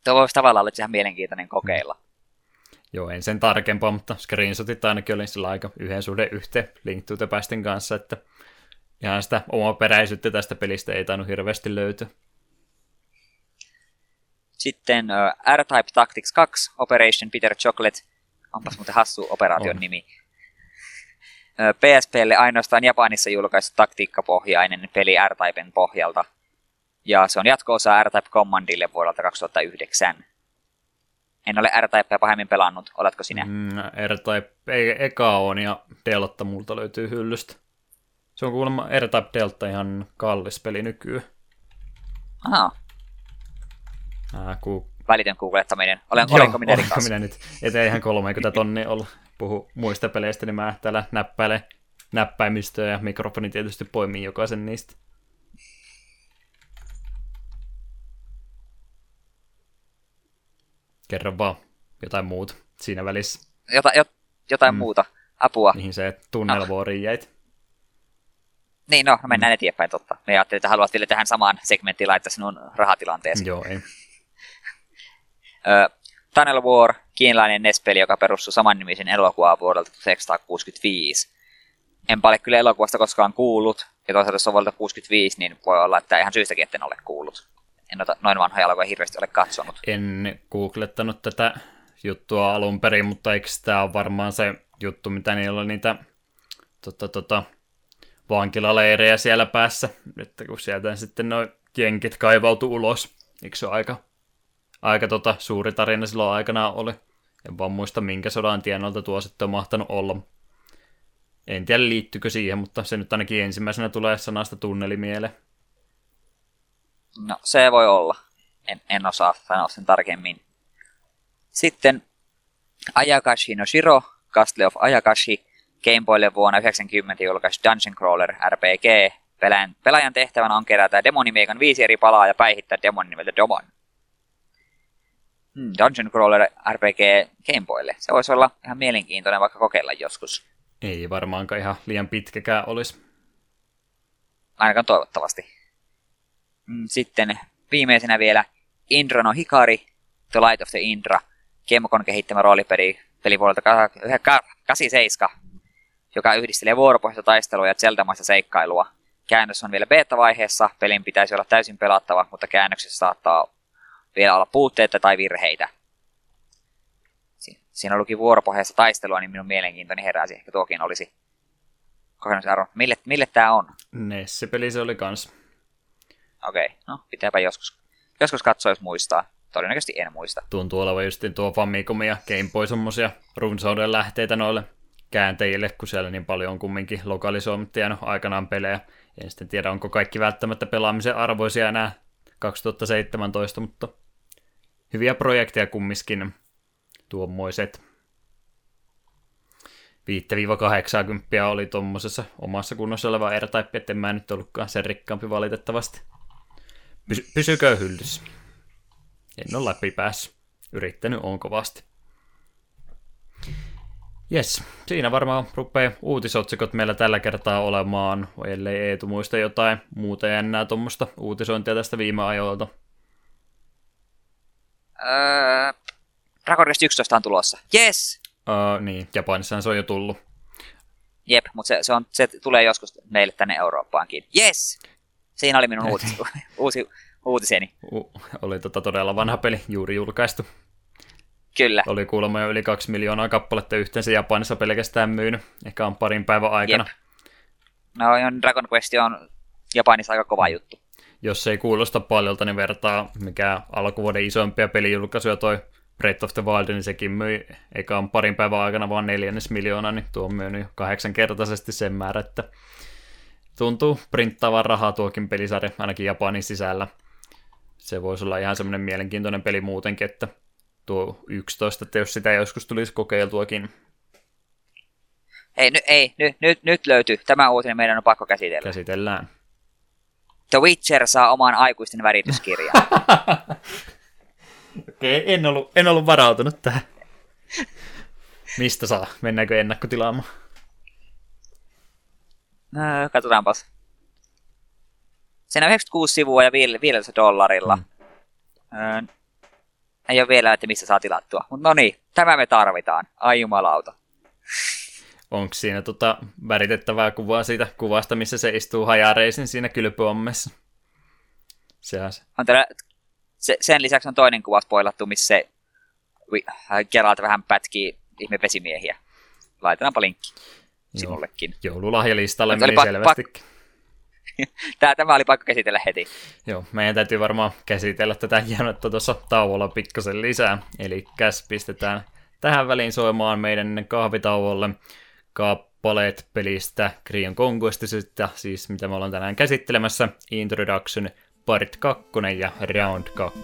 S2: Tuo voisi tavallaan olla ihan mielenkiintoinen kokeilla.
S1: Joo, en sen tarkempaa, mutta screenshotit ainakin oli sillä aika yhden suhde yhteen Link to the Pastin kanssa, että ihan sitä omaperäisyyttä tästä pelistä ei tainnut hirveästi löytyä.
S2: Sitten uh, R-Type Tactics 2, Operation Peter Chocolate, onpas muuten hassu operaation
S1: On.
S2: nimi. PSPlle ainoastaan Japanissa julkaistu taktiikkapohjainen peli R-Typen pohjalta. Ja se on jatko-osa R-Type Commandille vuodelta 2009. En ole R-Typea pahemmin pelannut, oletko sinä? Mm.
S1: Mm, R-Type ei, eka on ja Delta multa löytyy hyllystä. Se on kuulemma R-Type Delta ihan kallis peli nykyään.
S2: Aha,
S1: Ää, ku...
S2: välitön googlettaminen. Olen, olenko minä
S1: olenko
S2: rikas?
S1: minä nyt? Ettei ihan 30 tonnia olla puhu muista peleistä, niin mä täällä näppäilen näppäimistöä ja mikrofoni tietysti poimii jokaisen niistä. Kerro vaan jotain muuta siinä välissä.
S2: Jota, jot, jotain mm. muuta. Apua.
S1: Mihin se tunnelvuoriin no. jäit?
S2: Niin, no, mennään mm. eteenpäin totta. Me ajattelin, että haluat vielä tähän samaan segmenttiin laittaa sinun rahatilanteesi.
S1: Joo, ei.
S2: Tunnel War, kiinalainen NES-peli, joka perustuu samannimisen elokuvaan vuodelta 1965. En paljon kyllä elokuvasta koskaan kuullut, ja toisaalta jos on vuodelta 65, niin voi olla, että ihan syystäkin etten ole kuullut. En ota noin vanhoja elokuvia hirveästi ole katsonut.
S1: En googlettanut tätä juttua alun perin, mutta eikö tämä ole varmaan se juttu, mitä niillä on niitä tota, tota, vankilaleirejä siellä päässä, että kun sieltä sitten noin jenkit kaivautu ulos, eikö se ole aika aika tota, suuri tarina silloin aikana oli. En vaan muista, minkä sodan tienolta tuo sitten on mahtanut olla. En tiedä liittyykö siihen, mutta se nyt ainakin ensimmäisenä tulee sanasta tunneli mieleen.
S2: No, se voi olla. En, en osaa sanoa sen tarkemmin. Sitten Ayakashi no Shiro, Castle of Ayakashi, Game Boylle vuonna 1990 julkaisi Dungeon Crawler RPG. Pelaajan, pelaajan tehtävänä on kerätä demonimeikan viisi eri palaa ja päihittää demonin nimeltä Domon mm, Dungeon Crawler RPG Gameboylle. Se voisi olla ihan mielenkiintoinen vaikka kokeilla joskus.
S1: Ei varmaankaan ihan liian pitkäkään olisi.
S2: Ainakaan toivottavasti. Mm, sitten viimeisenä vielä Indra no Hikari, The Light of the Indra, Kemokon kehittämä roolipeli peli vuodelta 87, joka yhdistelee vuoropohjaista taistelua ja zelda seikkailua. Käännös on vielä beta-vaiheessa, pelin pitäisi olla täysin pelattava, mutta käännöksessä saattaa vielä olla puutteita tai virheitä. Siinä luki vuoropohjaista taistelua, niin minun mielenkiintoni heräsi. Ehkä tuokin olisi kokonaisarvo. Mille, mille tämä on?
S1: Nesse-peli se oli kans.
S2: Okei, okay. no pitääpä joskus, joskus katsoa, jos muistaa. Todennäköisesti en muista.
S1: Tuntuu olevan just tuo Famicom ja Game Boy semmosia runsauden lähteitä noille kääntäjille, kun siellä niin paljon on kumminkin lokalisoimatta jäänyt aikanaan pelejä. En sitten tiedä, onko kaikki välttämättä pelaamisen arvoisia enää 2017, mutta hyviä projekteja kumminkin tuommoiset. 5-80 oli tuommoisessa omassa kunnossa oleva R-Type, etten mä nyt ollutkaan sen rikkaampi valitettavasti. Pysy- pysykö hyllyssä. En ole läpi päässyt. Yrittänyt on kovasti. Yes, siinä varmaan rupeaa uutisotsikot meillä tällä kertaa olemaan, ellei Eetu muista jotain muuta jännää tuommoista uutisointia tästä viime ajoilta.
S2: Öö, Dragon Quest 11 on tulossa. Yes!
S1: Öö, niin, Japanissahan se on jo tullut.
S2: Jep, mutta se, se, on, se tulee joskus meille tänne Eurooppaankin. Yes! Siinä oli minun <laughs> uutis, uusi uutiseni.
S1: U, oli tota todella vanha peli, juuri julkaistu.
S2: Kyllä.
S1: Oli kuulemma jo yli kaksi miljoonaa kappaletta yhteensä Japanissa pelkästään myynyt. Ehkä on parin päivän aikana. Jep.
S2: No, Dragon Quest on Japanissa aika kova juttu
S1: jos ei kuulosta paljolta, niin vertaa mikä alkuvuoden isompia pelijulkaisuja toi Breath of the Wild, niin sekin myi eikä on parin päivän aikana vaan neljännes miljoona, niin tuo on myynyt kahdeksankertaisesti sen määrä, että tuntuu printtaavan rahaa tuokin pelisarja, ainakin Japanin sisällä. Se voisi olla ihan semmoinen mielenkiintoinen peli muutenkin, että tuo 11, että jos sitä joskus tulisi kokeiltuakin.
S2: Ei, ny, ei nyt, nyt, nyt löytyy. Tämä uutinen meidän on pakko käsitellä.
S1: Käsitellään.
S2: The Witcher saa oman aikuisten värityskirjan. <laughs>
S1: Okei, okay, en, ollut, en ollut varautunut tähän. Mistä saa? Mennäänkö ennakkotilaamaan?
S2: No, katsotaanpas. Siinä on 96 sivua ja 500 dollarilla. Mm. ei ole vielä, että missä saa tilattua. Mutta no niin, tämä me tarvitaan. Ai jumalauta
S1: onko siinä tota väritettävää kuvaa siitä kuvasta, missä se istuu hajareisin siinä kylpyommessa? Sehän se.
S2: On täällä, se, sen lisäksi on toinen kuva spoilattu, missä se Geralt vähän pätkii ihme vesimiehiä. Laitetaanpa linkki sinullekin.
S1: Joululahjalistalle meni pa- selvästikin. <laughs>
S2: Pa- tämä, tämä oli pakko käsitellä heti.
S1: Joo, meidän täytyy varmaan käsitellä tätä hienotta tuossa tauolla pikkasen lisää. Eli pistetään tähän väliin soimaan meidän kahvitauolle kappaleet pelistä Krion Conquestisista, siis mitä me ollaan tänään käsittelemässä, Introduction, Part 2 ja Round 2.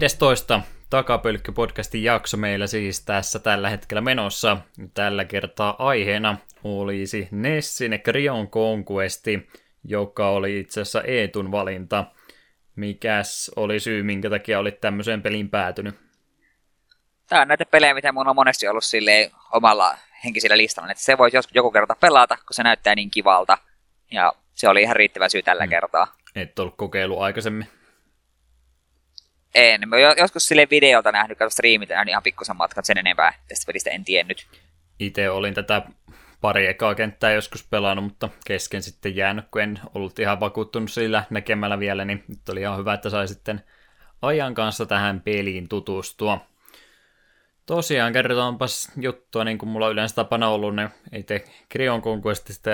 S1: 15 Takapölkky-podcastin jakso meillä siis tässä tällä hetkellä menossa. Tällä kertaa aiheena olisi Nessin Krion Conquesti, joka oli itse asiassa Eetun valinta. Mikäs oli syy, minkä takia olit tämmöiseen peliin päätynyt?
S2: Tämä on näitä pelejä, mitä mun on monesti ollut silleen omalla henkisellä listalla, että se voisi joku kerta pelata, kun se näyttää niin kivalta. Ja se oli ihan riittävä syy tällä mm. kertaa.
S1: Et ollut kokeillut aikaisemmin?
S2: En. Mä joskus sille videolta nähnyt, kato striimit nähnyt ihan pikkusen matkan, sen enempää tästä pelistä en tiennyt.
S1: Itse olin tätä pari ekaa kenttää joskus pelannut, mutta kesken sitten jäänyt, kun en ollut ihan vakuuttunut sillä näkemällä vielä, niin nyt oli ihan hyvä, että sai sitten ajan kanssa tähän peliin tutustua. Tosiaan kerrotaanpas juttua, niin kuin mulla on yleensä tapana ollut, ne itse Krion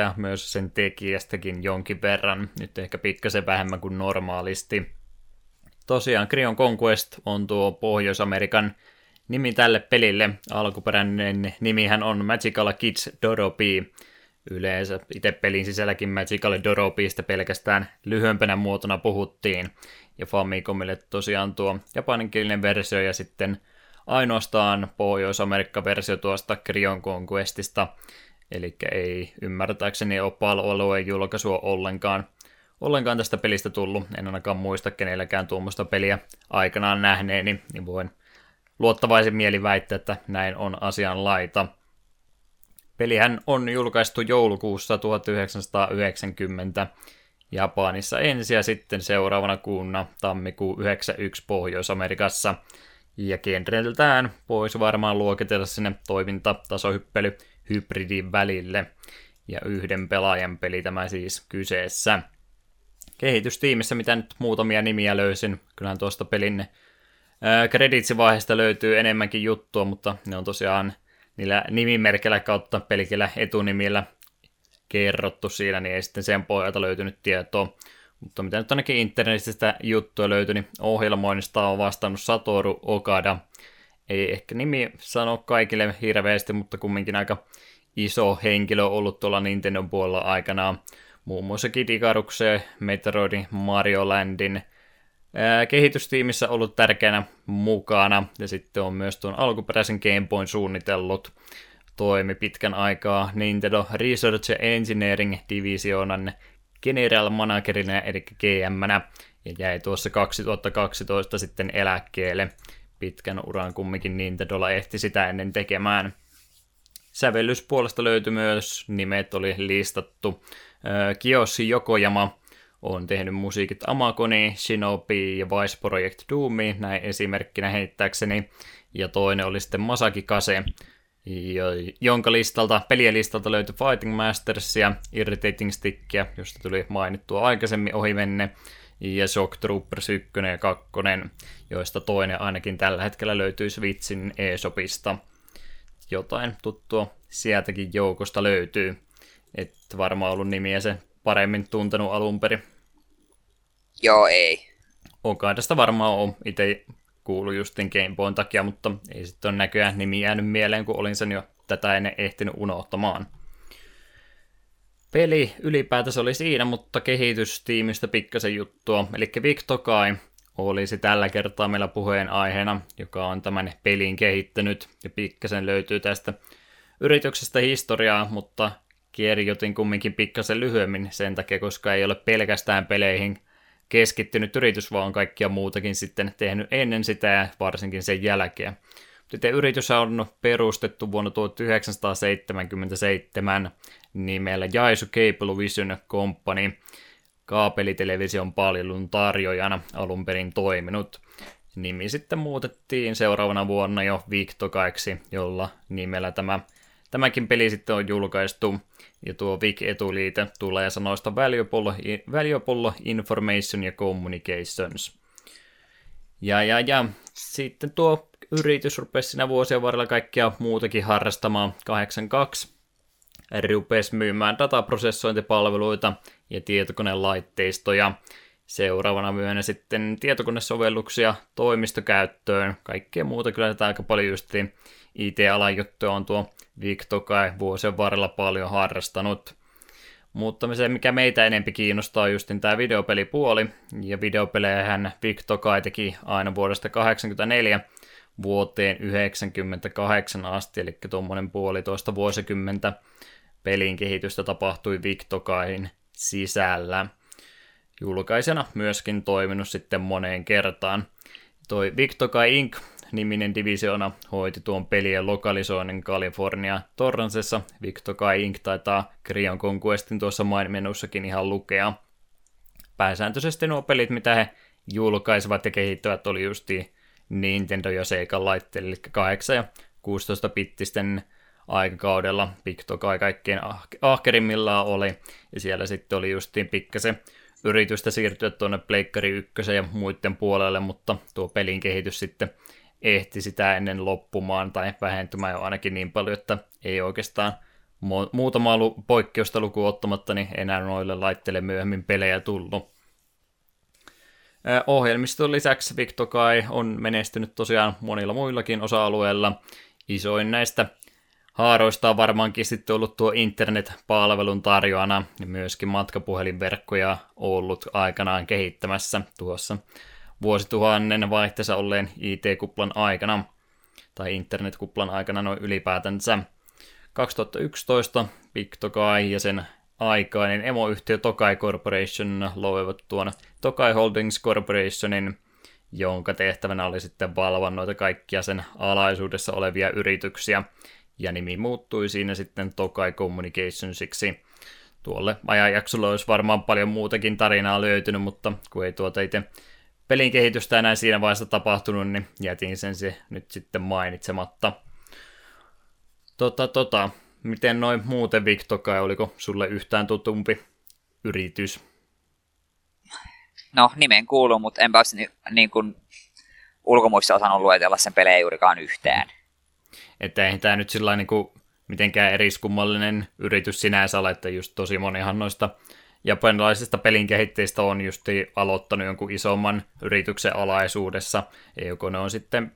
S1: ja myös sen tekijästäkin jonkin verran, nyt ehkä pikkasen vähemmän kuin normaalisti tosiaan Krion Conquest on tuo Pohjois-Amerikan nimi tälle pelille. Alkuperäinen nimihän on Magical Kids Doropi. Yleensä itse pelin sisälläkin Magical Doropista pelkästään lyhyempänä muotona puhuttiin. Ja Famicomille tosiaan tuo japaninkielinen versio ja sitten ainoastaan Pohjois-Amerikka-versio tuosta Krion Conquestista. Eli ei ymmärtääkseni ole paljon julkaisua ollenkaan ollenkaan tästä pelistä tullut. En ainakaan muista kenelläkään tuommoista peliä aikanaan nähneeni, niin voin luottavaisen mieli väittää, että näin on asian laita. Pelihän on julkaistu joulukuussa 1990 Japanissa ensin ja sitten seuraavana kuuna tammikuu 91 Pohjois-Amerikassa. Ja genreltään voisi varmaan luokitella sinne toimintatasohyppely hybridin välille. Ja yhden pelaajan peli tämä siis kyseessä kehitystiimissä, mitä nyt muutamia nimiä löysin. Kyllähän tuosta pelin krediitsivaiheesta löytyy enemmänkin juttua, mutta ne on tosiaan niillä nimimerkillä kautta pelkillä etunimillä kerrottu siinä, niin ei sitten sen pohjalta löytynyt tietoa. Mutta mitä nyt ainakin internetistä juttuja löytyi, niin ohjelmoinnista on vastannut Satoru Okada. Ei ehkä nimi sano kaikille hirveästi, mutta kumminkin aika iso henkilö ollut tuolla Nintendo puolella aikanaan muun muassa Kid Icaruksen, Metroidin, Mario Landin ää, kehitystiimissä ollut tärkeänä mukana, ja sitten on myös tuon alkuperäisen Game Boyn suunnitellut. Toimi pitkän aikaa Nintendo Research Engineering Divisionan General Managerina, eli gm ja jäi tuossa 2012 sitten eläkkeelle. Pitkän uran kumminkin Nintendolla ehti sitä ennen tekemään. Sävellyspuolesta löytyi myös, nimet oli listattu Kiyoshi Yokoyama on tehnyt musiikit Amagoni, Shinobi ja Vice Project Doomi, näin esimerkkinä heittääkseni. Ja toinen oli sitten Masaki Kase, jonka listalta, pelien listalta löytyi Fighting Mastersia, Irritating Stickia, josta tuli mainittua aikaisemmin ohi menne, ja Shock Troopers 1 ja 2, joista toinen ainakin tällä hetkellä löytyy Switchin eShopista. jotain tuttua sieltäkin joukosta löytyy. Että varmaan ollut nimiä se paremmin tuntenut alun perin.
S2: Joo, ei.
S1: Onkaan tästä varmaan on itse kuulu justin Gameboyn takia, mutta ei sitten ole näköjään nimi jäänyt mieleen, kun olin sen jo tätä ennen ehtinyt unohtamaan. Peli ylipäätänsä oli siinä, mutta kehitystiimistä pikkasen juttua. Eli Victokai olisi tällä kertaa meillä puheenaiheena, joka on tämän pelin kehittänyt. Ja pikkasen löytyy tästä yrityksestä historiaa, mutta kirjoitin kumminkin pikkasen lyhyemmin sen takia, koska ei ole pelkästään peleihin keskittynyt yritys, vaan kaikkia muutakin sitten tehnyt ennen sitä ja varsinkin sen jälkeen. Sitten yritys on perustettu vuonna 1977 nimellä Jaisu Cable Vision Company, kaapelitelevision palvelun tarjoajana alun perin toiminut. Nimi sitten muutettiin seuraavana vuonna jo Victokaiksi, jolla nimellä tämä, tämäkin peli sitten on julkaistu. Ja tuo Vic-etuliite tulee sanoista Valuable, Valuable Information ja Communications. Ja, ja, ja sitten tuo yritys rupesi siinä vuosien varrella kaikkia muutakin harrastamaan. 82 rupesi myymään dataprosessointipalveluita ja tietokonelaitteistoja. Seuraavana myönä sitten tietokonesovelluksia toimistokäyttöön. Kaikkea muuta kyllä tätä aika paljon just IT-alan juttuja on tuo Victokai vuosien varrella paljon harrastanut. Mutta se, mikä meitä enempi kiinnostaa, on just tämä videopelipuoli. Ja videopelejä hän Victokai teki aina vuodesta 1984 vuoteen 1998 asti, eli tuommoinen puolitoista vuosikymmentä pelin kehitystä tapahtui Victokain sisällä. Julkaisena myöskin toiminut sitten moneen kertaan. Toi Victokai Inc. niminen divisiona hoiti tuon pelien lokalisoinnin California Torransessa. Victokai Inc. taitaa Krion Conquestin tuossa mainimennussakin ihan lukea. Pääsääntöisesti nuo pelit, mitä he julkaisivat ja kehittävät, oli justi Nintendo ja Sega laitteille, eli 8 ja 16 bittisten aikakaudella Piktokai kaikkein ah- ahkerimmillaan oli, ja siellä sitten oli justiin pikkasen yritystä siirtyä tuonne Pleikkari 1 ja muiden puolelle, mutta tuo pelin kehitys sitten ehti sitä ennen loppumaan tai vähentymään jo ainakin niin paljon, että ei oikeastaan muutama poikkeusta lukuun ottamatta, niin enää noille laitteille myöhemmin pelejä tullut. Ohjelmiston lisäksi Victokai on menestynyt tosiaan monilla muillakin osa-alueilla. Isoin näistä haaroista on varmaankin sitten ollut tuo internet-palvelun tarjoana ja myöskin matkapuhelinverkkoja ollut aikanaan kehittämässä tuossa vuosituhannen vaihteessa olleen IT-kuplan aikana tai internetkuplan aikana noin ylipäätänsä. 2011 Victokai ja sen aikainen emoyhtiö Tokai Corporation loivat tuon Tokai Holdings Corporationin, jonka tehtävänä oli sitten valvoa noita kaikkia sen alaisuudessa olevia yrityksiä, ja nimi muuttui siinä sitten Tokai Communicationsiksi. Tuolle ajanjaksolle olisi varmaan paljon muutakin tarinaa löytynyt, mutta kun ei tuota itse pelin kehitystä enää siinä vaiheessa tapahtunut, niin jätin sen se nyt sitten mainitsematta. Tota, tota, Miten noin muuten Victokai, oliko sulle yhtään tutumpi yritys?
S2: No, nimen kuuluu, mutta enpä olisi niin, niin kuin ulkomuissa osannut luetella sen pelejä juurikaan yhtään.
S1: Että ei tämä nyt sillä niin kuin mitenkään eriskummallinen yritys sinänsä ole, että just tosi monihan noista japanilaisista pelin kehittäjistä on just aloittanut jonkun isomman yrityksen alaisuudessa, joko ne on sitten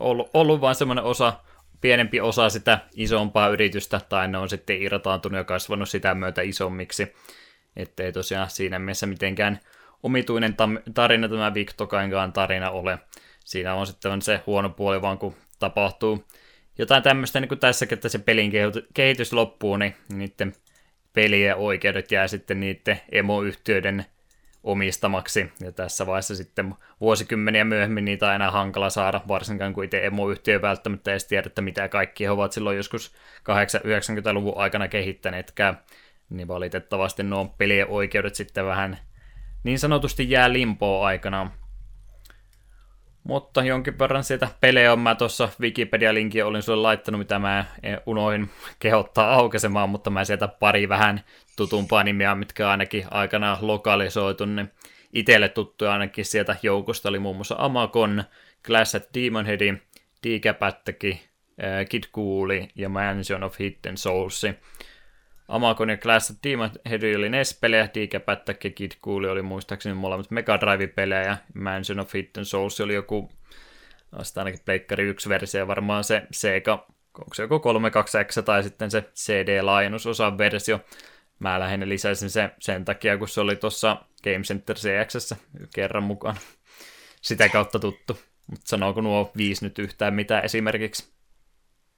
S1: ollut, ollut vain semmoinen osa pienempi osa sitä isompaa yritystä, tai ne on sitten irtaantunut ja kasvanut sitä myötä isommiksi. Että ei tosiaan siinä mielessä mitenkään omituinen tarina tämä Victokainkaan tarina ole. Siinä on sitten se huono puoli vaan, kun tapahtuu jotain tämmöistä niin kuin tässäkin, että se pelin kehitys loppuu, niin niiden pelien oikeudet jää sitten niiden emoyhtiöiden omistamaksi. Ja tässä vaiheessa sitten vuosikymmeniä myöhemmin niitä on enää hankala saada, varsinkaan kun itse emoyhtiö välttämättä edes tiedä, että mitä kaikki he ovat silloin joskus 80-90-luvun aikana kehittäneetkään. Niin valitettavasti nuo pelien oikeudet sitten vähän niin sanotusti jää limpoa aikana. Mutta jonkin verran sieltä pelejä on mä tuossa Wikipedia-linkin olin sulle laittanut, mitä mä unoin kehottaa aukesemaan, mutta mä sieltä pari vähän tutumpaa nimiä, mitkä ainakin aikanaan lokalisoitu, niin itselle tuttuja ainakin sieltä joukosta oli muun muassa Amakon, Clash at Demonhead, Decap Attack, Kid Cooli ja Mansion of Hidden Souls. Amakon ja Class of Demon Head oli NES-pelejä, ja Kid Cooli oli muistaakseni molemmat Mega Drive-pelejä, Mansion of Hidden Souls oli joku, vasta ainakin Pleikkari 1 versio, varmaan se Sega, onko se joku 32X tai sitten se CD-laajennusosan versio. Mä lähinnä lisäisin se sen takia, kun se oli tuossa Game Center CX kerran mukaan. Sitä kautta tuttu. Mutta sanooko nuo viisi nyt yhtään mitään esimerkiksi?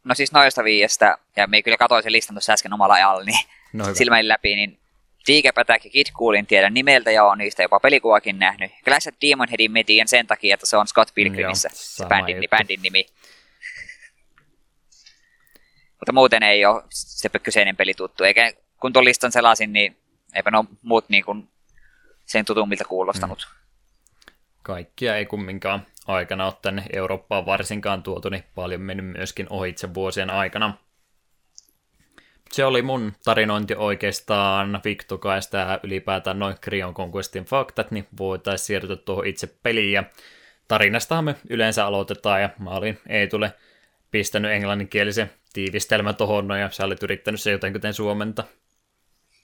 S2: No siis noista viiestä, ja me kyllä katsoin sen listan tuossa äsken omalla ajalla, niin no silmäin läpi, niin Tiikepätäk ja Kid Coolin tiedän nimeltä ja on niistä jopa pelikuvakin nähnyt. Clash of Demon Headin metin sen takia, että se on Scott Pilgrimissä, Joo, se bändin, bändin nimi. Mutta muuten ei ole se kyseinen peli tuttu, eikä kun tuon listan selasin, niin eipä ne muut niin kuin sen tutummilta kuulostanut. Mm.
S1: Kaikkia ei kumminkaan aikana ole tänne Eurooppaan varsinkaan tuotu, niin paljon mennyt myöskin ohitse vuosien aikana. Se oli mun tarinointi oikeastaan Viktokaista ja ylipäätään noin Krion Conquestin faktat, niin voitaisiin siirtyä tuohon itse peliin. Ja tarinastahan me yleensä aloitetaan, ja mä olin ei tule pistänyt englanninkielisen tiivistelmä tuohon, ja sä olit yrittänyt se jotenkin suomenta.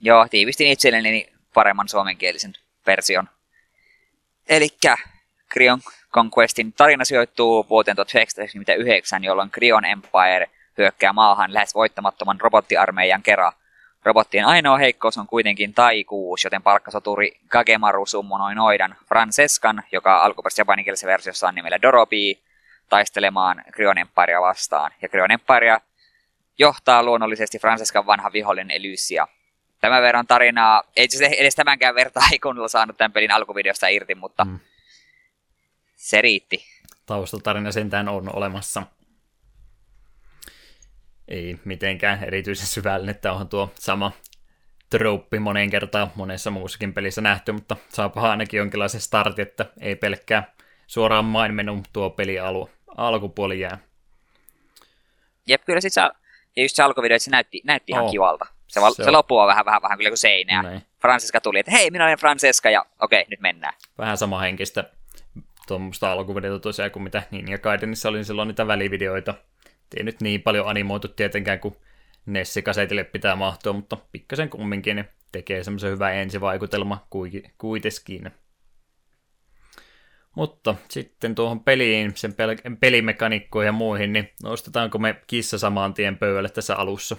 S2: Joo, tiivistin itselleni paremman suomenkielisen version. Eli Krion Conquestin tarina sijoittuu vuoteen 1999, jolloin Krion Empire hyökkää maahan lähes voittamattoman robottiarmeijan kera. Robottien ainoa heikkous on kuitenkin taikuus, joten palkkasoturi Kagemaru summonoi noidan Francescan, joka alkuperäisessä japanikielisessä versiossa on nimellä Dorobi, taistelemaan Krion Empirea vastaan. Ja Krion Empire johtaa luonnollisesti Francescan vanha vihollinen Elysia. Tämän verran tarinaa, ei se edes tämänkään verta ei kunnolla saanut tämän pelin alkuvideosta irti, mutta mm. Se riitti.
S1: Taustatarina sentään on olemassa. Ei mitenkään erityisen syvällinen, että onhan tuo sama trouppi moneen kertaan monessa muussakin pelissä nähty, mutta saapa ainakin jonkinlaisen startin, että ei pelkkää suoraan mainmenun tuo peli alu, alkupuoli jää.
S2: Jep, kyllä sit saa, ja just se alkuvideo, että se näytti, näytti ihan oh. kivalta. Se, val, se, se loppuu vähän, vähän, vähän kyllä kuin seinää. Näin. Francesca tuli, että hei, minä olen Francesca, ja okei, nyt mennään.
S1: Vähän sama henkistä tuommoista alkuvideota tosiaan kuin mitä niin ja Gaidenissa oli silloin niitä välivideoita. Ei nyt niin paljon animoitu tietenkään kuin Nessi-kasetille pitää mahtua, mutta pikkasen kumminkin niin tekee semmoisen hyvän ensivaikutelma kuitenkin. Mutta sitten tuohon peliin, sen pel- pelimekanikkoihin ja muihin, niin nostetaanko me kissa samaan tien pöydälle tässä alussa?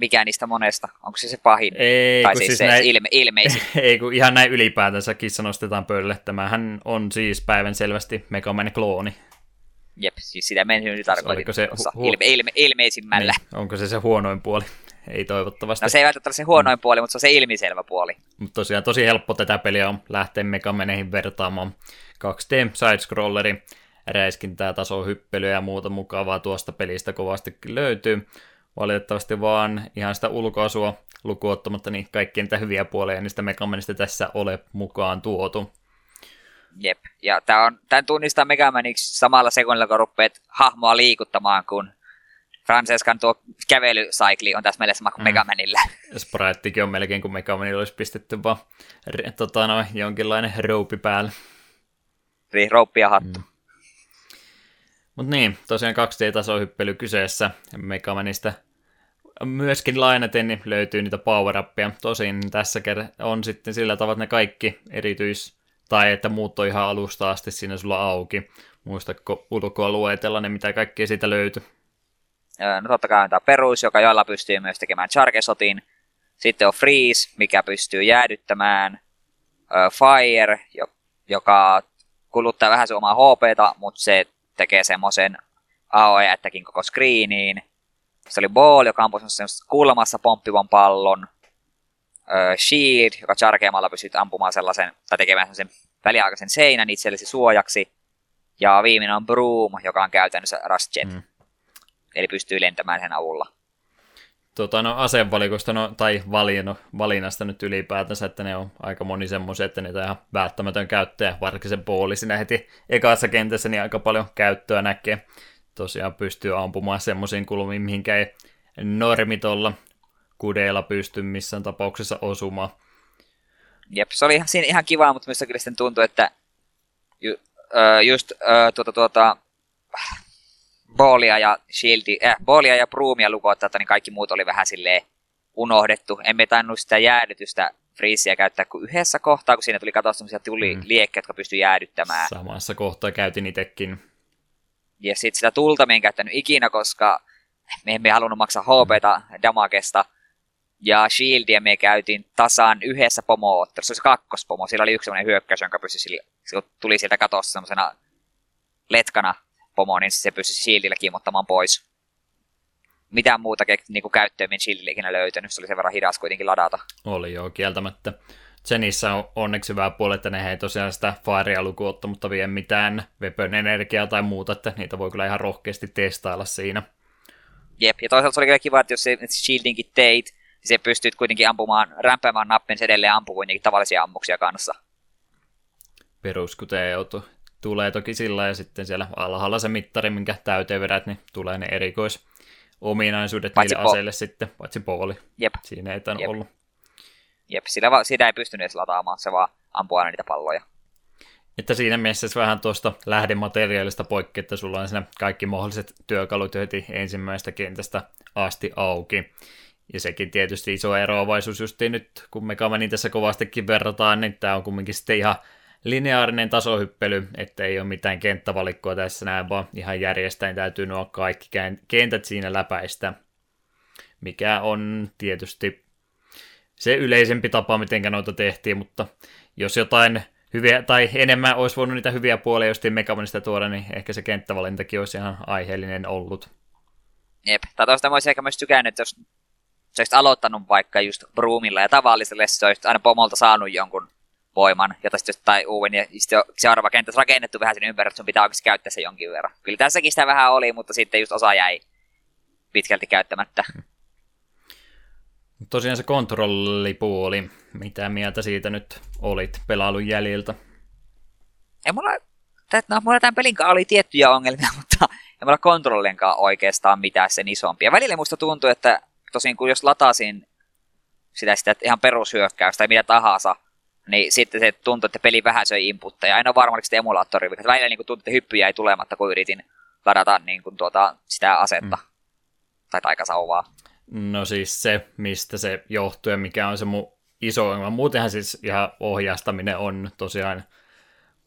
S2: Mikä niistä monesta? Onko se se pahin?
S1: Ei,
S2: tai siis, siis se näin, ilme, ilmeisin? <laughs>
S1: Ei, kun ihan näin ylipäätänsä kissa nostetaan pöydälle. Tämähän on siis päivän selvästi Megaman klooni.
S2: Jep, siis sitä meni tarkoitin se hu- ilme, ilme, ilmeisimmällä.
S1: Niin, onko se se huonoin puoli? Ei toivottavasti.
S2: No se ei välttämättä ole se huonoin mm. puoli, mutta se on se ilmiselvä puoli.
S1: Mutta tosiaan tosi helppo tätä peliä on lähteä Megameneihin vertaamaan. 2D side-scrolleri, räiskintää, tasohyppelyä ja muuta mukavaa tuosta pelistä kovastikin löytyy. Valitettavasti vaan ihan sitä ulkoasua lukuottamatta, niin kaikkien niitä hyviä puolia niistä Megamenista tässä ole mukaan tuotu.
S2: Jep, ja tämä on, tämän tunnistaa Megamaniksi samalla sekunnilla, kun rupeat hahmoa liikuttamaan, kun Francescan tuo kävelysaikli on täsmälleen sama kuin mm. Megamanilla.
S1: Spraittikin on melkein kuin Megamanilla olisi pistetty vaan tota, no, jonkinlainen roupi päälle.
S2: Rouppi ja hattu. Mm.
S1: Mutta niin, tosiaan 2D-tasohyppely kyseessä. Megamanista myöskin lainaten niin löytyy niitä power Tosin tässä on sitten sillä tavalla, että ne kaikki erityis- tai että muut on ihan alusta asti siinä sulla auki. Muistatko ulkoalueetella ne, mitä kaikkea siitä löytyy?
S2: No totta kai on tämä perus, joka joilla pystyy myös tekemään chargesotin. Sitten on freeze, mikä pystyy jäädyttämään. Fire, joka kuluttaa vähän sun omaa HPta, mutta se tekee semmoisen AOE-jättäkin koko screeniin. Se oli Ball, joka ampui kulmassa pomppivan pallon. Shield, joka charkeamalla pystyt ampumaan sellaisen, tai tekemään sen väliaikaisen seinän itsellesi suojaksi. Ja viimeinen on Broom, joka on käytännössä Rust Jet. Mm. Eli pystyy lentämään sen avulla.
S1: Tota, no asevalikosta no, tai valino, valinnasta nyt ylipäätänsä, että ne on aika moni semmoisia, että niitä on ihan välttämätön käyttäjä, varsinkin se pooli siinä heti ekassa kentässä, niin aika paljon käyttöä näkee. Tosiaan pystyy ampumaan semmoisiin kulmiin, mihinkä ei normitolla kudeilla pysty missään tapauksessa osumaan.
S2: Jep, se oli ihan, siinä ihan kiva, mutta myös kyllä sitten tuntui, että ju, äh, just äh, tuota, tuota, Boolia ja Shieldi, äh, Boolia ja Broomia lukotta, niin kaikki muut oli vähän silleen unohdettu. Emme tainnut sitä jäädytystä Freezia käyttää kuin yhdessä kohtaa, kun siinä tuli katsoa sellaisia tuli mm. liekkeitä, jotka pystyi jäädyttämään.
S1: Samassa kohtaa käytin itsekin.
S2: Ja sitten sitä tulta me en käyttänyt ikinä, koska me emme halunnut maksaa HPta damakesta. Ja Shieldia me käytiin tasaan yhdessä pomo Se oli se kakkospomo. Sillä oli yksi sellainen hyökkäys, jonka pystyi sille, tuli sieltä katossa semmoisena letkana pomo, niin se pystyi Shieldillä kiimottamaan pois. Mitään muuta niin kuin käyttöä minä Shieldillä ikinä löytänyt. Se oli sen verran hidas kuitenkin ladata.
S1: Oli joo, kieltämättä. Zenissä on onneksi hyvä puoli, että ne ei tosiaan sitä Firea lukuotta, mutta vie mitään weapon energiaa tai muuta, että niitä voi kyllä ihan rohkeasti testailla siinä.
S2: Jep, ja toisaalta se oli kyllä kiva, että jos se shieldinkin teit, niin se pystyt kuitenkin ampumaan, rämpäämään nappin, edelleen ampuu kuitenkin tavallisia ammuksia kanssa.
S1: Perus, kuten joutu. Tulee toki sillä ja sitten siellä alhaalla se mittari, minkä täyteen vedät, niin tulee ne erikois ominaisuudet paitsi niille po- aseille sitten, paitsi pooli.
S2: Jep.
S1: Siinä ei tämän ollut.
S2: Jep, sitä, va- sitä ei pystynyt edes lataamaan, se vaan ampuu aina niitä palloja.
S1: Että siinä mielessä se vähän tuosta lähdemateriaalista poikki, että sulla on siinä kaikki mahdolliset työkalut heti ensimmäisestä kentästä asti auki. Ja sekin tietysti iso eroavaisuus justiin nyt, kun me niin tässä kovastikin verrataan, niin tämä on kumminkin sitten ihan lineaarinen tasohyppely, että ei ole mitään kenttävalikkoa tässä näin, vaan ihan järjestäen täytyy nuo kaikki kentät siinä läpäistä, mikä on tietysti se yleisempi tapa, miten noita tehtiin, mutta jos jotain hyviä, tai enemmän olisi voinut niitä hyviä puolia jostain Megamanista tuoda, niin ehkä se kenttävalintakin olisi ihan aiheellinen ollut.
S2: Jep, tai toista olisi ehkä myös tykännyt, jos sä olisit aloittanut vaikka just Broomilla ja tavalliselle, sä olisit aina pomolta saanut jonkun voiman, jota sitten tai uuden, ja sitten seuraava kenttä rakennettu vähän sen ympärillä, että sun pitää oikeasti käyttää se jonkin verran. Kyllä tässäkin sitä vähän oli, mutta sitten just osa jäi pitkälti käyttämättä. Hmm.
S1: Tosiaan se kontrollipuoli, mitä mieltä siitä nyt olit pelailun jäljiltä?
S2: Ei mulla, no, mulla tämän pelin kanssa oli tiettyjä ongelmia, <laughs> mutta ei mulla kontrollinkaan oikeastaan mitään sen isompia. Välillä musta tuntuu, että tosin kun jos latasin sitä, sitä ihan perushyökkäystä tai mitä tahansa, niin sitten se tuntui, että peli vähän söi inputteja. Aina varmaan sitten emulaattori, välillä niin tuntui, että hyppyjä ei tulematta, kun yritin ladata niin kuin tuota, sitä asetta mm. tai taikasauvaa.
S1: No siis se, mistä se johtuu ja mikä on se mu iso ongelma. Muutenhan siis ihan ohjastaminen on tosiaan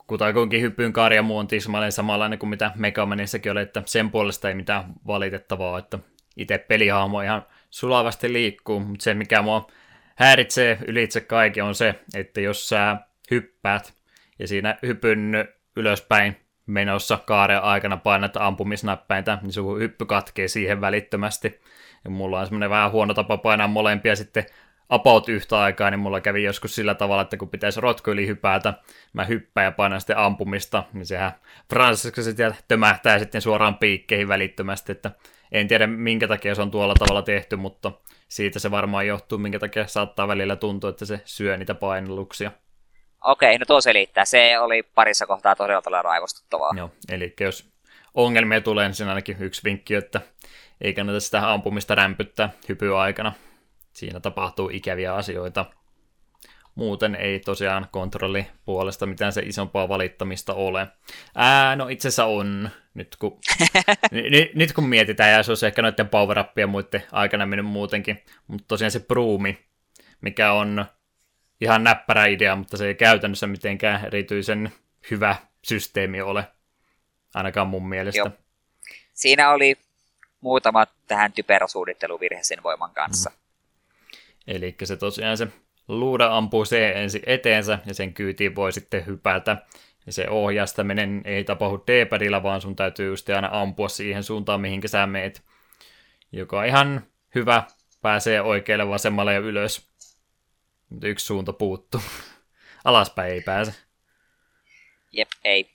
S1: kutakuinkin hyppyyn karja on tismalleen samanlainen kuin mitä Megamanissakin oli, että sen puolesta ei mitään valitettavaa, että itse pelihahmo ihan sulavasti liikkuu, mutta se mikä mua häiritsee ylitse kaiken on se, että jos sä hyppäät ja siinä hypyn ylöspäin menossa kaaren aikana painat ampumisnäppäintä, niin sun hyppy katkee siihen välittömästi. Ja mulla on semmoinen vähän huono tapa painaa molempia sitten about yhtä aikaa, niin mulla kävi joskus sillä tavalla, että kun pitäisi rotko yli hypätä, mä hyppään ja painan sitten ampumista, niin sehän Francisco sitten tömähtää sitten suoraan piikkeihin välittömästi, että en tiedä minkä takia se on tuolla tavalla tehty, mutta siitä se varmaan johtuu, minkä takia saattaa välillä tuntua, että se syö niitä painelluksia.
S2: Okei, no tuo selittää. Se oli parissa kohtaa todella todella raivostuttavaa.
S1: Joo, eli jos ongelmia tulee, niin siinä ainakin yksi vinkki, että ei kannata sitä ampumista rämpyttää hypyaikana. Siinä tapahtuu ikäviä asioita. Muuten ei tosiaan kontrolli puolesta mitään se isompaa valittamista ole. Ää, no itse asiassa on, nyt kun, <laughs> n- nyt kun mietitään, ja se olisi ehkä noiden power ja muiden aikana mennyt muutenkin, mutta tosiaan se Broomi, mikä on ihan näppärä idea, mutta se ei käytännössä mitenkään erityisen hyvä systeemi ole, ainakaan mun mielestä. Joo.
S2: Siinä oli muutama tähän typerosuunnitteluvirhe sen voiman kanssa. Mm.
S1: Eli se tosiaan se luuda ampuu se ensin eteensä ja sen kyytiin voi sitten hypätä. Ja se ohjastaminen ei tapahdu D-padilla, vaan sun täytyy just aina ampua siihen suuntaan, mihinkä sä meet. Joka on ihan hyvä, pääsee oikealle vasemmalle ja ylös. Mutta yksi suunta puuttuu. <laughs> Alaspäin ei pääse.
S2: Jep, ei.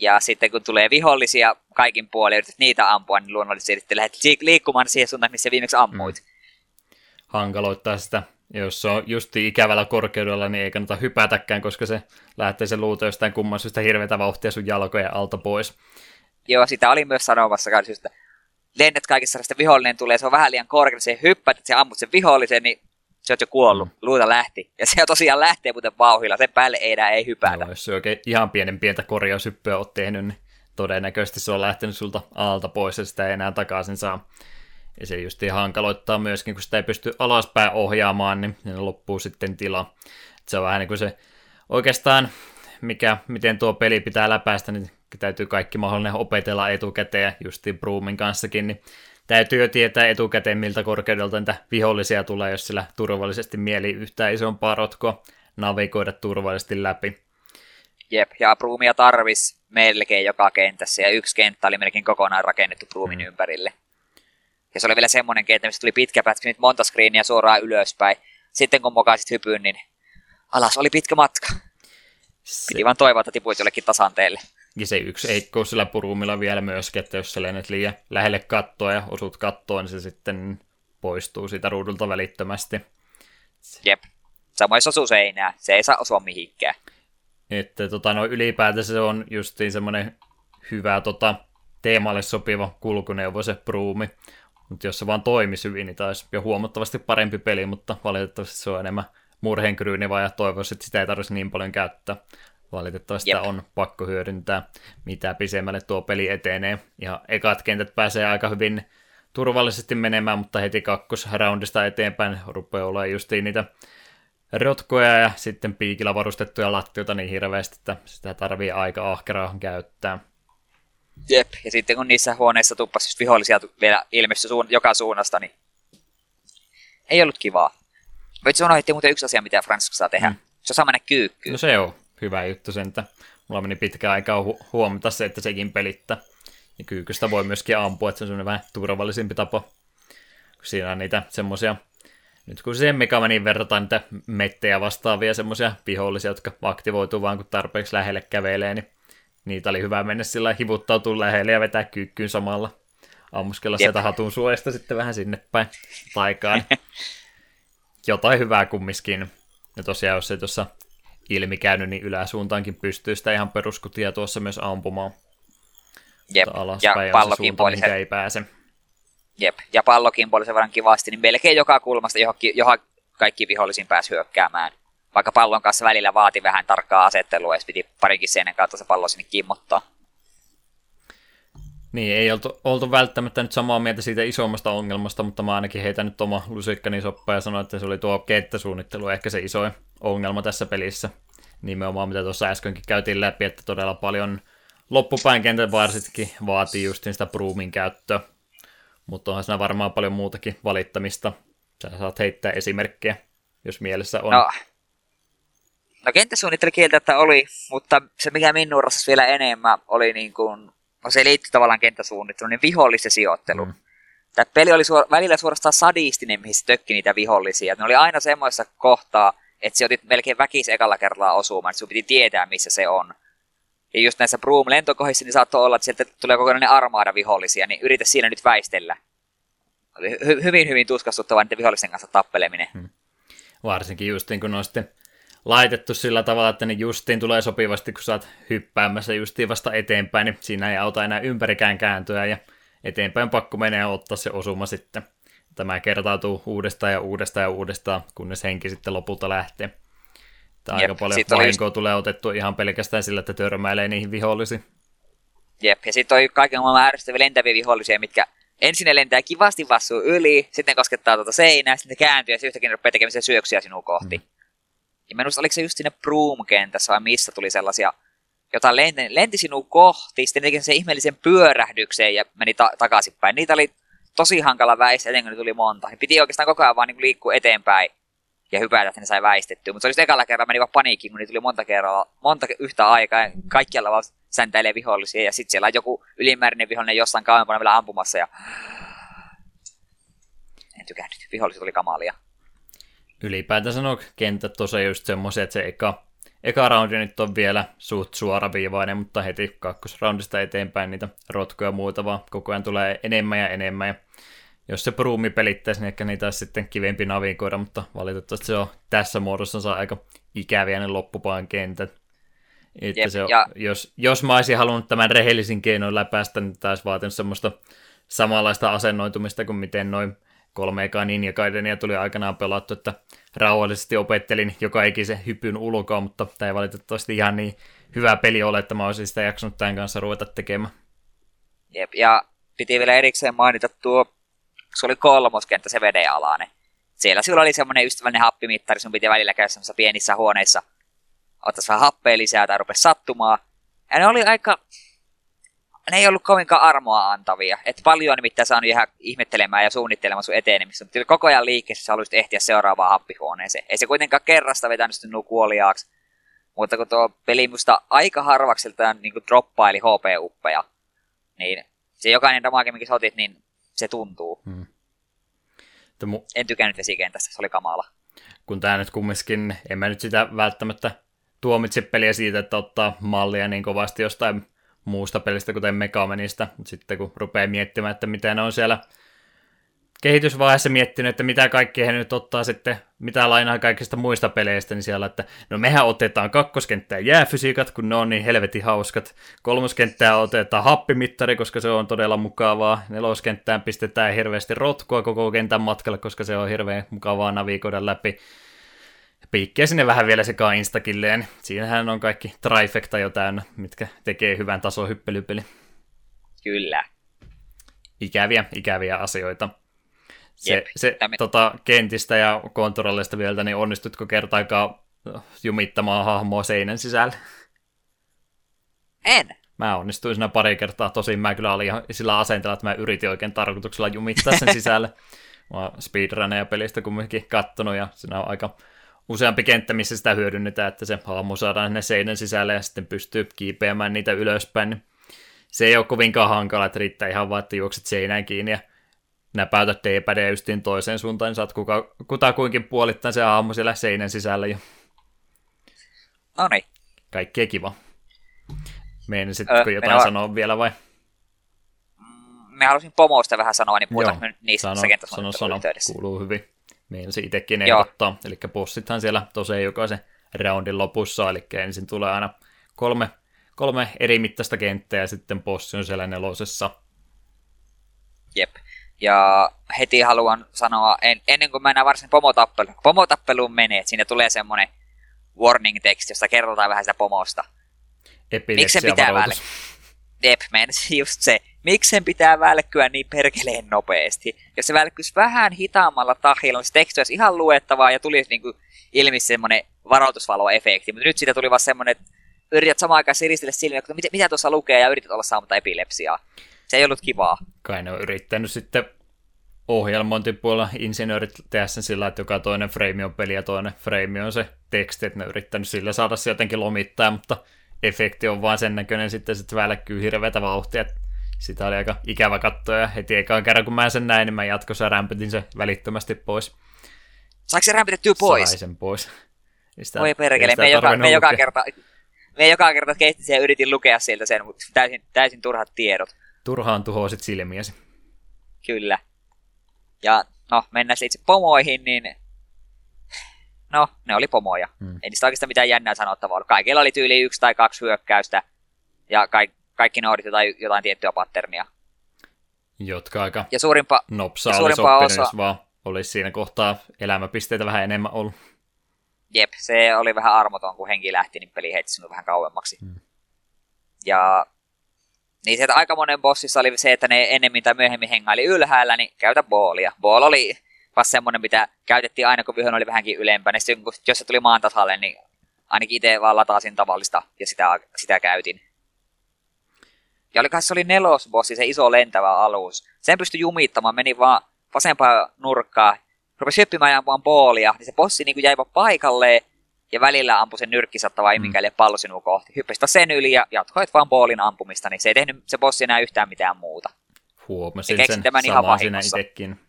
S2: Ja sitten kun tulee vihollisia kaikin puolin ja yrität niitä ampua, niin luonnollisesti lähdet liikkumaan siihen suuntaan, missä viimeksi ammuit. Mm.
S1: Hankaloittaa sitä jos se on justi ikävällä korkeudella, niin ei kannata hypätäkään, koska se lähtee se luuto jostain kumman syystä hirveätä vauhtia sun jalkojen alta pois.
S2: Joo, sitä oli myös sanomassa kanssa, että lennät kaikissa sitä vihollinen tulee, se on vähän liian korkealla, se hyppäät, että se ammut sen vihollisen, niin se on jo kuollut, mm. luuta lähti. Ja se tosiaan lähtee muuten vauhilla, sen päälle ei enää ei hypätä. Joo,
S1: jos se oikein ihan pienen pientä korjaushyppyä oot tehnyt, niin todennäköisesti se on lähtenyt sulta alta pois ja sitä ei enää takaisin saa. Ja se just hankaloittaa myöskin, kun sitä ei pysty alaspäin ohjaamaan, niin loppuu sitten tila. Se on vähän niin kuin se oikeastaan, mikä, miten tuo peli pitää läpäistä, niin täytyy kaikki mahdollinen opetella etukäteen, justiin Broomin kanssakin, niin täytyy jo tietää etukäteen, miltä korkeudelta niitä vihollisia tulee, jos sillä turvallisesti mieli yhtään isompaa rotkoa navigoida turvallisesti läpi.
S2: Jep, ja Broomia tarvis melkein joka kentässä, ja yksi kenttä oli melkein kokonaan rakennettu Broomin mm. ympärille. Ja se oli vielä semmoinen kenttä, missä tuli pitkä pätkä, nyt monta screeniä suoraan ylöspäin. Sitten kun mokasit hypyyn, niin alas oli pitkä matka. Se... Piti vaan toivoa, että tipuit jollekin tasanteelle.
S1: Ja se yksi eikkous sillä purumilla vielä myöskin, että jos sä lennät liian lähelle kattoa ja osut kattoon, niin se sitten poistuu siitä ruudulta välittömästi.
S2: Jep. Samoin jos osuu seinää, se ei saa osua mihinkään.
S1: Että tota, no, ylipäätään se on justiin semmoinen hyvä tota, teemalle sopiva kulkuneuvo se pruumi. Mutta jos se vaan toimisi hyvin, niin taisi jo huomattavasti parempi peli, mutta valitettavasti se on enemmän murheenkryyniva ja toivoisin, että sitä ei tarvitsisi niin paljon käyttää. Valitettavasti Jep. sitä on pakko hyödyntää, mitä pisemmälle tuo peli etenee. Ja ekat kentät pääsee aika hyvin turvallisesti menemään, mutta heti kakkosroundista eteenpäin rupeaa olemaan justiin niitä rotkoja ja sitten piikillä varustettuja lattioita niin hirveästi, että sitä tarvii aika ahkeraa käyttää.
S2: Jep, ja sitten kun niissä huoneissa tuppasi vihollisia vielä ilmestyi suun, joka suunnasta, niin ei ollut kivaa. Voit sanoa, että muuten yksi asia, mitä Fransk saa tehdä. Mm. Se on sama kyykky.
S1: No se on hyvä juttu sen, että mulla meni pitkä aikaa hu- huomata se, että sekin pelittää. Ja kyykystä voi myöskin ampua, että se on semmoinen vähän turvallisempi tapa. Kun siinä on niitä semmoisia, nyt kun se Megamanin verrataan niitä mettejä vastaavia semmoisia vihollisia, jotka aktivoituu vaan kun tarpeeksi lähelle kävelee, niin niitä oli hyvä mennä sillä hivuttautua lähelle ja vetää kyykkyyn samalla. Ammuskella Jep. sieltä hatun suojasta sitten vähän sinne päin taikaan. <laughs> Jotain hyvää kummiskin. Ja tosiaan, jos se tuossa ilmi käynyt, niin yläsuuntaankin pystyy sitä ihan peruskutia tuossa myös ampumaan.
S2: Jep, alaspäin ja pallokin suunta,
S1: se... ei pääse.
S2: Jep, ja pallokin puoli sen verran kivasti, niin melkein joka kulmasta, johon, johon kaikki vihollisiin pääsi hyökkäämään. Vaikka pallon kanssa välillä vaati vähän tarkkaa asettelua, ja piti parinkin seinän kautta se pallo sinne kimmottaa.
S1: Niin, ei oltu, oltu välttämättä nyt samaa mieltä siitä isommasta ongelmasta, mutta mä ainakin heitän nyt oma lusikkani soppaa ja sanoin, että se oli tuo kenttäsuunnittelu ehkä se isoin ongelma tässä pelissä. Nimenomaan mitä tuossa äskenkin käytiin läpi, että todella paljon loppupäin kentän varsinkin vaatii just sitä broomin käyttöä. Mutta onhan siinä varmaan paljon muutakin valittamista. Sä saat heittää esimerkkejä, jos mielessä on.
S2: No, no kenttäsuunnittelu kieltä oli, mutta se mikä minun vielä enemmän oli niin kuin no se liittyy tavallaan kenttäsuunnitteluun, niin vihollisen sijoittelu. Mm. Tämä peli oli suor- välillä suorastaan sadistinen, mihin se tökki niitä vihollisia. Ne oli aina semmoista kohtaa, että se otit melkein väkis ekalla kerralla osumaan, että sun piti tietää, missä se on. Ja just näissä Broom-lentokohdissa, niin saattoi olla, että sieltä tulee kokonainen armaada vihollisia, niin yritä siinä nyt väistellä. Oli hy- hyvin, hyvin tuskastuttava niiden vihollisen kanssa tappeleminen. Hmm.
S1: Varsinkin just niin kun on sitten laitettu sillä tavalla, että ne justiin tulee sopivasti, kun sä oot hyppäämässä justiin vasta eteenpäin, niin siinä ei auta enää ympärikään kääntyä ja eteenpäin pakko menee ottaa se osuma sitten. Tämä kertautuu uudestaan ja uudestaan ja uudestaan, kunnes henki sitten lopulta lähtee. Tämä aika paljon vahinkoa just... tulee otettu ihan pelkästään sillä, että törmäilee niihin vihollisiin.
S2: Jep, ja sitten on kaiken maailman ärsyttäviä lentäviä vihollisia, mitkä ensin ne lentää kivasti vassuu yli, sitten koskettaa tuota seinää, sitten kääntyy ja sitten yhtäkkiä ne rupeaa tekemään syöksyjä sinua kohti. Mm. Ja minusta oliko se just siinä Broom-kentässä vai missä tuli sellaisia, jota lenti, lenti sinua kohti, sitten teki sen ihmeellisen pyörähdyksen ja meni ta- takaisinpäin. Niitä oli tosi hankala väistää, ennen kuin tuli monta. Ja piti oikeastaan koko ajan vaan niin liikkua eteenpäin ja hypätä, että ne sai väistettyä. Mutta se oli ekalla kerralla meni vaan paniikkiin, kun niitä tuli monta kerralla, monta yhtä aikaa ja kaikkialla vaan säntäilee vihollisia. Ja sitten siellä on joku ylimääräinen vihollinen jossain kauempana vielä ampumassa ja en tykännyt. Viholliset oli kamalia
S1: ylipäätään sanoo kentät tosiaan just semmoisia, että se eka, eka roundi nyt on vielä suht suoraviivainen, mutta heti kakkosroundista eteenpäin niitä rotkoja ja muuta vaan koko ajan tulee enemmän ja enemmän. Ja jos se pruumi pelittäisi, niin ehkä niitä olisi sitten kivempi navigoida, mutta valitettavasti se on tässä muodossa saa aika ikäviä ne loppupaan kentät. Että Jep, se on, ja... jos, jos mä olisin halunnut tämän rehellisin keinoin läpäistä, niin taisi vaatinut semmoista samanlaista asennoitumista kuin miten noin kolme ekaa Ninja Gaidenia tuli aikanaan pelattu, että rauhallisesti opettelin joka ikisen hypyn ulkoa, mutta tämä ei valitettavasti ihan niin hyvä peli ole, että mä olisin sitä jaksanut tämän kanssa ruveta tekemään.
S2: Jep, ja piti vielä erikseen mainita tuo, se oli kolmoskenttä se vedenalainen. Siellä sulla oli semmoinen ystävällinen happimittari, sun piti välillä käydä semmoisessa pienissä huoneissa, ottaa vähän happea lisää tai rupesi sattumaan. Ja ne oli aika, ne ei ollut kovinkaan armoa antavia. Et paljon nimittäin saanut ihan ihmettelemään ja suunnittelemaan sun etenemistä, mutta koko ajan liikkeessä sä haluaisit ehtiä seuraavaan happihuoneeseen. Ei se kuitenkaan kerrasta vetänyt sinun kuoliaaksi, mutta kun tuo peli musta aika harvakseltaan niin droppaili HP-uppeja, niin se jokainen damage, mikä sä otit, niin se tuntuu. Hmm. Mu- en tykännyt vesikentästä, se oli kamala.
S1: Kun tämä nyt kumminkin, en mä nyt sitä välttämättä tuomitse peliä siitä, että ottaa mallia niin kovasti jostain muusta pelistä, kuten Megamenista, mutta sitten kun rupeaa miettimään, että miten on siellä kehitysvaiheessa miettinyt, että mitä kaikkea he nyt ottaa sitten, mitä lainaa kaikista muista peleistä, niin siellä, että no mehän otetaan kakkoskenttää jääfysiikat, kun ne on niin helvetin hauskat. Kolmoskenttää otetaan happimittari, koska se on todella mukavaa. Neloskenttään pistetään hirveästi rotkua koko kentän matkalla, koska se on hirveän mukavaa navigoida läpi. Piikkiä sinne vähän vielä sekaan instakilleen. Siinähän on kaikki trifecta jo täynnä, mitkä tekee hyvän tasohyppelypeli.
S2: Kyllä.
S1: Ikäviä, ikäviä asioita. Se, Jep, se tota, kentistä ja kontrollista vielä, niin onnistutko kertaakaan jumittamaan hahmoa seinän sisällä?
S2: En.
S1: Mä onnistuin siinä pari kertaa, tosin mä kyllä olin sillä asenteella, että mä yritin oikein tarkoituksella jumittaa sen <laughs> sisälle. Mä oon speedrunneja pelistä kumminkin kattonut ja siinä on aika useampi kenttä, missä sitä hyödynnetään, että se hahmo saadaan sinne seinän sisälle ja sitten pystyy kiipeämään niitä ylöspäin. Niin se ei ole kovinkaan hankala, että riittää ihan vaan, että juokset seinään kiinni ja näpäytät D-pädeä justiin toiseen suuntaan, niin saat kuka, kutakuinkin puolittain se aamu siellä seinän sisällä jo.
S2: No niin.
S1: Kaikkea kiva. Meinasit, öö, jotain minä... sanoa vielä vai?
S2: Mm, me halusin pomoista vähän sanoa, niin puhutaan me niistä
S1: sano, sano, sano, kuuluu hyvin. Meinasin itsekin ehdottaa. Eli bossithan siellä tosiaan jokaisen roundin lopussa, eli ensin tulee aina kolme, kolme eri mittaista kenttää ja sitten bossi on siellä nelosessa.
S2: Jep. Ja heti haluan sanoa, en, ennen kuin mennään varsin pomotappeluun, pomotappeluun menee, että siinä tulee semmoinen warning text, jossa kerrotaan vähän sitä pomosta.
S1: Miksi sen pitää väl...
S2: Jep, <laughs> just se. Miksi sen pitää välkkyä niin perkeleen nopeasti? Jos se välkkyisi vähän hitaammalla tahilla, niin se teksti olisi ihan luettavaa ja tulisi niinku ilmi semmoinen varoitusvaloefekti. Mutta nyt siitä tuli vaan semmoinen, että yrität samaan aikaan siristellä silmiä, että mitä, mitä tuossa lukee ja yrität olla saamatta epilepsiaa. Se ei ollut kivaa.
S1: Kai ne on yrittänyt sitten ohjelmointipuolella insinöörit tehdä sen sillä, että joka toinen frame on peli ja toinen frame on se teksti, että ne on yrittänyt sillä saada se jotenkin lomittaa, mutta efekti on vaan sen näköinen sitten, että välkkyy hirveätä vauhtia, että sitä oli aika ikävä katsoa ja heti ekaan kerran kun mä sen näin, niin mä jatkossa rämpitin se välittömästi pois.
S2: Saiko se rämpitettyä pois?
S1: Sain sen pois.
S2: Sitä, Voi perkele, me, joka, me joka kerta, me joka kerta keittisin ja yritin lukea sieltä sen, mutta täysin, täysin turhat tiedot.
S1: Turhaan tuhoisit silmiäsi.
S2: Kyllä. Ja no, mennään itse pomoihin, niin no, ne oli pomoja. Hmm. Ei niistä oikeastaan mitään jännää sanottavaa ollut. Kaikilla oli tyyli yksi tai kaksi hyökkäystä, ja ka- kaikki noudit jotain, jotain tiettyä patternia.
S1: Jotka aika
S2: ja suurimpa,
S1: nopsaa ja suurimpa olisi osa... vaan olisi siinä kohtaa elämäpisteitä vähän enemmän ollut.
S2: Jep, se oli vähän armoton, kun henki lähti, niin peli heitti sinut vähän kauemmaksi. Hmm. Ja niin sieltä aika monen bossissa oli se, että ne ennemmin tai myöhemmin hengaili ylhäällä, niin käytä boolia. Bool oli vasta semmoinen, mitä käytettiin aina, kun vyhön oli vähänkin ylempänä. Sitten jos se tuli maan tasalle, niin ainakin itse vaan lataasin tavallista ja sitä, sitä käytin. Ja oli se oli nelosbossi, se iso lentävä alus. Sen pystyi jumittamaan, meni vaan vasempaan nurkkaan, rupesi hyppimään ja vaan boolia, niin se bossi niin jäi vaan paikalleen, ja välillä ampui sen nyrkkisatta vai mm. mikäli pallo sinua kohti. Hyppäsit sen yli ja jatkoit vaan boolin ampumista, niin se ei tehnyt se bossi enää yhtään mitään muuta.
S1: Huomasin sen tämän ihan vahingossa. itsekin.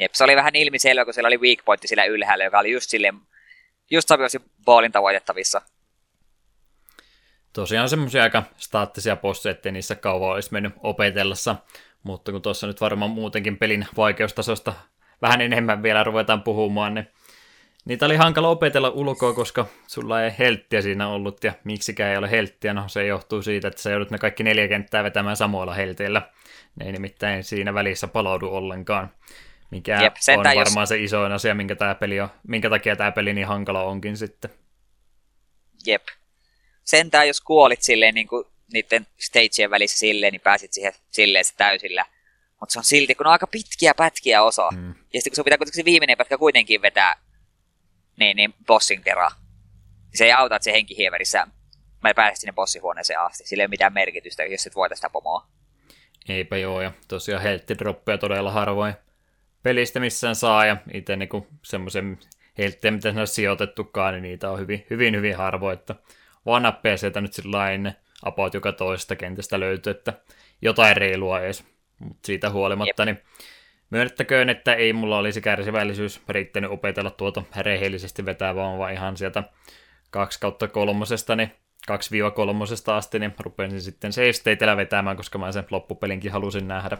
S2: Jep, se oli vähän ilmiselvä, kun siellä oli weak point sillä ylhäällä, joka oli just sille just sopivasti boolin tavoitettavissa.
S1: Tosiaan semmoisia aika staattisia bosseja, ettei niissä kauan olisi mennyt opetellessa, mutta kun tuossa nyt varmaan muutenkin pelin vaikeustasosta vähän enemmän vielä ruvetaan puhumaan, niin Niitä oli hankala opetella ulkoa, koska sulla ei helttiä siinä ollut, ja miksikään ei ole helttiä, no se johtuu siitä, että sä joudut ne kaikki neljä kenttää vetämään samoilla helteillä. Ne ei nimittäin siinä välissä palaudu ollenkaan. Mikä Jep, on varmaan jos... se isoin asia, minkä, tää peli on, minkä takia tämä peli niin hankala onkin sitten.
S2: Jep. Sentään jos kuolit silleen niin kuin niiden stageien välissä silleen, niin pääsit siihen silleen se täysillä. Mutta se on silti, kun on aika pitkiä pätkiä osa. Mm. Ja sitten kun se pitää kuitenkin se viimeinen pätkä kuitenkin vetää niin, niin bossin kerran. Se ei auta, että se henkihieverissä mä pääsin sinne bossihuoneeseen asti. Sillä ei ole mitään merkitystä, jos et voita sitä pomoa.
S1: Eipä joo, ja tosiaan helttidroppeja todella harvoin pelistä missään saa, ja itse niinku semmoisen helttejä, mitä siinä on sijoitettukaan, niin niitä on hyvin, hyvin, hyvin harvoin, että vanappeja sieltä nyt sillä about joka toista kentästä löytyy, että jotain reilua edes, mutta siitä huolimatta, Jep. niin myönnettäköön, että ei mulla olisi kärsivällisyys riittänyt opetella tuota rehellisesti vetää, vaan, vaan ihan sieltä 2 kautta kolmosesta, niin 2-3 asti, niin rupesin sitten save vetämään, koska mä sen loppupelinkin halusin nähdä.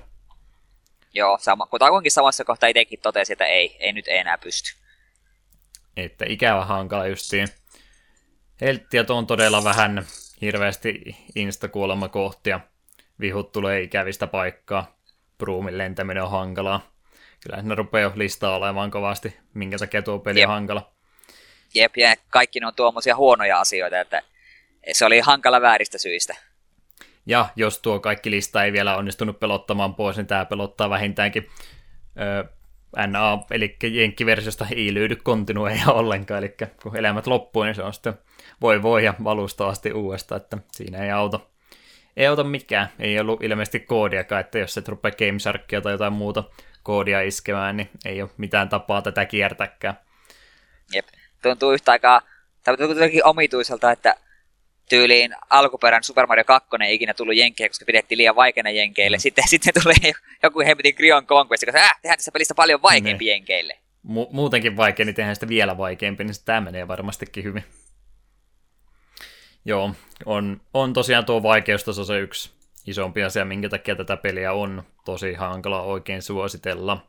S2: Joo, sama. Kutakuinkin samassa kohtaa itsekin totesi, että ei, ei nyt ei enää pysty.
S1: Että ikävä hankala justiin. Helttiä on todella vähän hirveästi insta-kuolemakohtia. Vihut tulee ikävistä paikkaa. Broomin lentäminen on hankalaa. Kyllä ne rupeaa jo listaa olemaan kovasti, minkä takia tuo peli Jep. on hankala.
S2: Jep, ja kaikki ne on tuommoisia huonoja asioita, että se oli hankala vääristä syistä.
S1: Ja jos tuo kaikki lista ei vielä onnistunut pelottamaan pois, niin tämä pelottaa vähintäänkin öö, NA, eli jenkkiversiosta ei löydy kontinueja ollenkaan, eli kun elämät loppuu, niin se on sitten voi voi ja valusta asti uudestaan, että siinä ei auta. Ei auta mikään, ei ollut ilmeisesti koodiakaan, että jos et rupea GameSharkia tai jotain muuta koodia iskemään, niin ei ole mitään tapaa tätä kiertäkään.
S2: Jep, tuntuu yhtä aikaa, tämä tuntuu jotenkin omituiselta, että tyyliin alkuperän Super Mario 2 ei ikinä tullut jenkkeille, koska pidettiin liian vaikeana jenkeille. Mm. Sitten, <laughs> sitten tulee joku hemmetin Grion Conquest, joka äh, tehdään tässä pelistä paljon vaikeampi ne. jenkeille.
S1: Mu- muutenkin vaikea, niin tehdään sitä vielä vaikeampi, niin tämä menee varmastikin hyvin. Joo, on, on tosiaan tuo vaikeustaso se yksi isompi asia, minkä takia tätä peliä on tosi hankala oikein suositella.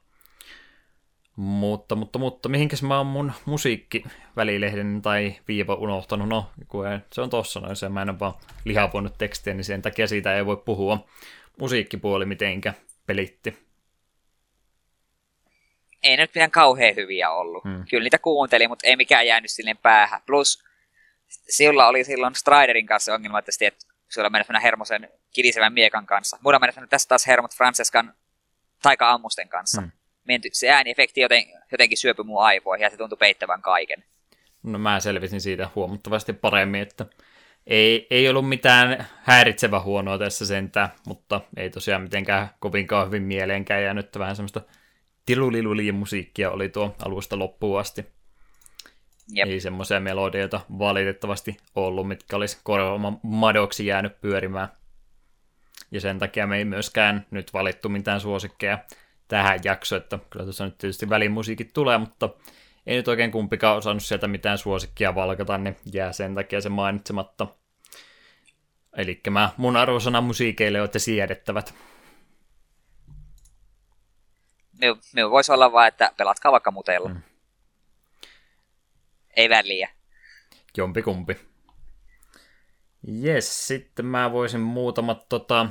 S1: Mutta, mutta, mutta mihinkäs mä oon mun musiikkivälilehden tai viiva unohtanut? No, kun ei, se on tossa noin, se mä en ole vaan lihapuonut tekstiä, niin sen takia siitä ei voi puhua. Musiikkipuoli mitenkä pelitti.
S2: Ei nyt mitään kauhean hyviä ollut. Hmm. Kyllä niitä kuuntelin, mutta ei mikään jäänyt silleen päähän. Plus, sillä oli silloin Striderin kanssa ongelma, että, että sulla mennä hermosen kidisevän miekan kanssa. Mulla mennä tässä taas hermot Francescan taika-ammusten kanssa. Hmm menty, se ääniefekti joten, jotenkin syöpy mun aivoihin ja se tuntui peittävän kaiken.
S1: No mä selvisin siitä huomattavasti paremmin, että ei, ei ollut mitään häiritsevä huonoa tässä sentään, mutta ei tosiaan mitenkään kovinkaan hyvin mieleenkään jäänyt, vähän semmoista tilulilulien musiikkia oli tuo alusta loppuun asti. Jep. Ei semmoisia melodioita valitettavasti ollut, mitkä olisi korvaamaan madoksi jäänyt pyörimään. Ja sen takia me ei myöskään nyt valittu mitään suosikkeja tähän jaksoon, että kyllä tuossa nyt tietysti välimusiikit tulee, mutta ei nyt oikein kumpikaan osannut sieltä mitään suosikkia valkata, niin jää sen takia se mainitsematta. Eli mä mun arvosana musiikeille olette siedettävät.
S2: Minun, minun voisi olla vaan, että pelatkaa vaikka muteilla. Mm. Ei väliä.
S1: Jompi kumpi. Jes, sitten mä voisin muutamat tota,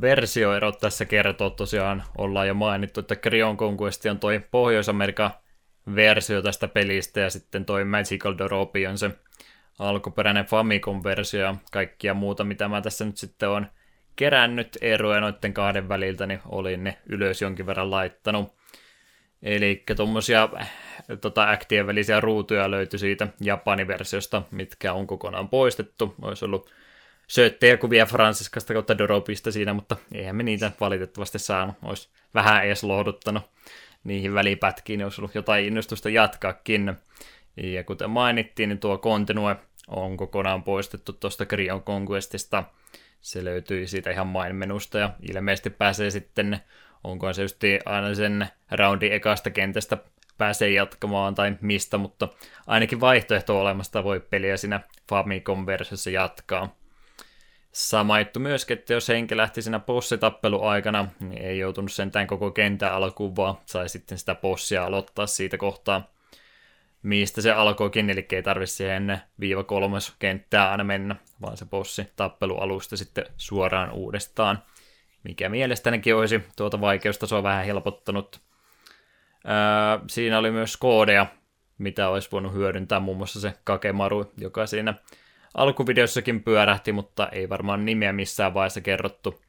S1: versioerot tässä kertoo tosiaan, ollaan jo mainittu, että Creon Conquest on toi Pohjois-Amerikan versio tästä pelistä ja sitten toi Magical Doropi on se alkuperäinen Famicom-versio ja kaikkia muuta, mitä mä tässä nyt sitten on kerännyt eroja noiden kahden väliltä, niin olin ne ylös jonkin verran laittanut. Eli tuommoisia tota, äktien välisiä ruutuja löytyi siitä Japanin versiosta, mitkä on kokonaan poistettu. Olisi ollut söittejä kuvia Fransiskasta kautta Doropista siinä, mutta eihän me niitä valitettavasti saanut. Olisi vähän edes lohduttanut niihin välipätkiin, olisi ollut jotain innostusta jatkaakin. Ja kuten mainittiin, niin tuo Continue on kokonaan poistettu tuosta Grion Conquestista. Se löytyy siitä ihan main-menusta ja ilmeisesti pääsee sitten, onko se just aina sen roundin ekasta kentästä pääsee jatkamaan tai mistä, mutta ainakin vaihtoehto olemasta voi peliä siinä Famicom-versiossa jatkaa. Sama juttu myöskin, että jos henki lähti siinä bossitappeluaikana, niin ei joutunut sentään koko kentän alkuun, vaan sai sitten sitä bossia aloittaa siitä kohtaa, mistä se alkoikin, eli ei tarvitse siihen viiva kolmas kenttää aina mennä, vaan se bossi tappelualusta sitten suoraan uudestaan, mikä mielestänikin olisi tuota vaikeustasoa vähän helpottanut. Öö, siinä oli myös koodeja, mitä olisi voinut hyödyntää, muun muassa se Kakemaru, joka siinä alkuvideossakin pyörähti, mutta ei varmaan nimeä missään vaiheessa kerrottu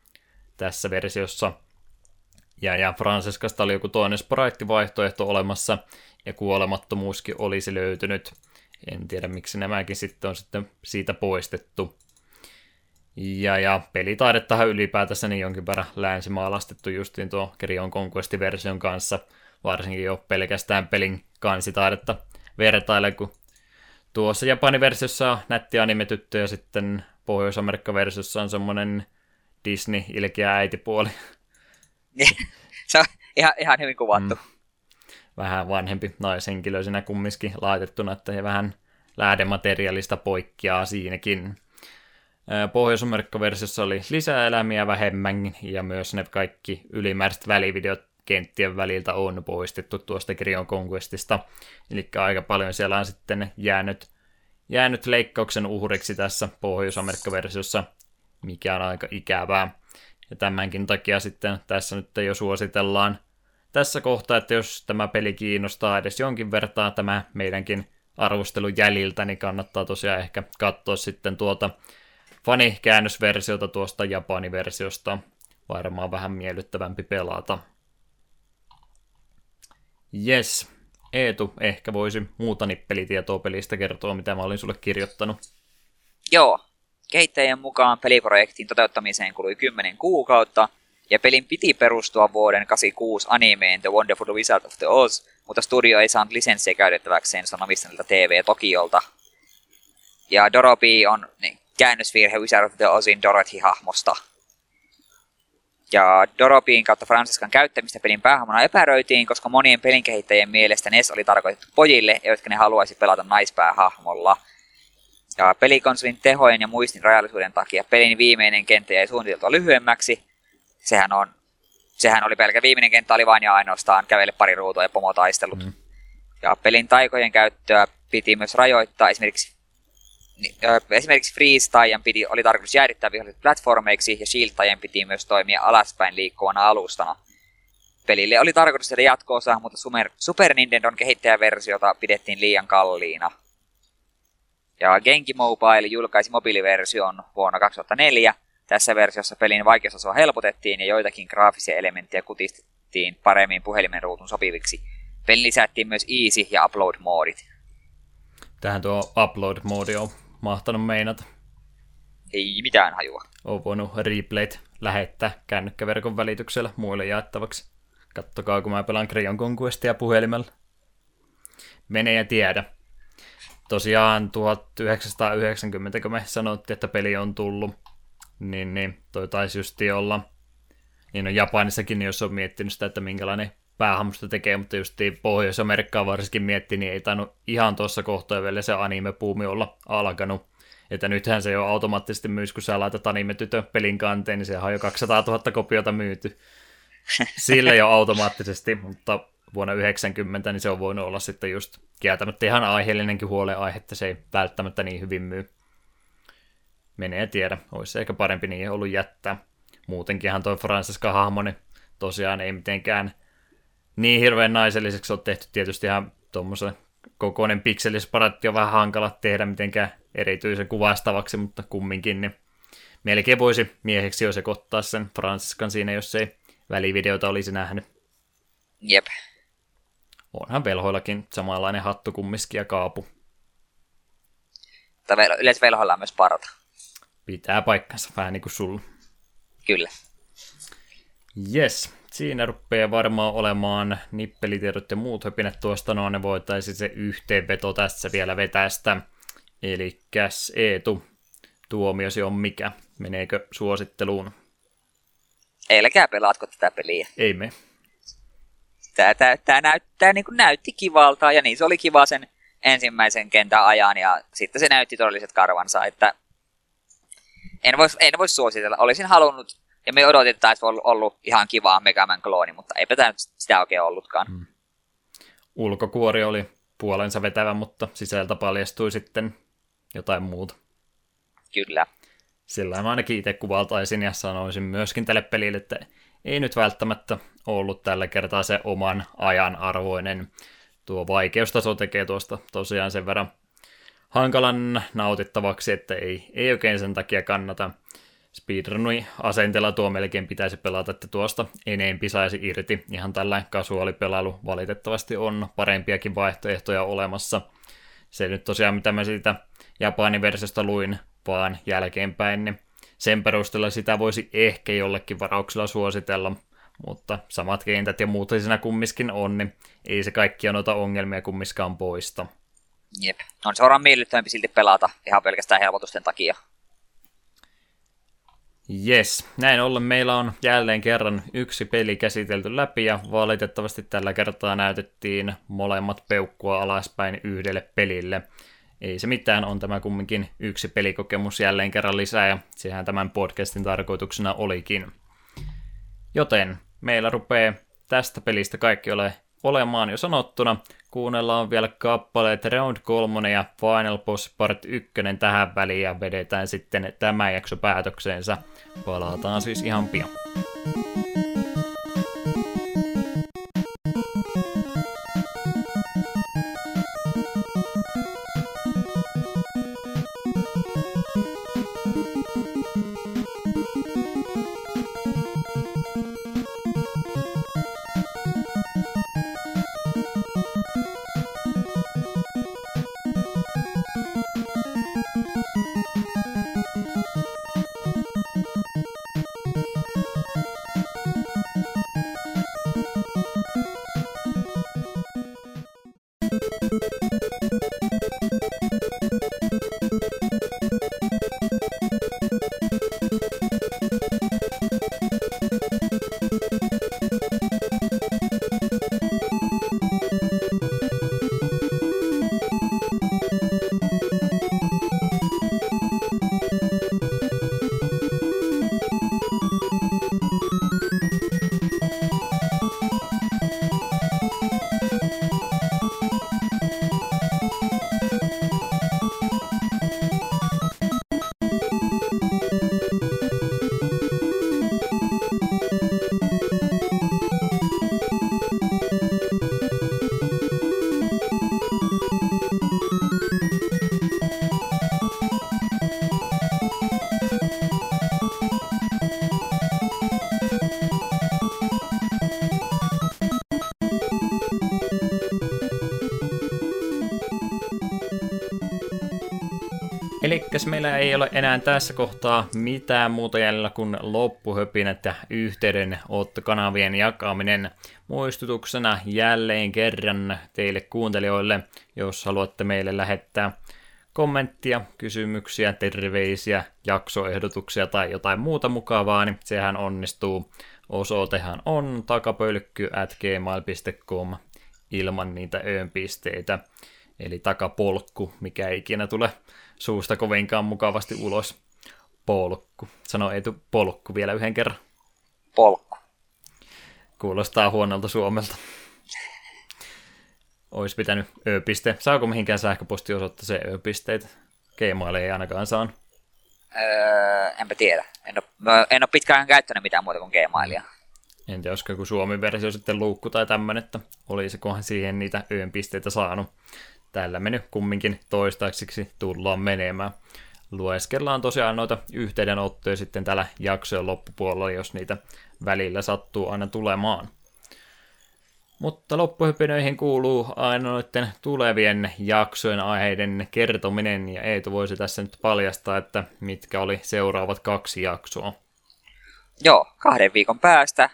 S1: tässä versiossa. Ja, ja Francescasta oli joku toinen sprite-vaihtoehto olemassa, ja kuolemattomuuskin olisi löytynyt. En tiedä, miksi nämäkin sitten on sitten siitä poistettu. Ja, ja pelitaidettahan ylipäätänsä niin jonkin verran länsimaalastettu justiin tuo Kerion Conquest-version kanssa, varsinkin jo pelkästään pelin kansitaidetta vertaille, kun tuossa Japanin versiossa on nätti anime-tyttö ja sitten Pohjois-Amerikka-versiossa on semmoinen Disney-ilkeä äitipuoli. <laughs>
S2: Se on ihan, ihan hyvin kuvattu. Mm.
S1: Vähän vanhempi naishenkilö siinä kumminkin laitettuna, että he vähän lähdemateriaalista poikkeaa siinäkin. pohjois versiossa oli lisää elämiä vähemmän ja myös ne kaikki ylimääräiset välivideot kenttien väliltä on poistettu tuosta Krion Conquestista. Eli aika paljon siellä on sitten jäänyt, jäänyt leikkauksen uhriksi tässä pohjois versiossa mikä on aika ikävää. Ja tämänkin takia sitten tässä nyt jo suositellaan tässä kohtaa, että jos tämä peli kiinnostaa edes jonkin vertaa tämä meidänkin arvostelun jäljiltä, niin kannattaa tosiaan ehkä katsoa sitten tuota fanikäännösversiota tuosta Japani-versiosta. Varmaan vähän miellyttävämpi pelata. Yes, Eetu ehkä voisi muuta nippelitietoa pelistä kertoa, mitä mä olin sulle kirjoittanut.
S2: Joo, kehittäjien mukaan peliprojektin toteuttamiseen kului 10 kuukautta, ja pelin piti perustua vuoden 86 animeen The Wonderful Wizard of the Oz, mutta studio ei saanut lisenssiä käytettäväkseen sanomistelta TV Tokiolta. Ja Dorobi on niin, käännösvirhe Wizard of the Ozin Dorothy-hahmosta. Ja Dorobin kautta Francescan käyttämistä pelin päähahmona epäröitiin, koska monien pelinkehittäjien mielestä NES oli tarkoitettu pojille, jotka ne haluaisi pelata naispäähahmolla. Ja pelikonsolin tehojen ja muistin rajallisuuden takia pelin viimeinen kenttä jäi suunniteltua lyhyemmäksi, sehän on sehän oli pelkä viimeinen kenttä, oli vain ja ainoastaan kävele pari ruutua ja pomotaistelut. Mm. Ja pelin taikojen käyttöä piti myös rajoittaa, esimerkiksi esimerkiksi freeze piti, oli tarkoitus jäädyttää viholliset platformeiksi, ja shield piti myös toimia alaspäin liikkuvana alustana. Pelille oli tarkoitus tehdä jatko-osa, mutta Super, Super Nintendon kehittäjäversiota pidettiin liian kalliina. Ja Genki Mobile julkaisi mobiiliversion vuonna 2004, tässä versiossa pelin vaikeustasoa helpotettiin ja joitakin graafisia elementtejä kutistettiin paremmin puhelimen ruutun sopiviksi. Pelin lisättiin myös easy- ja upload-moodit.
S1: Tähän tuo upload-moodi on mahtanut meinata.
S2: Ei mitään hajua.
S1: On voinut replayt lähettää kännykkäverkon välityksellä muille jaettavaksi. Kattokaa, kun mä pelaan Creon Conquestia puhelimella. Mene ja tiedä. Tosiaan 1990, kun me sanottiin, että peli on tullut, niin, niin toi taisi justi olla, niin no Japanissakin, jos on miettinyt sitä, että minkälainen päähammusta tekee, mutta just Pohjois-Amerikkaa varsinkin mietti, niin ei tainnut ihan tuossa kohtaa vielä se anime-puumi olla alkanut. Että nythän se jo automaattisesti myys, kun sä laitat anime-tytön pelin kanteen, niin sehän on jo 200 000 kopiota myyty. Sille jo automaattisesti, mutta vuonna 90 niin se on voinut olla sitten just kieltämättä ihan aiheellinenkin huolenaihe, että se ei välttämättä niin hyvin myy menee tiedä, olisi ehkä parempi niin ollut jättää. Muutenkinhan toi Francesca hahmo, niin tosiaan ei mitenkään niin hirveän naiselliseksi ole tehty. Tietysti ihan tuommoisen kokoinen pikselisparatti on vähän hankala tehdä mitenkään erityisen kuvastavaksi, mutta kumminkin, niin melkein voisi mieheksi jo sekoittaa sen Franciscan siinä, jos ei välivideota olisi nähnyt.
S2: Jep.
S1: Onhan velhoillakin samanlainen hattu kumminkin ja kaapu.
S2: Tai yleensä velhoilla on myös parta.
S1: Pitää paikkansa, vähän niin kuin sulla.
S2: Kyllä.
S1: Yes, siinä rupeaa varmaan olemaan nippelitiedot ja muut höpinät tuosta, no ne voitaisiin se yhteenveto tässä vielä vetästä. Eli Eetu, tuomiosi on mikä? Meneekö suositteluun?
S2: Eiläkään pelaatko tätä peliä?
S1: Ei me.
S2: Tämä, tämä, tämä näyttää, niin näytti kivalta, ja niin se oli kiva sen ensimmäisen kentän ajan, ja sitten se näytti todelliset karvansa, että en voisi en vois suositella. Olisin halunnut, ja me odotin, että olisi ollut, ollut ihan kivaa Megaman klooni, mutta eipä tämä nyt sitä oikein ollutkaan. Hmm.
S1: Ulkokuori oli puolensa vetävä, mutta sisältä paljastui sitten jotain muuta.
S2: Kyllä.
S1: Sillä mä ainakin itse kuvaltaisin ja sanoisin myöskin tälle pelille, että ei nyt välttämättä ollut tällä kertaa se oman ajan arvoinen. Tuo vaikeustaso tekee tuosta tosiaan sen verran hankalan nautittavaksi, että ei, ei oikein sen takia kannata. Speedrunui asenteella tuo melkein pitäisi pelata, että tuosta enempi saisi irti. Ihan tällä kasuaalipelailu valitettavasti on parempiakin vaihtoehtoja olemassa. Se nyt tosiaan, mitä mä siitä Japanin versiosta luin, vaan jälkeenpäin, niin sen perusteella sitä voisi ehkä jollekin varauksella suositella, mutta samat kentät ja muuta siinä kummiskin on, niin ei se kaikkia noita ongelmia kummiskaan poista.
S2: Jep, on seuraan miellyttävämpi silti pelata ihan pelkästään helpotusten takia.
S1: Yes, näin ollen meillä on jälleen kerran yksi peli käsitelty läpi ja valitettavasti tällä kertaa näytettiin molemmat peukkua alaspäin yhdelle pelille. Ei se mitään, on tämä kumminkin yksi pelikokemus jälleen kerran lisää ja sehän tämän podcastin tarkoituksena olikin. Joten meillä rupeaa tästä pelistä kaikki ole olemaan jo sanottuna. Kuunnellaan vielä kappaleet Round 3 ja Final Boss Part 1 tähän väliin ja vedetään sitten tämä jakso päätökseensä. Palataan siis ihan pian. Elikkäs meillä ei ole enää tässä kohtaa mitään muuta jäljellä kuin loppuhöpinät ja yhteydenottokanavien jakaminen. Muistutuksena jälleen kerran teille kuuntelijoille, jos haluatte meille lähettää kommenttia, kysymyksiä, terveisiä, jaksoehdotuksia tai jotain muuta mukavaa, niin sehän onnistuu. Osoitehan on takapölkky at gmail.com ilman niitä öönpisteitä, eli takapolkku, mikä ikinä tulee suusta kovinkaan mukavasti ulos. Polkku. Sano Eetu polkku vielä yhden kerran.
S2: Polkku.
S1: Kuulostaa huonolta Suomelta. Olisi pitänyt ö-piste. Saako mihinkään sähköpostiosoitteeseen ö-pisteitä? Gmail ei ainakaan saanut.
S2: Öö, enpä tiedä. En ole, en ole pitkään käyttänyt mitään muuta kuin Gmailia.
S1: En tiedä, olisiko joku Suomi-versio sitten luukku tai tämmöinen, että olisikohan siihen niitä yön pisteitä saanut tällä mennyt kumminkin toistaiseksi tullaan menemään. Lueskellaan tosiaan noita yhteydenottoja sitten tällä jaksojen loppupuolella, jos niitä välillä sattuu aina tulemaan. Mutta loppuhypinöihin kuuluu aina noiden tulevien jaksojen aiheiden kertominen, ja Eetu voisi tässä nyt paljastaa, että mitkä oli seuraavat kaksi jaksoa.
S2: Joo, kahden viikon päästä,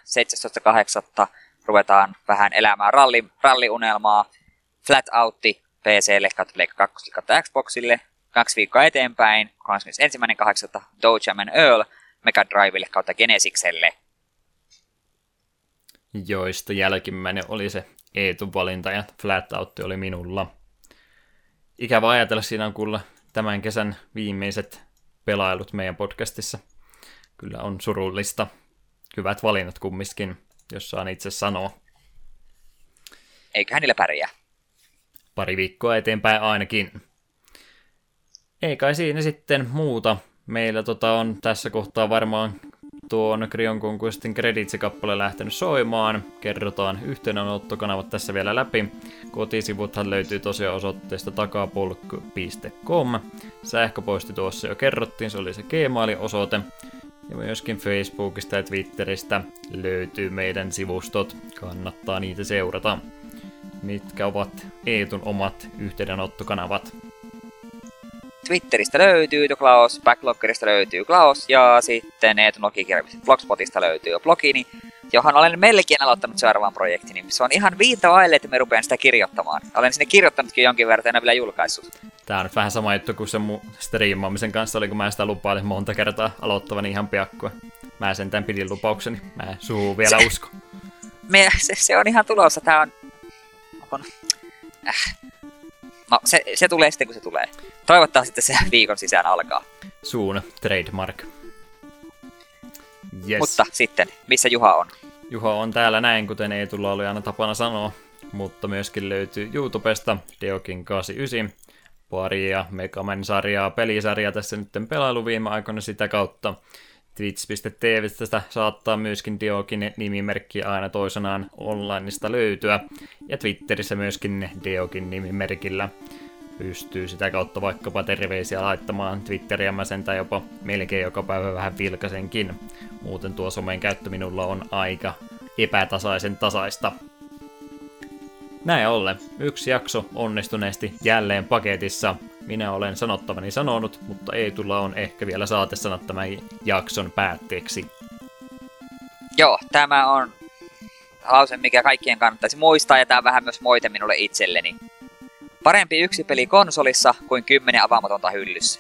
S2: 17.8. ruvetaan vähän elämään ralli, ralliunelmaa. Flat Outti PClle kautta Pleikka 2 kautta Xboxille, kaksi viikkoa eteenpäin, 31.8. Dogeman Man Earl Mega Drivelle kautta Genesikselle.
S1: Joista jälkimmäinen oli se Eetu-valinta ja Flatout oli minulla. Ikävä ajatella, siinä on kuulla tämän kesän viimeiset pelailut meidän podcastissa. Kyllä on surullista. Hyvät valinnat kumminkin, jos saan itse sanoa.
S2: Eiköhän niillä pärjää
S1: pari viikkoa eteenpäin ainakin. Ei kai siinä sitten muuta. Meillä tota on tässä kohtaa varmaan tuon Krion Conquestin Credits-kappale lähtenyt soimaan. Kerrotaan yhteydenottokanavat tässä vielä läpi. Kotisivuthan löytyy tosiaan osoitteesta takapolk.com. Sähköposti tuossa jo kerrottiin, se oli se Gmail-osoite. Ja myöskin Facebookista ja Twitteristä löytyy meidän sivustot. Kannattaa niitä seurata. Mitkä ovat Eetun omat yhteydenottokanavat?
S2: Twitteristä löytyy The Klaus, Backloggerista löytyy Klaus ja sitten Eetun logikirjallisesti Blogspotista löytyy blogini, johon olen melkein aloittanut seuraavan projektin. Se on ihan viita vaille, että me rupean sitä kirjoittamaan. Olen sinne kirjoittanutkin jonkin verran, en vielä julkaissut.
S1: Tää on nyt vähän sama juttu kuin se mun striimaamisen kanssa oli, kun mä sitä lupailin monta kertaa aloittavani ihan piakkoa. Mä sentään pidin lupaukseni. Mä suu vielä se, usko. <laughs>
S2: Me, se, se, on ihan tulossa. Tää on... on äh. No, se, se tulee sitten, kun se tulee. Toivottavasti sitten se viikon sisään alkaa.
S1: Suun trademark.
S2: Yes. Mutta sitten, missä Juha on?
S1: Juha on täällä näin, kuten ei tulla oli aina tapana sanoa, mutta myöskin löytyy YouTubesta Deokin 89 paria Megaman-sarjaa, pelisarjaa tässä nyt pelailu viime aikoina sitä kautta. Twitch.tvstä saattaa myöskin Deokin nimimerkki aina toisenaan onlineista löytyä, ja Twitterissä myöskin Deokin nimimerkillä pystyy sitä kautta vaikkapa terveisiä laittamaan Twitteriä mä sentään jopa melkein joka päivä vähän vilkasenkin. Muuten tuo somen käyttö minulla on aika epätasaisen tasaista. Näin ollen, yksi jakso onnistuneesti jälleen paketissa. Minä olen sanottavani sanonut, mutta ei tulla on ehkä vielä saatesanat tämän jakson päätteeksi.
S2: Joo, tämä on lause, mikä kaikkien kannattaisi muistaa, ja tämä vähän myös moite minulle itselleni. Parempi yksi peli konsolissa kuin kymmenen avaamatonta hyllyssä.